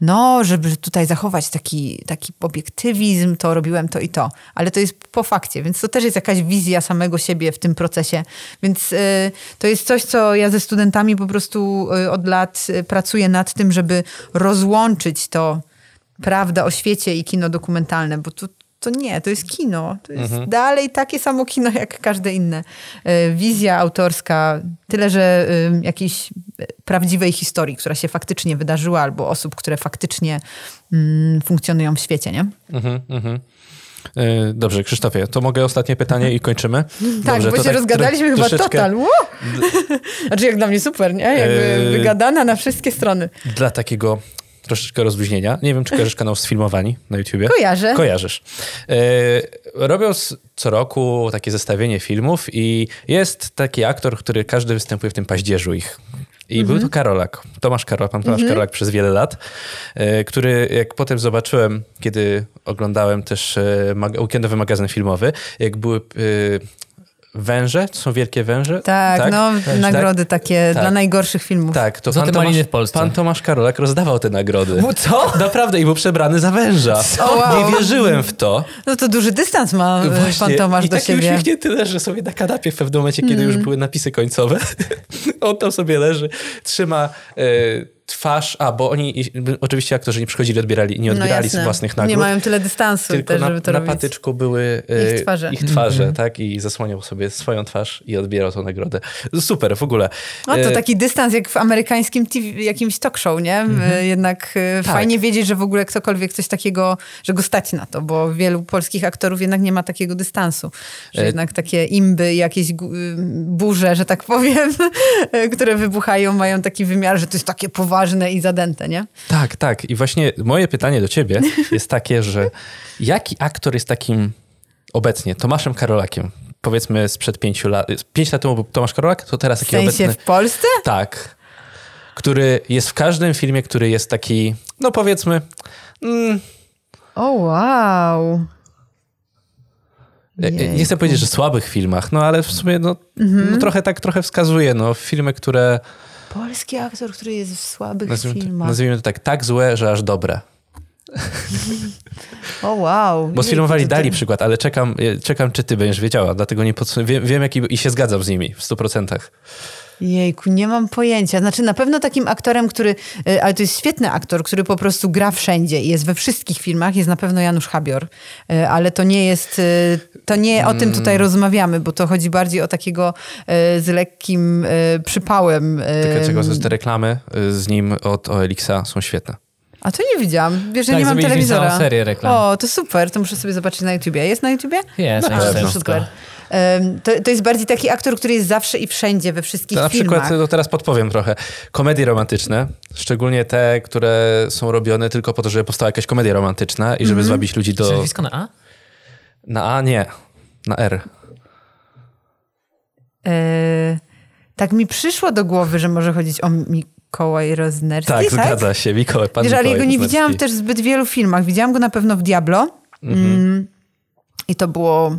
no, żeby tutaj zachować taki, taki obiektywizm, to robiłem to i to. Ale to jest po fakcie, więc to też jest jakaś wizja samego siebie w tym procesie. Więc y, to jest coś, co ja ze studentami po prostu y, od lat y, pracuję nad tym, żeby rozłączyć to prawda o świecie i kino dokumentalne, bo tu to nie, to jest kino. To jest mhm. dalej takie samo kino jak każde inne. E, wizja autorska, tyle że jakiejś prawdziwej historii, która się faktycznie wydarzyła, albo osób, które faktycznie mm, funkcjonują w świecie, nie? Mhm, mhm. E, dobrze, Krzysztofie, to mogę ostatnie pytanie i kończymy? *laughs* Tak, Dobrze, bo się tak rozgadaliśmy chyba troszeczkę... total. *laughs* Znaczy jak dla mnie super, nie? Jakby e, wygadana na wszystkie strony. Dla takiego troszeczkę rozluźnienia. Nie wiem, czy kojarzysz kanał Sfilmowani na YouTubie? Kojarzę. Kojarzysz. E, robią co roku takie zestawienie filmów i jest taki aktor, który każdy występuje w tym paździerzu ich. I był to mhm. Karolak, Tomasz Karolak, pan Tomasz mhm. Karolak przez wiele lat, e, który jak potem zobaczyłem, kiedy oglądałem też e, weekendowy magazyn filmowy, jak były Węże? To są wielkie węże? Tak, tak? no tak. nagrody takie tak. dla najgorszych filmów. Tak, to pan Tomasz, w Polsce. pan Tomasz Karolak rozdawał te nagrody. Co? Naprawdę i był przebrany za węża. Co? Wow. Nie wierzyłem w to. No to duży dystans ma e, Właśnie. pan Tomasz I do taki siebie. I tyle, że sobie na kanapie w pewnym momencie, kiedy mm. już były napisy końcowe, *laughs* on tam sobie leży, trzyma... Y twarz, a bo oni oczywiście aktorzy nie przychodzili, odbierali, nie no odbierali no własnych nagród. Nie mają tyle dystansu tylko też, na, żeby to na robić. patyczku były e, ich twarze, ich twarze mm -hmm. tak? I zasłaniał sobie swoją twarz i odbierał tą nagrodę. Super, w ogóle. No to e, taki dystans jak w amerykańskim TV, jakimś talk show, nie? Mm -hmm. Jednak tak. fajnie wiedzieć, że w ogóle ktokolwiek coś takiego, że go stać na to, bo wielu polskich aktorów jednak nie ma takiego dystansu. Że e... jednak takie imby, jakieś burze, że tak powiem, *laughs* które wybuchają, mają taki wymiar, że to jest takie poważne i zadęte nie? Tak, tak. I właśnie moje pytanie do ciebie *laughs* jest takie, że jaki aktor jest takim obecnie Tomaszem Karolakiem? Powiedzmy sprzed pięciu lat. Pięć lat temu był Tomasz Karolak, to teraz taki w sensie obecny... w Polsce? Tak. Który jest w każdym filmie, który jest taki, no powiedzmy... Mm, o, wow. Jejku. Nie chcę powiedzieć, że słabych filmach, no ale w sumie no, mhm. no trochę tak trochę wskazuje. No, filmy, które Polski aktor, który jest w słabych nazwijmy filmach. To, nazwijmy to tak, tak złe, że aż dobre. *laughs* O wow. Bo sfilmowali dali przykład, ale czekam, czekam, czy ty będziesz wiedziała, dlatego nie podsum- wiem, wiem jaki i się zgadzam z nimi w 100%. Jejku, nie mam pojęcia. Znaczy na pewno takim aktorem, który, e, ale to jest świetny aktor, który po prostu gra wszędzie i jest we wszystkich filmach, jest na pewno Janusz Habior. E, ale to nie jest, e, to nie o tym tutaj mm. rozmawiamy, bo to chodzi bardziej o takiego z lekkim przypałem. Tylko czego te reklamy z nim od OLX-a są świetne. A to nie widziałam. Wiesz, że tak, nie mam telewizora. serię reklam. O, to super. To muszę sobie zobaczyć na YouTubie. Jest na YouTubie? Jest, no, jest. super. To, to jest bardziej taki aktor, który jest zawsze i wszędzie, we wszystkich to na filmach. przykład, to teraz podpowiem trochę, komedie romantyczne, szczególnie te, które są robione tylko po to, żeby powstała jakaś komedia romantyczna i żeby mm -hmm. zwabić ludzi do... Czy na A? Na A nie, na R. E, tak mi przyszło do głowy, że może chodzić o Mikołaj Roznerski, tak? tak? zgadza się, Mikołaj, pan Wiesz, ale jego nie widziałam też w zbyt wielu filmach. Widziałam go na pewno w Diablo. Mm -hmm. mm, I to było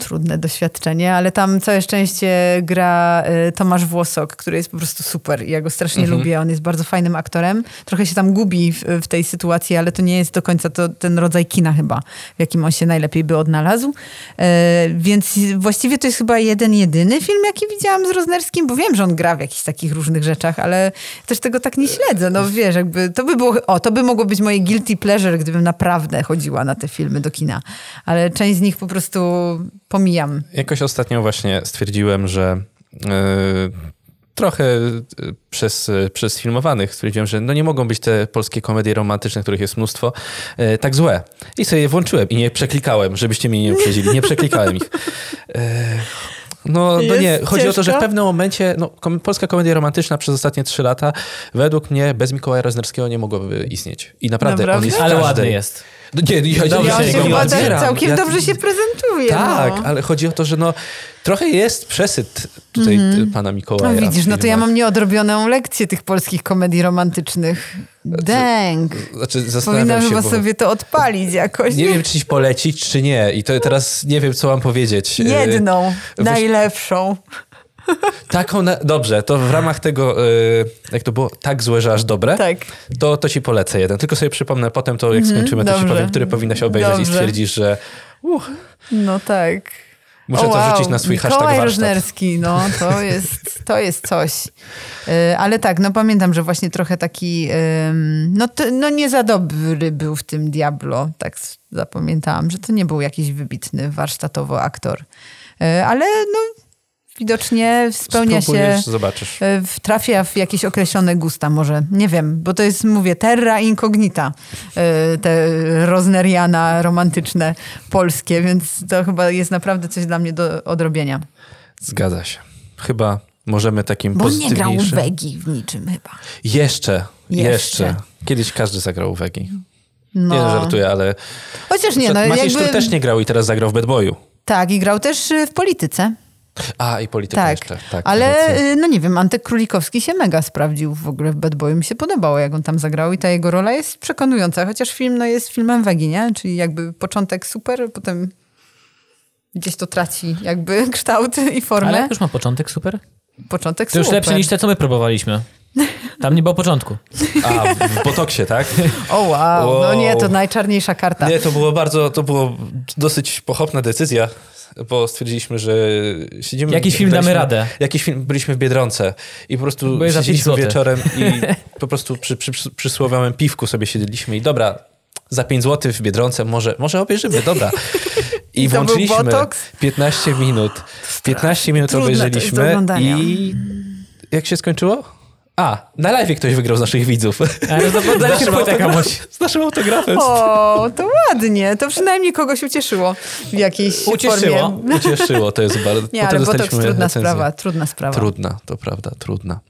trudne doświadczenie, ale tam całe szczęście gra y, Tomasz Włosok, który jest po prostu super. Ja go strasznie mhm. lubię. On jest bardzo fajnym aktorem. Trochę się tam gubi w, w, tej sytuacji, ale to nie jest do końca to, ten rodzaj kina chyba, w jakim on się najlepiej by odnalazł. E, więc właściwie to jest chyba jeden, jedyny film, jaki widziałam z Roznerskim, bo wiem, że on gra w jakichś takich różnych rzeczach, ale też tego tak nie śledzę. No wiesz, jakby to by było, o, to by mogło być moje guilty pleasure, gdybym naprawdę chodziła na te filmy do kina. Ale część z nich po prostu pomijam. Jakoś ostatnio właśnie stwierdziłem, że yy, trochę e, przez, przez filmowanych stwierdziłem, że no nie mogą być te polskie komedie romantyczne, których jest mnóstwo, yy, tak złe. I sobie je włączyłem i nie przeklikałem, żebyście mnie nie uprzedzili. Nie przeklikałem ich. Yy, no, no nie, chodzi ciężko? o to, że w pewnym momencie no, kom polska komedia romantyczna przez ostatnie trzy lata według mnie bez Mikołaja Roznerskiego nie mogłaby istnieć. I naprawdę, naprawdę? on jest Ale ładny jest. No nie, ja, dobrze ja się chyba całkiem ja, dobrze się prezentuje. Tak, no. ale chodzi o to, że no, trochę jest przesyt tutaj mm. pana Mikołaja. No widzisz, no to ja mam nieodrobioną lekcję tych polskich komedii romantycznych. Dęk. Znaczy, Powinnam chyba bo... sobie to odpalić jakoś. Nie wiem, czy ci polecić, czy nie. I to teraz nie wiem, co mam powiedzieć. Jedną, Weź... najlepszą. Taką, na... dobrze, to w ramach tego, y, jak to było, tak złe, że aż dobre, tak. to, to ci polecę jeden. Tylko sobie przypomnę potem, to jak mhm, skończymy, to ci powiem, który powinnaś obejrzeć dobrze. i stwierdzisz, że uh. No tak. Muszę O, to wow. wrzucić na swój hashtag Mikołaj warsztat. Różnerski, no to jest, to jest coś. Y, Ale tak, no pamiętam, że właśnie trochę taki, ym, no, to, no nie za dobry był w tym Diablo, tak zapamiętałam, że to nie był jakiś wybitny warsztatowo aktor. Y, Ale no widocznie spełnia się, Spróbujesz, zobaczysz. y, w- trafia w jakieś określone gusta może, nie wiem, bo to jest, mówię, terra incognita, y, te Rosneriana romantyczne polskie, więc to chyba jest naprawdę coś dla mnie do odrobienia. Zgadza się. Chyba możemy takim Bo nie grał. Wegi w niczym chyba. Jeszcze, Jeszcze. jeszcze. Kiedyś każdy zagrał Wegi. No. Nie żartuję, ale Chociaż nie, no Maciej jakby... Też nie grał i teraz zagrał w Bad Boyu. Tak, i grał też y, w polityce. A, i polityka Tak, jeszcze. Tak, ale racja. y, no nie wiem, Antek Królikowski się mega sprawdził w ogóle w Bad Boyu. Mi się podobało, jak on tam zagrał i ta jego rola jest przekonująca, chociaż film no, jest filmem Wegi, nie? Czyli jakby początek super, potem gdzieś to traci jakby *laughs* kształt i formę. Ale jak już ma początek super? Początek To już super. lepsze niż te, co my próbowaliśmy. Tam nie było początku. A, w Botoksie, tak? O wow, no Wow. nie, to najczarniejsza karta. Nie, to było bardzo, to było dosyć pochopna decyzja, bo stwierdziliśmy, że siedzimy... Jakiś film damy radę. Jakiś film, byliśmy w Biedronce i po prostu Byłeś siedzieliśmy wieczorem i *laughs* po prostu przy, przy, przy przysłowiowym piwku sobie siedzieliśmy i dobra, za 5 zł w Biedronce może, może obejrzymy, dobra. *laughs* I, I włączyliśmy botoks? 15 minut. 15 minut Trudne obejrzeliśmy i jak się skończyło? A, na live ktoś wygrał z naszych widzów. Ale to *laughs* Z naszym, autografem, *laughs* z naszym autografem. O, to ładnie. To przynajmniej kogoś ucieszyło w jakiejś Ucieszyło. formie. *laughs* Ucieszyło, to jest bardzo... Nie, potem ale botoks trudna recenzję. sprawa, trudna sprawa. Trudna, to prawda, trudna.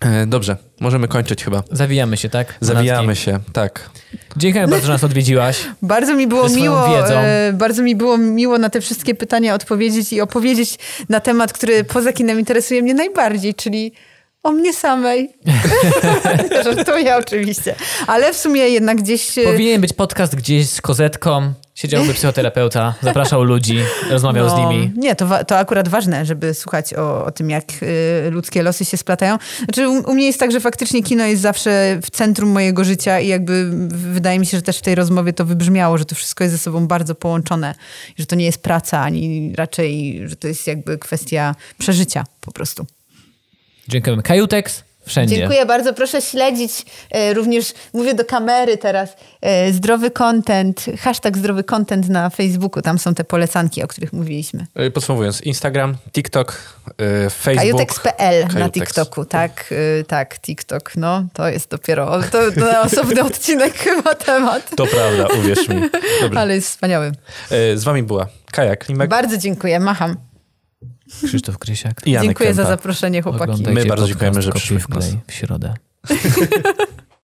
E, Dobrze, możemy kończyć chyba. Zawijamy się, tak? Zawijamy się, tak. Dziękuję bardzo, że nas odwiedziłaś. Bardzo mi było miło, wiedzą. e, bardzo mi było miło na te wszystkie pytania odpowiedzieć i opowiedzieć na temat, który poza kinem interesuje mnie najbardziej, czyli o mnie samej. *laughs* Żartuję oczywiście. Ale w sumie jednak gdzieś... e, Powinien być podcast gdzieś z kozetką. Siedziałby psychoterapeuta, zapraszał ludzi, rozmawiał z no, nimi. Nie, to, wa- to akurat ważne, żeby słuchać o, o tym, jak y, ludzkie losy się splatają. Znaczy, u, u mnie jest tak, że faktycznie kino jest zawsze w centrum mojego życia i jakby wydaje mi się, że też w tej rozmowie to wybrzmiało, że to wszystko jest ze sobą bardzo połączone. Że to nie jest praca, ani raczej, że to jest jakby kwestia przeżycia po prostu. Dziękujemy. Kajutex wszędzie. Dziękuję bardzo. Proszę śledzić e, również, mówię do kamery teraz, e, zdrowy content, hashtag zdrowy content na Facebooku. Tam są te polecanki, o których mówiliśmy. E, Podsumowując, Instagram, TikTok, Facebook. Kajutex.pl na. TikToku, tak, y, tak, TikTok, no to jest dopiero, to, to na osobny *laughs* odcinek chyba temat, To prawda, uwierz mi. Dobrze. ale jest wspaniały. Z wami była Kaja Klimek Bardzo dziękuję, macham. Krzysztof Krysiak. Janek dziękuję za Kępa. zaproszenie chłopaki. Oglądajcie My bardzo dziękujemy, że przyszłeś w w środę. *laughs*